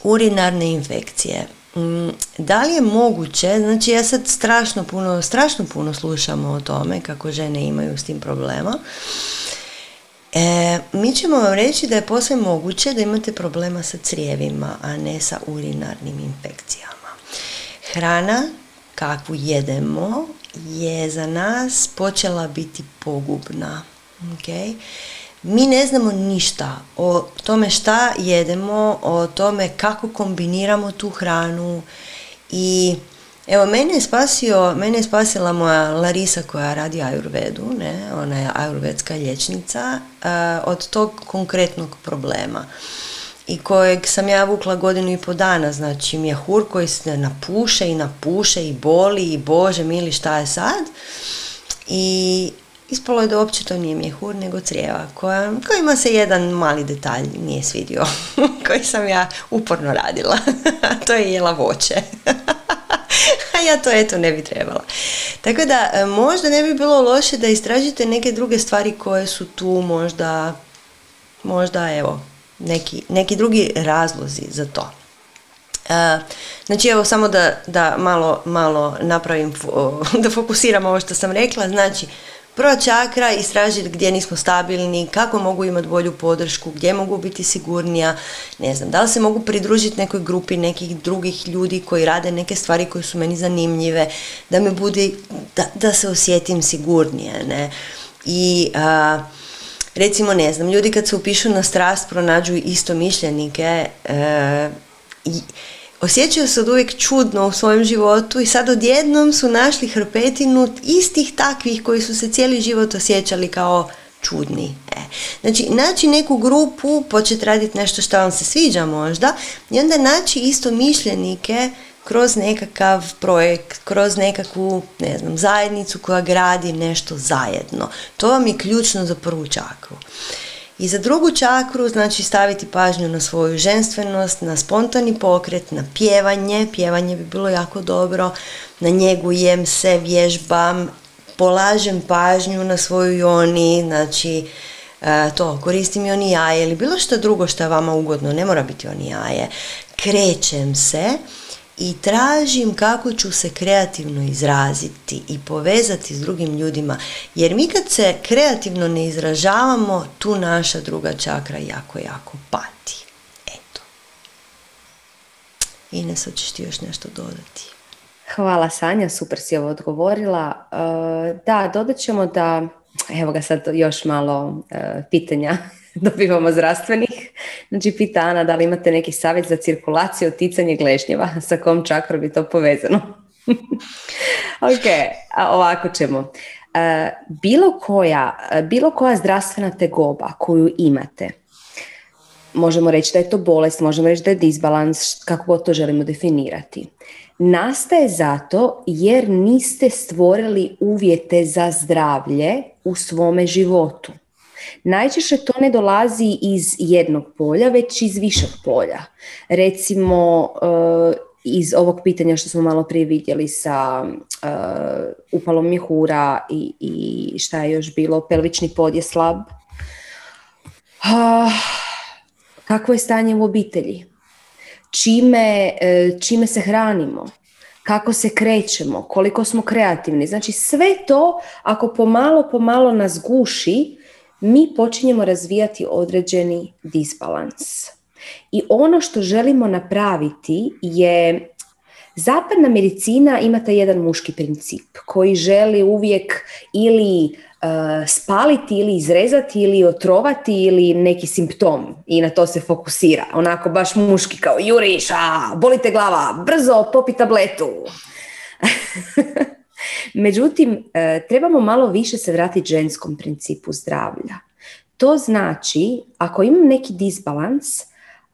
urinarne infekcije. Mm, da li je moguće, znači ja sad strašno puno, strašno puno slušamo o tome kako žene imaju s tim problema. E, mi ćemo vam reći da je posve moguće da imate problema sa crijevima, a ne sa urinarnim infekcijama. Hrana kakvu jedemo je za nas počela biti pogubna. Okay? Mi ne znamo ništa o tome šta jedemo, o tome kako kombiniramo tu hranu i evo mene je spasio, mene je spasila moja Larisa koja radi ajurvedu, ne, ona je ajurvedska liječnica, od tog konkretnog problema i kojeg sam ja vukla godinu i po dana, znači mjehur koji se napuše i napuše i boli i bože mili šta je sad? I Ispalo je da uopće to nije mjehur, nego crijeva, koja, kojima se jedan mali detalj nije svidio, koji sam ja uporno radila. to je jela voće. A ja to eto ne bi trebala. Tako da e, možda ne bi bilo loše da istražite neke druge stvari koje su tu možda, možda evo, neki, neki drugi razlozi za to. Uh, znači evo samo da, da malo, malo napravim, da fokusiram ovo što sam rekla, znači Prva čakra, istražiti gdje nismo stabilni, kako mogu imati bolju podršku, gdje mogu biti sigurnija, ne znam, da li se mogu pridružiti nekoj grupi nekih drugih ljudi koji rade neke stvari koje su meni zanimljive, da me bude, da, da se osjetim sigurnije, ne. I a, recimo, ne znam, ljudi kad se upišu na strast pronađu isto mišljenike e, i osjećaju se uvijek čudno u svojem životu i sad odjednom su našli hrpetinu istih takvih koji su se cijeli život osjećali kao čudni. E. Znači, naći neku grupu, početi raditi nešto što vam se sviđa možda i onda naći isto mišljenike kroz nekakav projekt, kroz nekakvu, ne znam, zajednicu koja gradi nešto zajedno. To vam je ključno za prvu čakru. I za drugu čakru znači staviti pažnju na svoju ženstvenost, na spontani pokret, na pjevanje, pjevanje bi bilo jako dobro, na njegu jem se, vježbam, polažem pažnju na svoju joni, znači e, to, koristim joni jaje ili bilo što drugo što je vama ugodno, ne mora biti joni jaje. Krećem se i tražim kako ću se kreativno izraziti i povezati s drugim ljudima. Jer mi kad se kreativno ne izražavamo, tu naša druga čakra jako, jako pati. Eto. Ines, hoćeš ti još nešto dodati? Hvala Sanja, super si ovo odgovorila. E, da, dodat ćemo da, evo ga sad još malo e, pitanja dobivamo zdravstvenih. Znači, pita Ana da li imate neki savjet za cirkulaciju, ticanje gležnjeva, sa kom čakrom bi to povezano. ok, a ovako ćemo. E, bilo, koja, bilo koja zdravstvena tegoba koju imate, možemo reći da je to bolest, možemo reći da je disbalans, kako god to želimo definirati, nastaje zato jer niste stvorili uvjete za zdravlje u svome životu. Najčešće to ne dolazi iz jednog polja, već iz višeg polja. Recimo, eh, iz ovog pitanja što smo malo prije vidjeli sa uh, upalom mjehura i, i šta je još bilo, pelvični pod je slab. Uh, kakvo je stanje u obitelji? Čime, uh, čime se hranimo? Kako se krećemo? Koliko smo kreativni? Znači sve to ako pomalo, pomalo nas guši, mi počinjemo razvijati određeni disbalans. I ono što želimo napraviti je Zapadna medicina ima taj jedan muški princip koji želi uvijek ili uh, spaliti ili izrezati ili otrovati ili neki simptom i na to se fokusira. Onako baš muški kao juriš, a, bolite glava, brzo popi tabletu. Međutim, e, trebamo malo više se vratiti ženskom principu zdravlja. To znači, ako imam neki disbalans,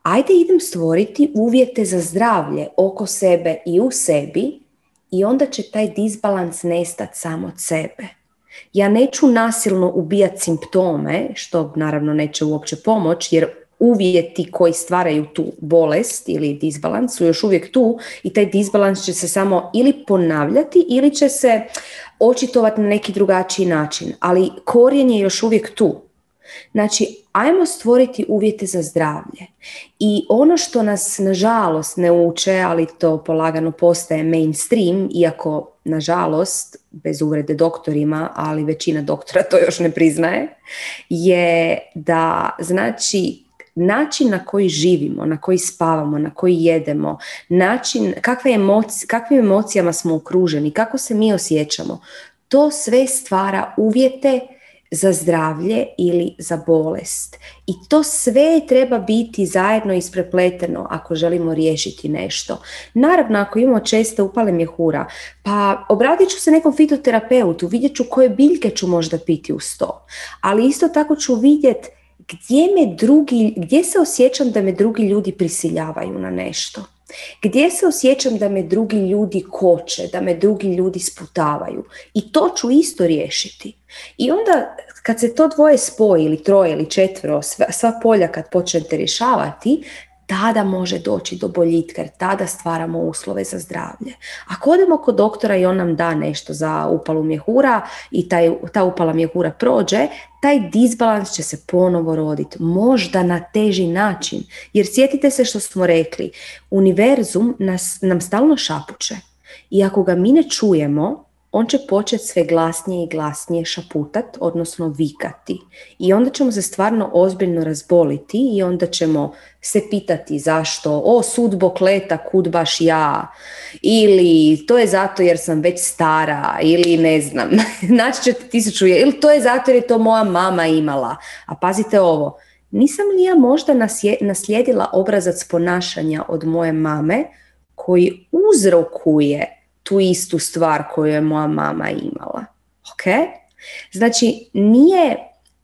ajde idem stvoriti uvjete za zdravlje oko sebe i u sebi i onda će taj disbalans nestati samo od sebe. Ja neću nasilno ubijati simptome, što naravno neće uopće pomoć, jer uvjeti koji stvaraju tu bolest ili disbalans su još uvijek tu i taj disbalans će se samo ili ponavljati ili će se očitovati na neki drugačiji način, ali korijen je još uvijek tu. Znači, ajmo stvoriti uvjete za zdravlje. I ono što nas, nažalost, ne uče, ali to polagano postaje mainstream, iako, nažalost, bez uvrede doktorima, ali većina doktora to još ne priznaje, je da, znači, način na koji živimo, na koji spavamo, na koji jedemo, način, kakve emocije, kakvim emocijama smo okruženi, kako se mi osjećamo, to sve stvara uvjete za zdravlje ili za bolest. I to sve treba biti zajedno isprepleteno ako želimo riješiti nešto. Naravno, ako imamo često upale mjehura, pa obratit ću se nekom fitoterapeutu, vidjet ću koje biljke ću možda piti uz to. Ali isto tako ću vidjeti gdje, me drugi, gdje se osjećam da me drugi ljudi prisiljavaju na nešto. Gdje se osjećam da me drugi ljudi koče, da me drugi ljudi sputavaju. I to ću isto riješiti. I onda kad se to dvoje spoji ili troje ili četvero, sva, sva polja kad počnete rješavati, tada može doći do boljitka jer tada stvaramo uslove za zdravlje. Ako odemo kod doktora i on nam da nešto za upalu mjehura i taj, ta upala mjehura prođe, taj disbalans će se ponovo roditi, možda na teži način. Jer sjetite se što smo rekli, univerzum nas, nam stalno šapuće i ako ga mi ne čujemo, on će početi sve glasnije i glasnije šaputat, odnosno vikati. I onda ćemo se stvarno ozbiljno razboliti i onda ćemo se pitati zašto, o sudbo kleta, kud baš ja, ili to je zato jer sam već stara, ili ne znam, naći ćete tisuću, ili to je zato jer je to moja mama imala. A pazite ovo, nisam li ja možda naslijedila obrazac ponašanja od moje mame koji uzrokuje tu istu stvar koju je moja mama imala. Ok? Znači, nije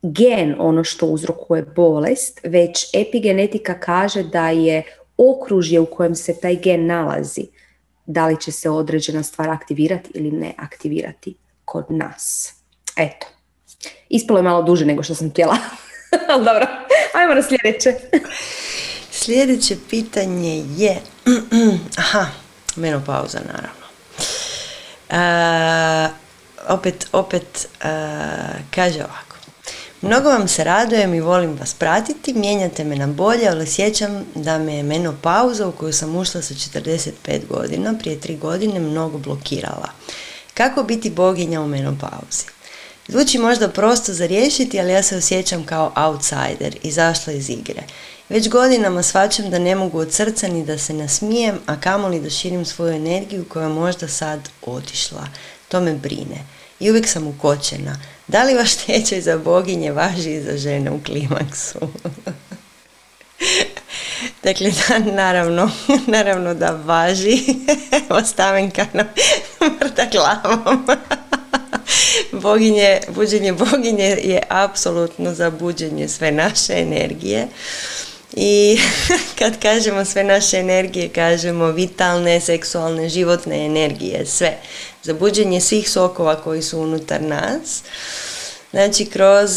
gen ono što uzrokuje bolest, već epigenetika kaže da je okružje u kojem se taj gen nalazi, da li će se određena stvar aktivirati ili ne aktivirati kod nas. Eto. Ispalo je malo duže nego što sam htjela. Ali dobro, ajmo na sljedeće. sljedeće pitanje je... Aha, menopauza naravno. opet, opet kaže ovako. Mnogo vam se radujem i volim vas pratiti, mijenjate me na bolje, ali sjećam da me je menopauza u koju sam ušla sa 45 godina, prije tri godine, mnogo blokirala. Kako biti boginja u menopauzi? Zvuči možda prosto za riješiti, ali ja se osjećam kao outsider, izašla iz igre. Već godinama svačam da ne mogu od srca ni da se nasmijem, a kamoli da širim svoju energiju koja možda sad otišla. To me brine. I uvijek sam ukočena. Da li vaš tečaj za boginje važi i za žene u klimaksu? dakle, da, naravno, naravno da važi. Ostavenka na mrta glavom. boginje, buđenje boginje je apsolutno za buđenje sve naše energije. I kad kažemo sve naše energije, kažemo vitalne, seksualne, životne energije, sve. Za buđenje svih sokova koji su unutar nas. Znači, kroz,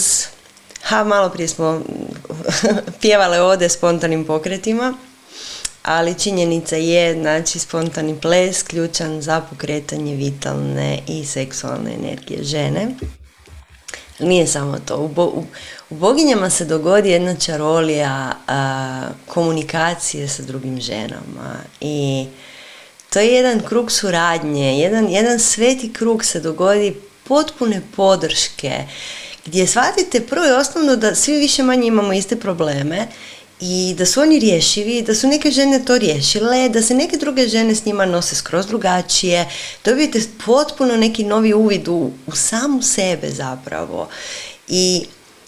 ha, malo prije smo pjevale ode spontanim pokretima, ali činjenica je, znači, spontani ples ključan za pokretanje vitalne i seksualne energije žene. Nije samo to. U, u, boginjama se dogodi jedna čarolija komunikacije sa drugim ženama i to je jedan krug suradnje, jedan, jedan sveti krug se dogodi potpune podrške gdje shvatite prvo i osnovno da svi više manje imamo iste probleme i da su oni rješivi, da su neke žene to riješile, da se neke druge žene s njima nose skroz drugačije, dobijete potpuno neki novi uvid u, u samu sebe zapravo. I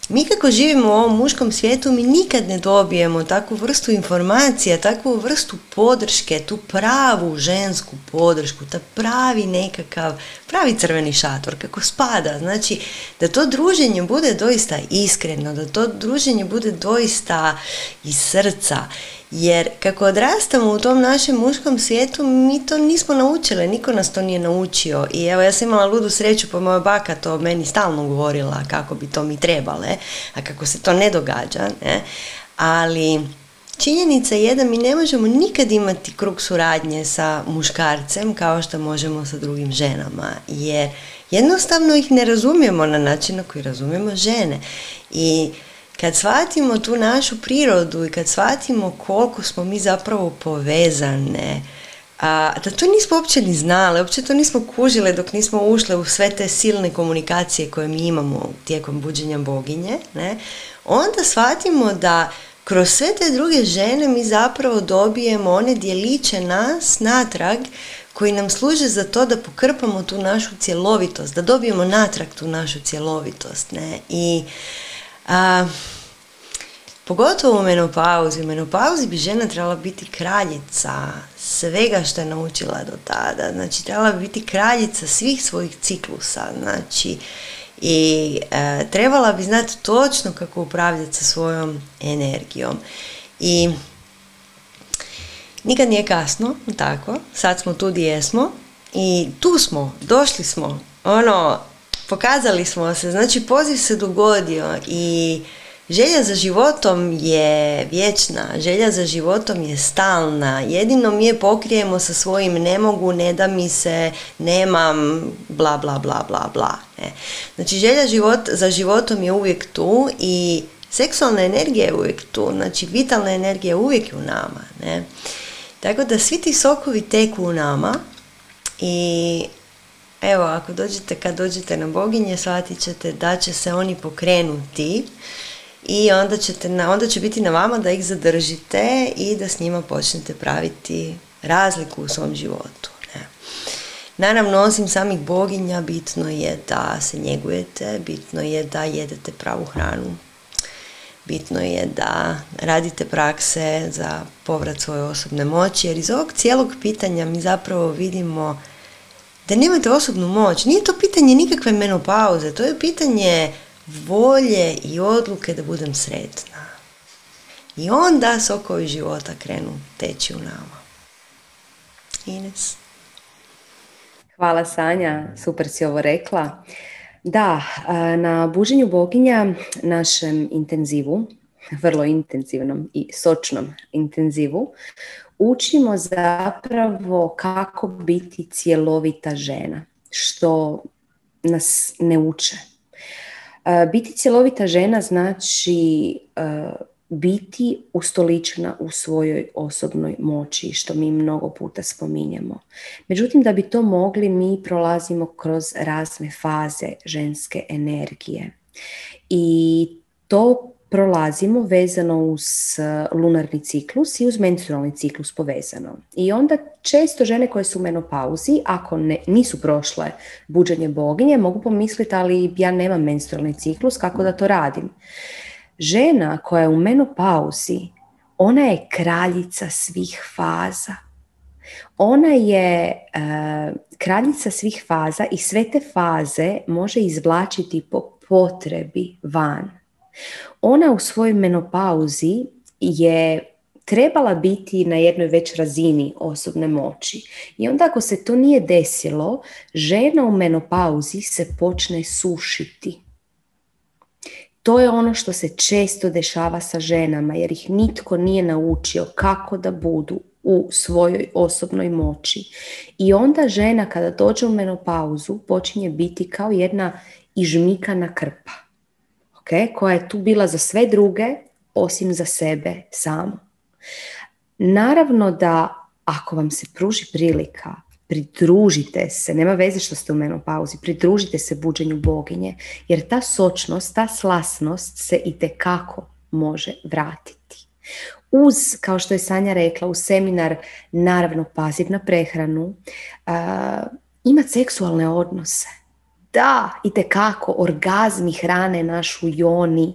mi kako živimo u ovom muškom svijetu, mi nikad ne dobijemo takvu vrstu informacija, takvu vrstu podrške, tu pravu žensku podršku, ta pravi nekakav, pravi crveni šator, kako spada. Znači, da to druženje bude doista iskreno, da to druženje bude doista iz srca, jer kako odrastamo u tom našem muškom svijetu, mi to nismo naučili, niko nas to nije naučio. I evo, ja sam imala ludu sreću, pa moja baka to meni stalno govorila kako bi to mi trebale, a kako se to ne događa. Ne? Ali činjenica je da mi ne možemo nikad imati krug suradnje sa muškarcem kao što možemo sa drugim ženama, jer jednostavno ih ne razumijemo na način na koji razumijemo žene. I kad shvatimo tu našu prirodu i kad shvatimo koliko smo mi zapravo povezane, a, da to nismo uopće ni znali, uopće to nismo kužile dok nismo ušle u sve te silne komunikacije koje mi imamo tijekom buđenja boginje, ne, onda shvatimo da kroz sve te druge žene mi zapravo dobijemo one dijeliće nas natrag koji nam služe za to da pokrpamo tu našu cjelovitost, da dobijemo natrag tu našu cjelovitost. Ne? I a, pogotovo u menopauzi. U menopauzi bi žena trebala biti kraljica svega što je naučila do tada. Znači, trebala bi biti kraljica svih svojih ciklusa. Znači, i e, trebala bi znati točno kako upravljati sa svojom energijom. I nikad nije kasno, tako, sad smo tu gdje jesmo i tu smo, došli smo, ono, pokazali smo se, znači poziv se dogodio i želja za životom je vječna, želja za životom je stalna, jedino mi je pokrijemo sa svojim ne mogu, ne da mi se, nemam, bla bla bla bla bla. Ne. Znači želja život, za životom je uvijek tu i seksualna energija je uvijek tu, znači vitalna energija je uvijek u nama. Ne. Tako da svi ti sokovi teku u nama i evo, ako dođete, kad dođete na boginje, shvatit ćete da će se oni pokrenuti i onda, ćete na, onda će biti na vama da ih zadržite i da s njima počnete praviti razliku u svom životu. Ne. Naravno, osim samih boginja, bitno je da se njegujete, bitno je da jedete pravu hranu, bitno je da radite prakse za povrat svoje osobne moći, jer iz ovog cijelog pitanja mi zapravo vidimo da nemate osobnu moć. Nije to pitanje nikakve menopauze, to je pitanje volje i odluke da budem sretna. I onda sokovi života krenu teći u nama. Ines. Hvala Sanja, super si ovo rekla. Da, na buženju boginja, našem intenzivu, vrlo intenzivnom i sočnom intenzivu, učimo zapravo kako biti cjelovita žena, što nas ne uče. E, biti cjelovita žena znači biti ustoličena u svojoj osobnoj moći, što mi mnogo puta spominjemo. Međutim, da bi to mogli, mi prolazimo kroz razne faze ženske energije. I to prolazimo vezano uz lunarni ciklus i uz menstrualni ciklus povezano. I onda često žene koje su u menopauzi, ako ne, nisu prošle buđenje boginje, mogu pomisliti ali ja nemam menstrualni ciklus, kako da to radim? Žena koja je u menopauzi, ona je kraljica svih faza. Ona je e, kraljica svih faza i sve te faze može izvlačiti po potrebi van. Ona u svojoj menopauzi je trebala biti na jednoj već razini osobne moći. I onda ako se to nije desilo, žena u menopauzi se počne sušiti to je ono što se često dešava sa ženama jer ih nitko nije naučio kako da budu u svojoj osobnoj moći. I onda žena kada dođe u menopauzu počinje biti kao jedna ižmikana krpa. Okay? Koja je tu bila za sve druge osim za sebe samo. Naravno da ako vam se pruži prilika pridružite se, nema veze što ste u menopauzi, pridružite se buđenju boginje, jer ta sočnost, ta slasnost se i kako može vratiti. Uz, kao što je Sanja rekla, u seminar naravno paziv na prehranu, uh, imati seksualne odnose. Da, i kako orgazmi hrane našu joni.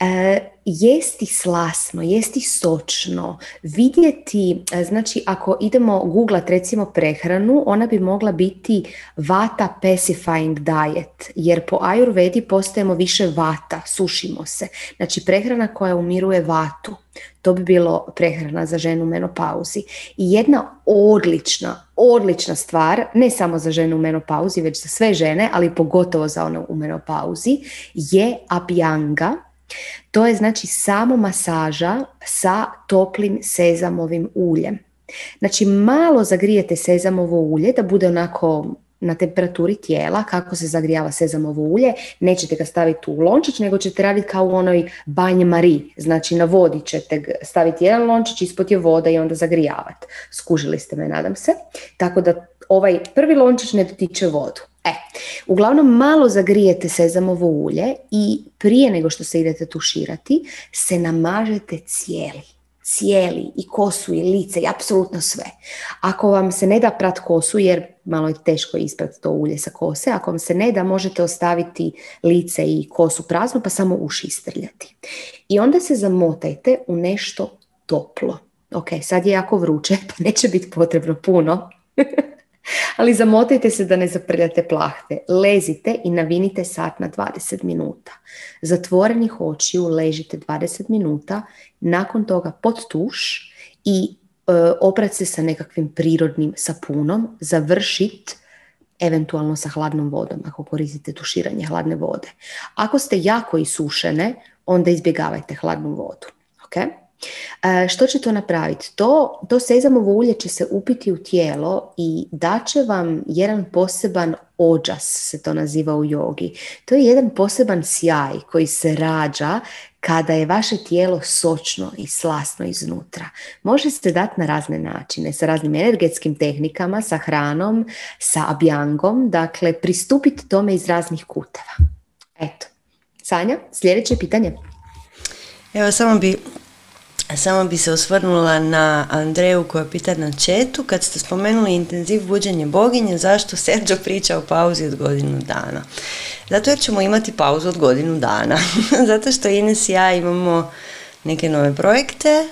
E, jesti slasno, jesti sočno, vidjeti, e, znači ako idemo googlat recimo prehranu, ona bi mogla biti vata pacifying diet, jer po ajurvedi postajemo više vata, sušimo se. Znači prehrana koja umiruje vatu, to bi bilo prehrana za ženu u menopauzi. I jedna odlična, odlična stvar, ne samo za ženu u menopauzi, već za sve žene, ali pogotovo za one u menopauzi, je abjanga, to je znači samo masaža sa toplim sezamovim uljem. Znači malo zagrijete sezamovo ulje da bude onako na temperaturi tijela, kako se zagrijava sezamovo ulje, nećete ga staviti u lončić, nego ćete raditi kao u onoj banj mari, znači na vodi ćete staviti jedan lončić, ispod je voda i onda zagrijavati. Skužili ste me, nadam se. Tako da ovaj prvi lončić ne dotiče vodu. E, uglavnom malo zagrijete sezamovo ulje i prije nego što se idete tuširati se namažete cijeli. Cijeli i kosu i lice i apsolutno sve. Ako vam se ne da prat kosu jer malo je teško isprati to ulje sa kose, ako vam se ne da možete ostaviti lice i kosu praznu pa samo uši istrljati. I onda se zamotajte u nešto toplo. Ok, sad je jako vruće pa neće biti potrebno puno. Ali zamotajte se da ne zaprljate plahte. Lezite i navinite sat na 20 minuta. Zatvorenih očiju ležite 20 minuta, nakon toga pod tuš i e, oprat se sa nekakvim prirodnim sapunom, završit eventualno sa hladnom vodom ako koristite tuširanje hladne vode. Ako ste jako isušene, onda izbjegavajte hladnu vodu. Okay? E, što će to napraviti? To, to sezamovo ulje će se upiti u tijelo i daće vam jedan poseban ođas, se to naziva u jogi. To je jedan poseban sjaj koji se rađa kada je vaše tijelo sočno i slasno iznutra. Može se dati na razne načine, sa raznim energetskim tehnikama, sa hranom, sa abjangom, dakle pristupiti tome iz raznih kuteva. Eto. Sanja, sljedeće pitanje. Evo, samo bi samo bi se osvrnula na Andreju koja pita na četu, kad ste spomenuli intenziv buđenje boginje, zašto Sergio priča o pauzi od godinu dana? Zato jer ćemo imati pauzu od godinu dana. Zato što Ines i ja imamo neke nove projekte,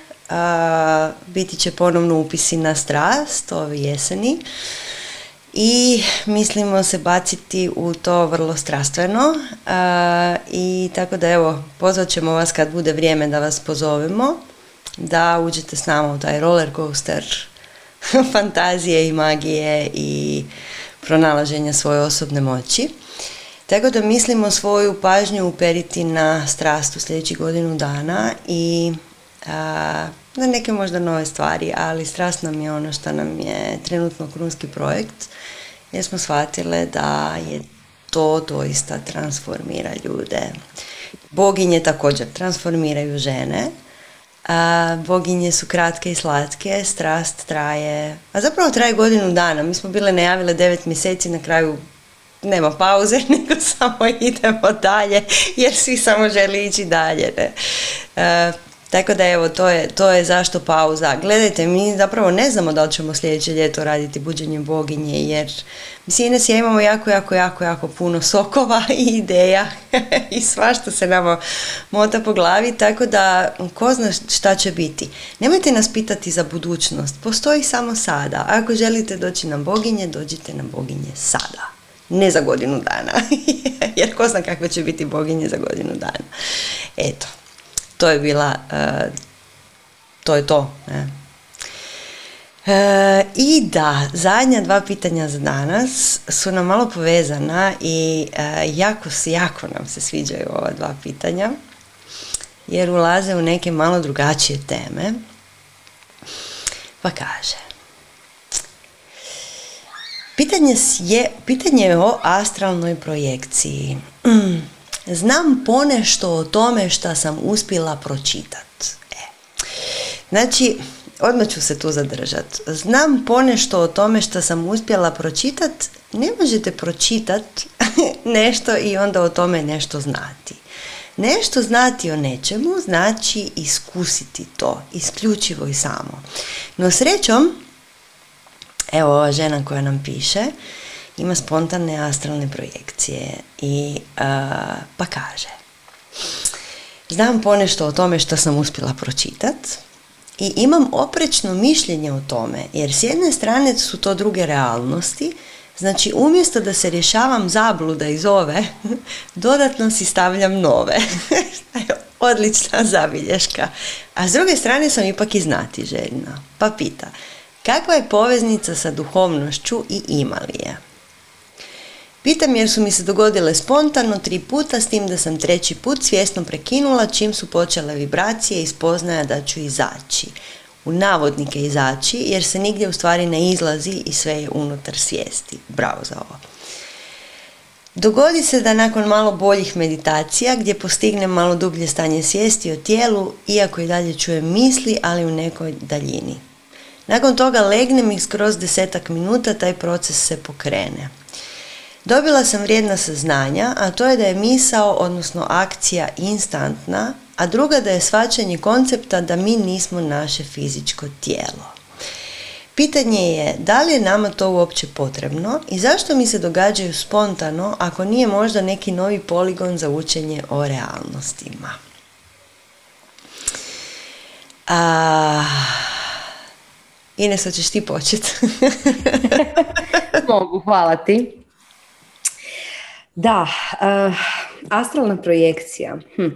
biti će ponovno upisi na strast ove jeseni i mislimo se baciti u to vrlo strastveno i tako da evo pozvat ćemo vas kad bude vrijeme da vas pozovemo da uđete s nama u taj roller coaster fantazije i magije i pronalaženja svoje osobne moći. Tako da mislimo svoju pažnju uperiti na strast u sljedećih godinu dana i a, na neke možda nove stvari, ali strast nam je ono što nam je trenutno krunski projekt jer smo shvatile da je to doista transformira ljude. Boginje također transformiraju žene. A, boginje su kratke i slatke, strast traje, a zapravo traje godinu dana. Mi smo bile najavile devet mjeseci, na kraju nema pauze, nego samo idemo dalje, jer svi samo želi ići dalje. Ne? Tako da evo, to je, to je zašto pauza. Gledajte, mi zapravo ne znamo da li ćemo sljedeće ljeto raditi buđenje boginje, jer mislim, Ines ja imamo jako, jako, jako, jako puno sokova i ideja i svašta se nama mota po glavi, tako da ko zna šta će biti. Nemojte nas pitati za budućnost, postoji samo sada. Ako želite doći na boginje, dođite na boginje sada ne za godinu dana, jer ko zna kakve će biti boginje za godinu dana. Eto, to je bila, uh, to je to. Ne? E, I da, zadnja dva pitanja za danas su nam malo povezana i uh, jako, jako nam se sviđaju ova dva pitanja jer ulaze u neke malo drugačije teme. Pa kaže, pitanje je, pitanje je o astralnoj projekciji. Znam ponešto o tome što sam uspjela pročitat. E. Znači, odmah ću se tu zadržat. Znam ponešto o tome što sam uspjela pročitat, ne možete pročitat nešto i onda o tome nešto znati. Nešto znati o nečemu znači iskusiti to, isključivo i samo. No srećom, evo ova žena koja nam piše, ima spontane astralne projekcije i pa kaže znam ponešto o tome što sam uspjela pročitat i imam oprečno mišljenje o tome jer s jedne strane su to druge realnosti Znači, umjesto da se rješavam zabluda iz ove, dodatno si stavljam nove. Odlična zabilješka. A s druge strane sam ipak i znati željna. Pa pita, kakva je poveznica sa duhovnošću i ima li je? Pitam jer su mi se dogodile spontano tri puta s tim da sam treći put svjesno prekinula čim su počele vibracije i spoznaja da ću izaći. U navodnike izaći jer se nigdje u stvari ne izlazi i sve je unutar svijesti. Bravo za ovo. Dogodi se da nakon malo boljih meditacija gdje postignem malo dublje stanje svijesti o tijelu, iako i dalje čujem misli, ali u nekoj daljini. Nakon toga legnem i skroz desetak minuta taj proces se pokrene. Dobila sam vrijedna saznanja, a to je da je misao, odnosno akcija instantna, a druga da je svačanje koncepta da mi nismo naše fizičko tijelo. Pitanje je da li je nama to uopće potrebno i zašto mi se događaju spontano ako nije možda neki novi poligon za učenje o realnostima. A... Ines, hoćeš ti početi? Mogu, hvala ti. Da, uh, astralna projekcija. Hm.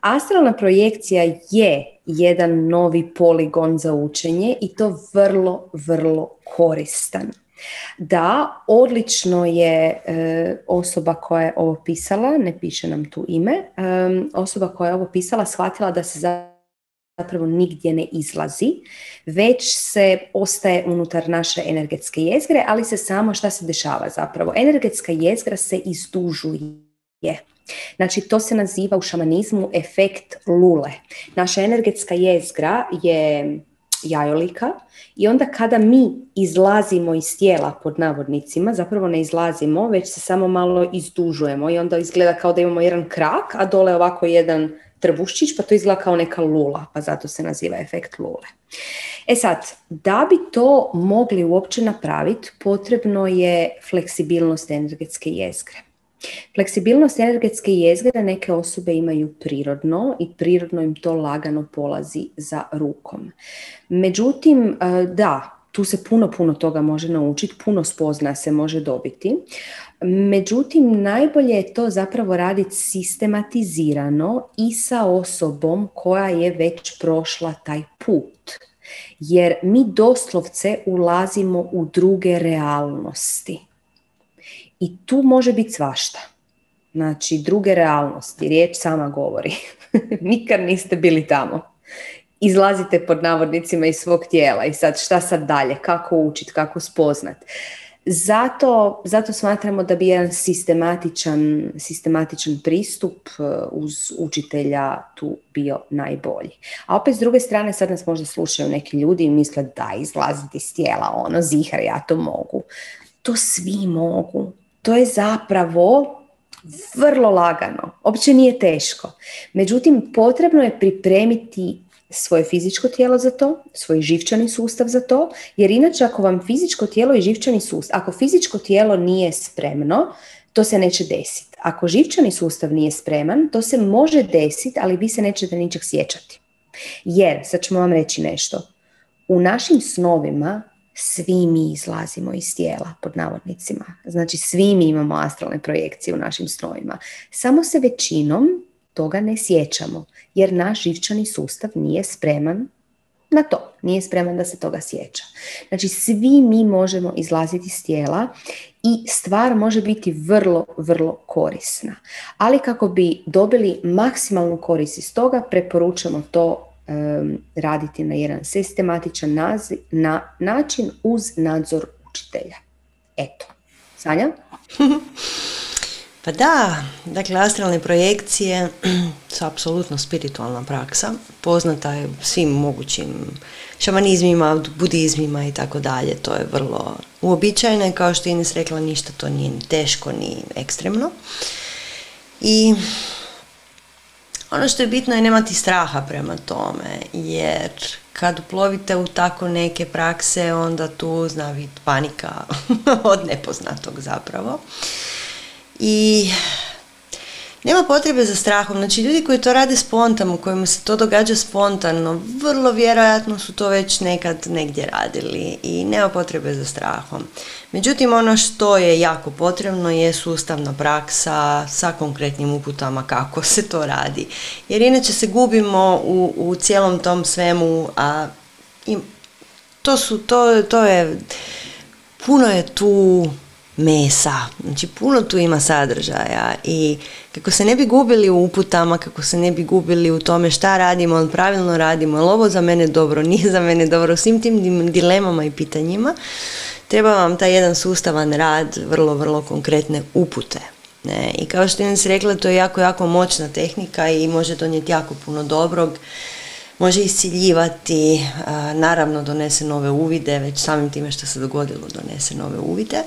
Astralna projekcija je jedan novi poligon za učenje i to vrlo, vrlo koristan. Da, odlično je e, osoba koja je ovo pisala, ne piše nam tu ime, e, osoba koja je ovo pisala shvatila da se za zapravo nigdje ne izlazi, već se ostaje unutar naše energetske jezgre, ali se samo šta se dešava zapravo? Energetska jezgra se izdužuje. Znači, to se naziva u šamanizmu efekt lule. Naša energetska jezgra je jajolika i onda kada mi izlazimo iz tijela pod navodnicima, zapravo ne izlazimo, već se samo malo izdužujemo i onda izgleda kao da imamo jedan krak, a dole ovako jedan trbuščić, pa to izgleda kao neka lula, pa zato se naziva efekt lule. E sad, da bi to mogli uopće napraviti, potrebno je fleksibilnost energetske jezgre. Fleksibilnost energetske jezgre neke osobe imaju prirodno i prirodno im to lagano polazi za rukom. Međutim, e, da, tu se puno, puno toga može naučiti, puno spozna se može dobiti. Međutim, najbolje je to zapravo raditi sistematizirano i sa osobom koja je već prošla taj put. Jer mi doslovce ulazimo u druge realnosti. I tu može biti svašta. Znači, druge realnosti, riječ sama govori. Nikad niste bili tamo. Izlazite pod navodnicima iz svog tijela i sad šta sad dalje, kako učiti, kako spoznat. Zato, zato smatramo da bi jedan sistematičan, sistematičan pristup e, uz učitelja tu bio najbolji. A opet s druge strane sad nas možda slušaju neki ljudi i misle da izlaziti iz tijela, ono zihar, ja to mogu. To svi mogu. To je zapravo vrlo lagano. Uopće nije teško. Međutim, potrebno je pripremiti svoje fizičko tijelo za to, svoj živčani sustav za to, jer inače ako vam fizičko tijelo i živčani sustav, ako fizičko tijelo nije spremno, to se neće desiti. Ako živčani sustav nije spreman, to se može desiti, ali vi se nećete ničeg sjećati. Jer, sad ćemo vam reći nešto, u našim snovima svi mi izlazimo iz tijela, pod navodnicima. Znači, svi mi imamo astralne projekcije u našim snovima. Samo se većinom toga ne sjećamo, jer naš živčani sustav nije spreman na to, nije spreman da se toga sjeća. Znači, svi mi možemo izlaziti iz tijela i stvar može biti vrlo, vrlo korisna. Ali kako bi dobili maksimalnu korist iz toga, preporučamo to raditi na jedan sistematičan naziv, na, način uz nadzor učitelja. Eto. Sanja? Pa da, dakle astralne projekcije su apsolutno spiritualna praksa, poznata je svim mogućim šamanizmima, budizmima i tako dalje, to je vrlo uobičajeno i kao što je Ines rekla ništa to nije ni teško ni ekstremno. I ono što je bitno je nemati straha prema tome, jer kad uplovite u tako neke prakse, onda tu zna biti panika od nepoznatog zapravo. I nema potrebe za strahom. Znači, ljudi koji to rade spontano, kojima se to događa spontano, vrlo vjerojatno su to već nekad negdje radili i nema potrebe za strahom. Međutim, ono što je jako potrebno je sustavna praksa sa konkretnim uputama kako se to radi. Jer inače se gubimo u, u cijelom tom svemu, a i to su, to, to je, puno je tu mesa. Znači puno tu ima sadržaja i kako se ne bi gubili u uputama, kako se ne bi gubili u tome šta radimo, ali pravilno radimo, je ovo za mene dobro, nije za mene dobro, svim tim dilemama i pitanjima, treba vam taj jedan sustavan rad, vrlo, vrlo konkretne upute. Ne? I kao što je rekla, to je jako, jako moćna tehnika i može donijeti jako puno dobrog može isciljivati, naravno donese nove uvide, već samim time što se dogodilo donese nove uvide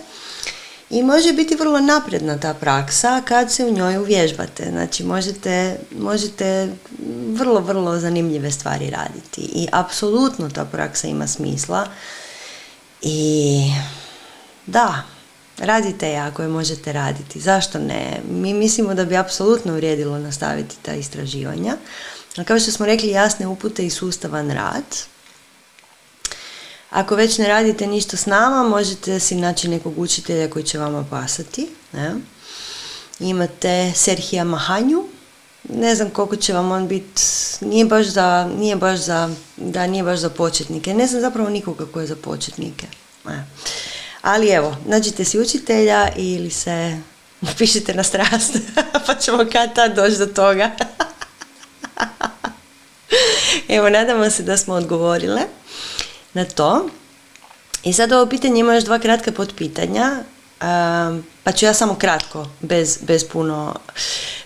i može biti vrlo napredna ta praksa kad se u njoj uvježbate. Znači možete, možete vrlo, vrlo zanimljive stvari raditi i apsolutno ta praksa ima smisla i da, radite je ako je možete raditi. Zašto ne? Mi mislimo da bi apsolutno vrijedilo nastaviti ta istraživanja. Kao što smo rekli, jasne upute i sustavan rad ako već ne radite ništa s nama, možete si naći nekog učitelja koji će vama pasati. Ne? Imate Serhija Mahanju, ne znam koliko će vam on biti, nije baš za, nije baš za, da nije baš za početnike. Ne znam zapravo nikoga koji je za početnike. Ne. Ali evo, nađite si učitelja ili se pišite na strast, pa ćemo kad tad doći do toga. evo, nadamo se da smo odgovorile na to. I sad ovo pitanje ima još dva kratka potpitanja, pa ću ja samo kratko, bez, bez puno...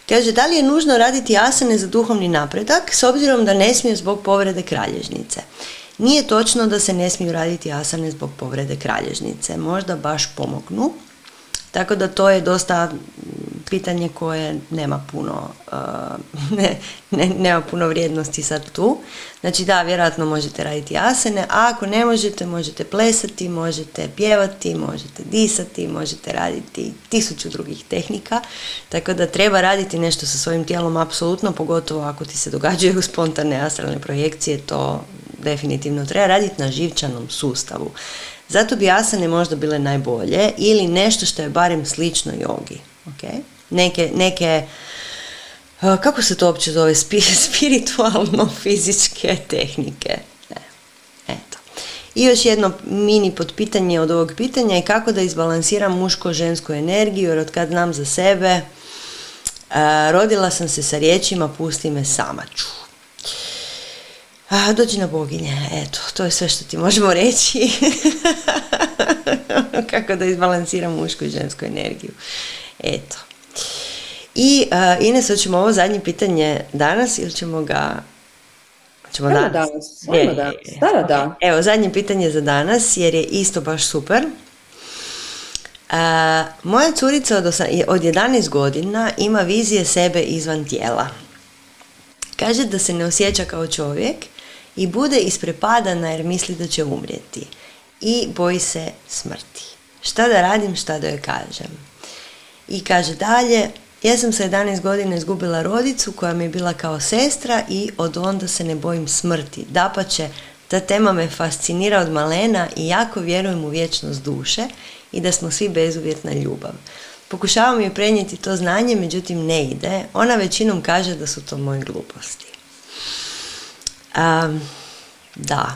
Kaže, da li je nužno raditi asane za duhovni napredak s obzirom da ne smiju zbog povrede kralježnice? Nije točno da se ne smiju raditi asane zbog povrede kralježnice. Možda baš pomognu. Tako da to je dosta pitanje koje nema puno, uh, ne, ne, nema puno vrijednosti sad tu. Znači da, vjerojatno možete raditi asene, a ako ne možete, možete plesati, možete pjevati, možete disati, možete raditi tisuću drugih tehnika. Tako da treba raditi nešto sa svojim tijelom apsolutno, pogotovo ako ti se događaju spontane astralne projekcije, to definitivno treba raditi na živčanom sustavu. Zato bi asane možda bile najbolje ili nešto što je barem slično jogi. Okay? neke, neke kako se to uopće zove, spiritualno fizičke tehnike. Eto. I još jedno mini potpitanje od ovog pitanja je kako da izbalansiram muško-žensku energiju, jer od kad znam za sebe, rodila sam se sa riječima pusti me sama ću. A, dođi na boginje, eto, to je sve što ti možemo reći. kako da izbalansiram mušku i žensku energiju. Eto. I uh, Ines, hoćemo ovo zadnje pitanje danas ili ćemo ga Ćemo danas. danas. Ajmo danas. Da, da, Evo, zadnje pitanje za danas, jer je isto baš super. Uh, moja curica od, od 11 godina ima vizije sebe izvan tijela. Kaže da se ne osjeća kao čovjek i bude isprepadana jer misli da će umrijeti. I boji se smrti. Šta da radim, šta da joj kažem? I kaže dalje, ja sam sa 11 godina izgubila rodicu koja mi je bila kao sestra i od onda se ne bojim smrti. Dapače, ta tema me fascinira od malena i jako vjerujem u vječnost duše i da smo svi bezuvjetna ljubav. Pokušavam je prenijeti to znanje, međutim ne ide. Ona većinom kaže da su to moje gluposti. Um, da,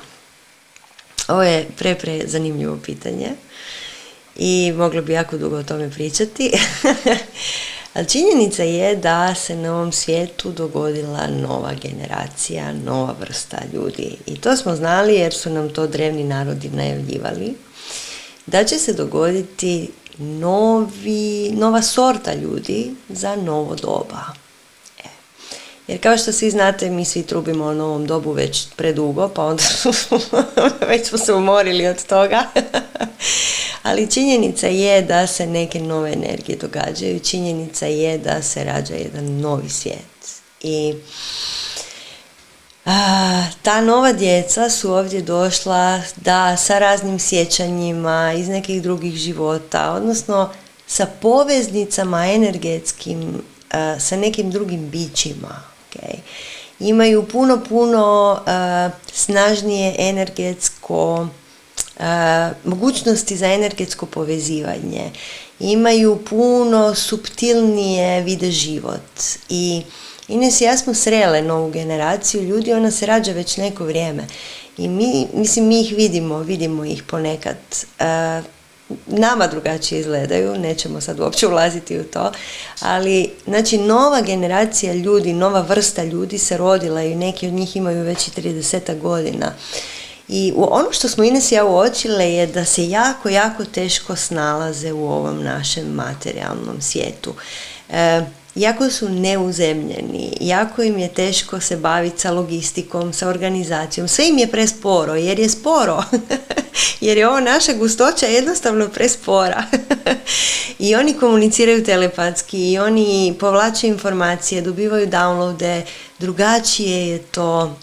ovo je pre, pre zanimljivo pitanje i moglo bi jako dugo o tome pričati. Ali činjenica je da se na ovom svijetu dogodila nova generacija, nova vrsta ljudi. I to smo znali jer su nam to drevni narodi najavljivali. Da će se dogoditi novi, nova sorta ljudi za novo doba. Jer kao što svi znate, mi svi trubimo o novom dobu već predugo, pa onda već smo se umorili od toga. Ali činjenica je da se neke nove energije događaju, činjenica je da se rađa jedan novi svijet. I a, ta nova djeca su ovdje došla da sa raznim sjećanjima iz nekih drugih života, odnosno sa poveznicama energetskim, sa nekim drugim bićima. Okay? Imaju puno, puno snažnije energetsko mogućnosti za energetsko povezivanje. Imaju puno subtilnije vide život i Ines i ja smo srele novu generaciju ljudi, ona se rađa već neko vrijeme. I mi, mislim, mi ih vidimo, vidimo ih ponekad. Nama drugačije izgledaju, nećemo sad uopće ulaziti u to, ali znači nova generacija ljudi, nova vrsta ljudi se rodila i neki od njih imaju već i 30 godina. I ono što smo Ines ja uočile je da se jako, jako teško snalaze u ovom našem materijalnom svijetu. E, jako su neuzemljeni, jako im je teško se baviti sa logistikom, sa organizacijom, sve im je presporo, jer je sporo, jer je ovo naša gustoća jednostavno prespora. I oni komuniciraju telepatski, i oni povlače informacije, dobivaju downloade, drugačije je to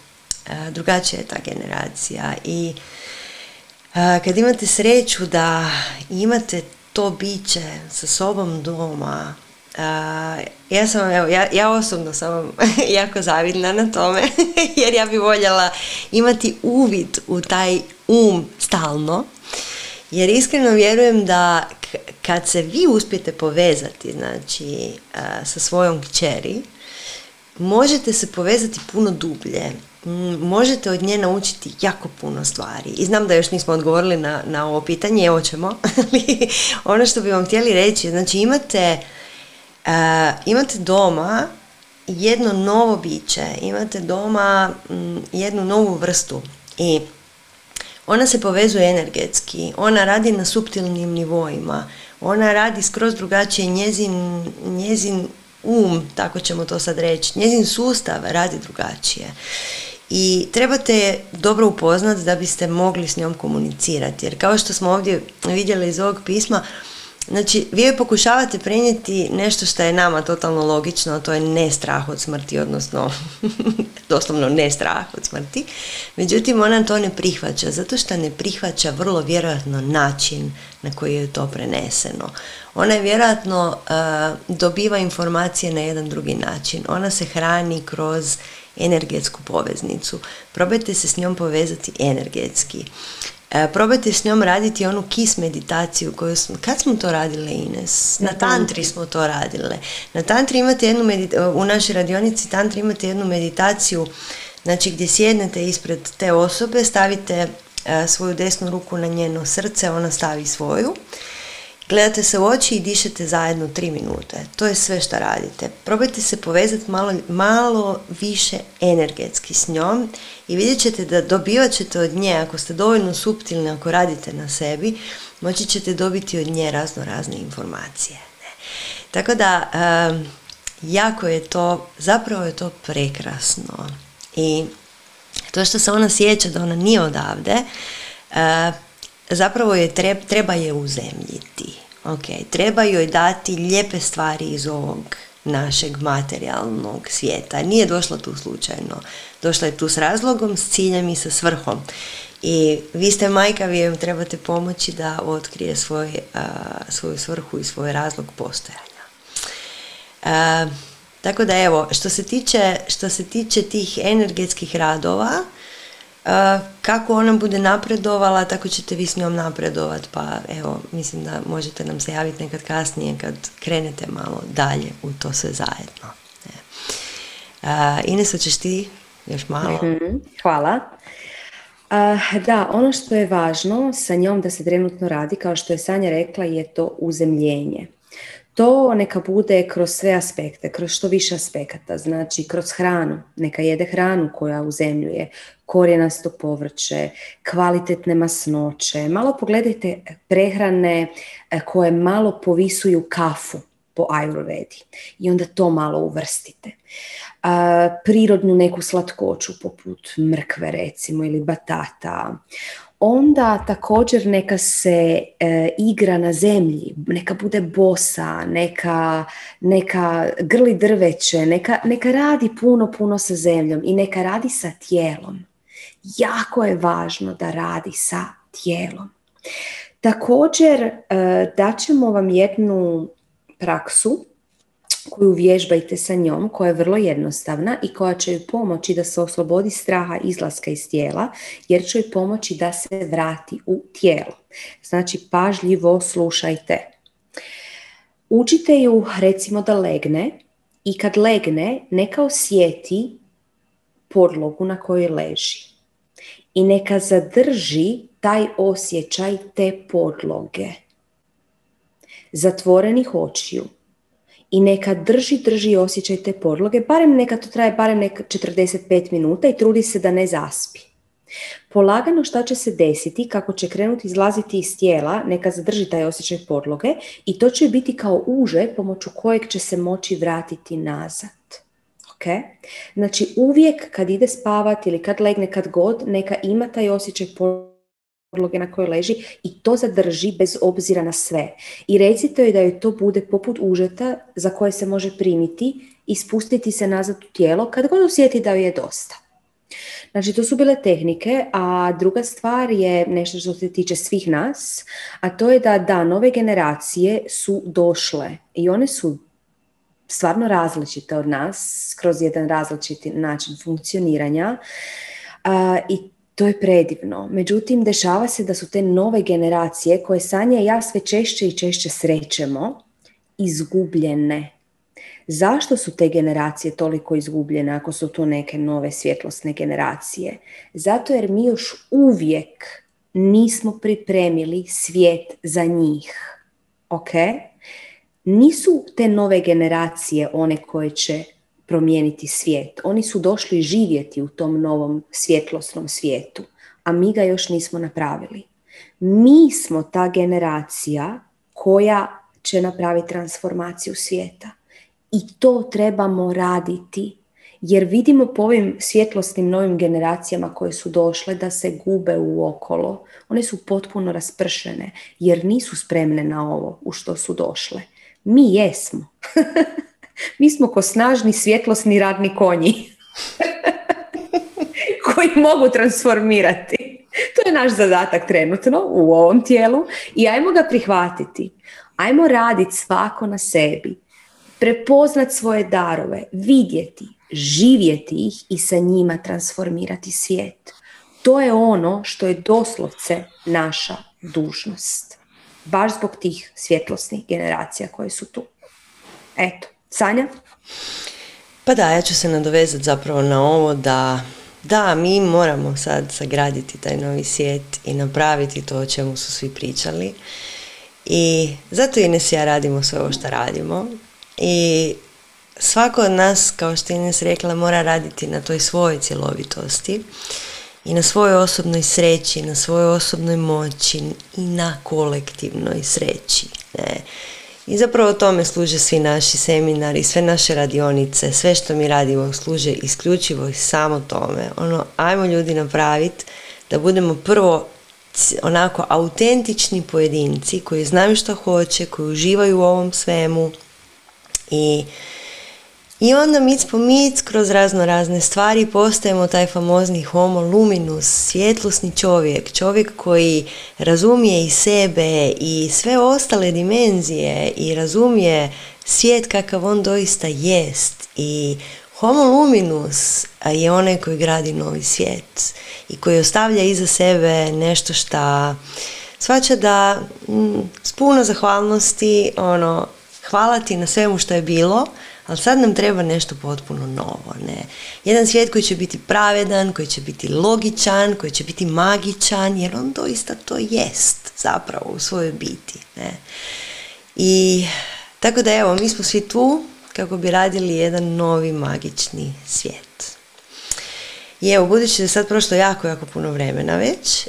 drugačija je ta generacija. I kad imate sreću da imate to biće sa sobom doma, ja sam, evo, ja, ja osobno sam jako zavidna na tome, jer ja bi voljela imati uvid u taj um stalno, jer iskreno vjerujem da kad se vi uspijete povezati, znači, sa svojom kćeri, možete se povezati puno dublje možete od nje naučiti jako puno stvari. I znam da još nismo odgovorili na, na ovo pitanje, evo ćemo, ali ono što bi vam htjeli reći, znači imate, imate doma jedno novo biće, imate doma jednu novu vrstu i ona se povezuje energetski, ona radi na suptilnim nivoima, ona radi skroz drugačije, njezin, njezin um, tako ćemo to sad reći, njezin sustav radi drugačije i trebate je dobro upoznati da biste mogli s njom komunicirati. Jer kao što smo ovdje vidjeli iz ovog pisma, Znači, vi pokušavate prenijeti nešto što je nama totalno logično, a to je ne strah od smrti, odnosno doslovno ne strah od smrti. Međutim, ona to ne prihvaća, zato što ne prihvaća vrlo vjerojatno način na koji je to preneseno. Ona je vjerojatno dobiva informacije na jedan drugi način. Ona se hrani kroz energetsku poveznicu. Probajte se s njom povezati energetski. E, probajte s njom raditi onu kis meditaciju koju smo, kad smo to radile Ines? Na tantri smo to radile. Na tantri imate jednu u našoj radionici tantri imate jednu meditaciju znači gdje sjednete ispred te osobe, stavite e, svoju desnu ruku na njeno srce, ona stavi svoju Gledate se u oči i dišete zajedno tri minute. To je sve što radite. Probajte se povezati malo, malo više energetski s njom i vidjet ćete da dobivat ćete od nje, ako ste dovoljno suptilni, ako radite na sebi, moći ćete dobiti od nje razno razne informacije. Tako da, jako je to, zapravo je to prekrasno. I to što se ona sjeća da ona nije odavde, zapravo je treba, treba je uzemljiti. Ok, treba joj dati lijepe stvari iz ovog našeg materijalnog svijeta. Nije došla tu slučajno. Došla je tu s razlogom, s ciljem i sa svrhom. I vi ste majka, vi joj trebate pomoći da otkrije svoj, svoju svrhu i svoj razlog postojanja. tako da evo, što se tiče, što se tiče tih energetskih radova, kako ona bude napredovala, tako ćete vi s njom napredovat, pa evo, mislim da možete nam se javiti nekad kasnije kad krenete malo dalje u to sve zajedno. Ines, ćeš ti još malo? Mhm, hvala. da, ono što je važno sa njom da se trenutno radi, kao što je Sanja rekla, je to uzemljenje to neka bude kroz sve aspekte, kroz što više aspekata, znači kroz hranu, neka jede hranu koja uzemljuje, korijenasto povrće, kvalitetne masnoće, malo pogledajte prehrane e, koje malo povisuju kafu po ajurvedi i onda to malo uvrstite. prirodnu neku slatkoću poput mrkve recimo ili batata, onda također neka se e, igra na zemlji, neka bude bosa, neka, neka grli drveće, neka, neka radi puno, puno sa zemljom i neka radi sa tijelom. Jako je važno da radi sa tijelom. Također e, daćemo vam jednu praksu koju vježbajte sa njom, koja je vrlo jednostavna i koja će joj pomoći da se oslobodi straha izlaska iz tijela, jer će joj pomoći da se vrati u tijelo. Znači, pažljivo slušajte. Učite ju, recimo, da legne i kad legne, neka osjeti podlogu na kojoj leži. I neka zadrži taj osjećaj te podloge. Zatvorenih očiju i neka drži, drži osjećaj te podloge, barem neka to traje barem neka 45 minuta i trudi se da ne zaspi. Polagano šta će se desiti, kako će krenuti izlaziti iz tijela, neka zadrži taj osjećaj podloge i to će biti kao uže pomoću kojeg će se moći vratiti nazad. Okay? Znači uvijek kad ide spavati ili kad legne kad god, neka ima taj osjećaj podloge na kojoj leži i to zadrži bez obzira na sve. I recite joj da joj to bude poput užeta za koje se može primiti i spustiti se nazad u tijelo kad god osjeti da joj je dosta. Znači, to su bile tehnike, a druga stvar je nešto što se tiče svih nas, a to je da, da, nove generacije su došle i one su stvarno različite od nas, kroz jedan različiti način funkcioniranja i to je predivno. Međutim, dešava se da su te nove generacije koje Sanja i ja sve češće i češće srećemo izgubljene. Zašto su te generacije toliko izgubljene ako su to neke nove svjetlosne generacije? Zato jer mi još uvijek nismo pripremili svijet za njih. Ok? Nisu te nove generacije one koje će promijeniti svijet. Oni su došli živjeti u tom novom svjetlosnom svijetu, a mi ga još nismo napravili. Mi smo ta generacija koja će napraviti transformaciju svijeta. I to trebamo raditi. Jer vidimo po ovim svjetlosnim novim generacijama koje su došle da se gube u okolo. One su potpuno raspršene jer nisu spremne na ovo u što su došle. Mi jesmo. Mi smo ko snažni svjetlosni radni konji koji mogu transformirati. To je naš zadatak trenutno u ovom tijelu i ajmo ga prihvatiti. Ajmo raditi svako na sebi. Prepoznat svoje darove, vidjeti, živjeti ih i sa njima transformirati svijet. To je ono što je doslovce naša dužnost. Baš zbog tih svjetlosnih generacija koje su tu. Eto, Sanja? Pa da, ja ću se nadovezati zapravo na ovo da da, mi moramo sad sagraditi taj novi svijet i napraviti to o čemu su svi pričali. I zato Ines i ja radimo sve ovo što radimo. I svako od nas, kao što Ines rekla, mora raditi na toj svojoj cjelovitosti i na svojoj osobnoj sreći, na svojoj osobnoj moći i na kolektivnoj sreći. Ne? I zapravo tome služe svi naši seminari, sve naše radionice, sve što mi radimo služe isključivo i samo tome. Ono, ajmo ljudi napraviti da budemo prvo onako autentični pojedinci koji znaju što hoće, koji uživaju u ovom svemu i i onda mic po mic kroz razno razne stvari postajemo taj famozni homo luminus, svjetlosni čovjek, čovjek koji razumije i sebe i sve ostale dimenzije i razumije svijet kakav on doista jest. I homo luminus je onaj koji gradi novi svijet i koji ostavlja iza sebe nešto šta svača da mm, s puno zahvalnosti ono, hvala ti na svemu što je bilo, ali sad nam treba nešto potpuno novo. Ne? Jedan svijet koji će biti pravedan, koji će biti logičan, koji će biti magičan, jer on doista to jest zapravo u svojoj biti. Ne? I tako da evo, mi smo svi tu kako bi radili jedan novi magični svijet. I evo, budući da je sad prošlo jako, jako puno vremena već,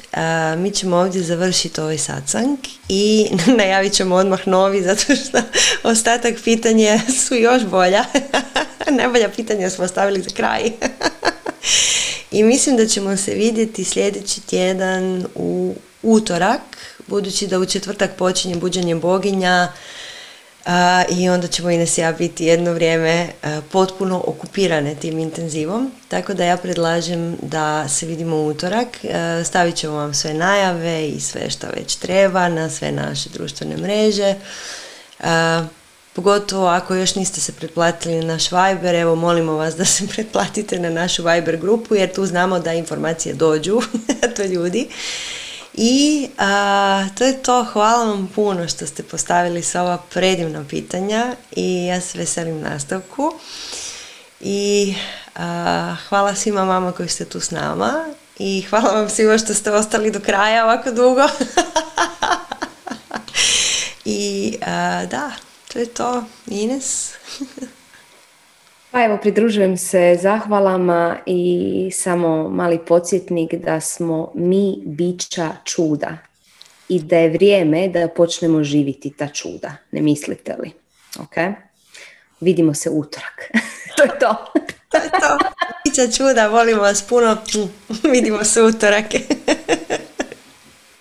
mi ćemo ovdje završiti ovaj satsang i najavit ćemo odmah novi, zato što ostatak pitanja su još bolja. Najbolja pitanja smo ostavili za kraj. I mislim da ćemo se vidjeti sljedeći tjedan u utorak, budući da u četvrtak počinje buđenje boginja, i onda ćemo i ja biti jedno vrijeme potpuno okupirane tim intenzivom. Tako da ja predlažem da se vidimo u utorak. stavit ćemo vam sve najave i sve što već treba na sve naše društvene mreže. Pogotovo ako još niste se pretplatili na naš Viber, evo molimo vas da se pretplatite na našu Viber grupu jer tu znamo da informacije dođu to ljudi. I a, to je to. Hvala vam puno što ste postavili sva ova predivna pitanja i ja se veselim nastavku. I hvala svima vama koji ste tu s nama i hvala vam svima što ste ostali do kraja ovako dugo. I da, to je to. Ines? Pa evo, pridružujem se zahvalama i samo mali podsjetnik da smo mi bića čuda i da je vrijeme da počnemo živiti ta čuda. Ne mislite li? Ok? Vidimo se utorak. to je to. to je to. Bića čuda, volimo vas puno. Vidimo se utorak.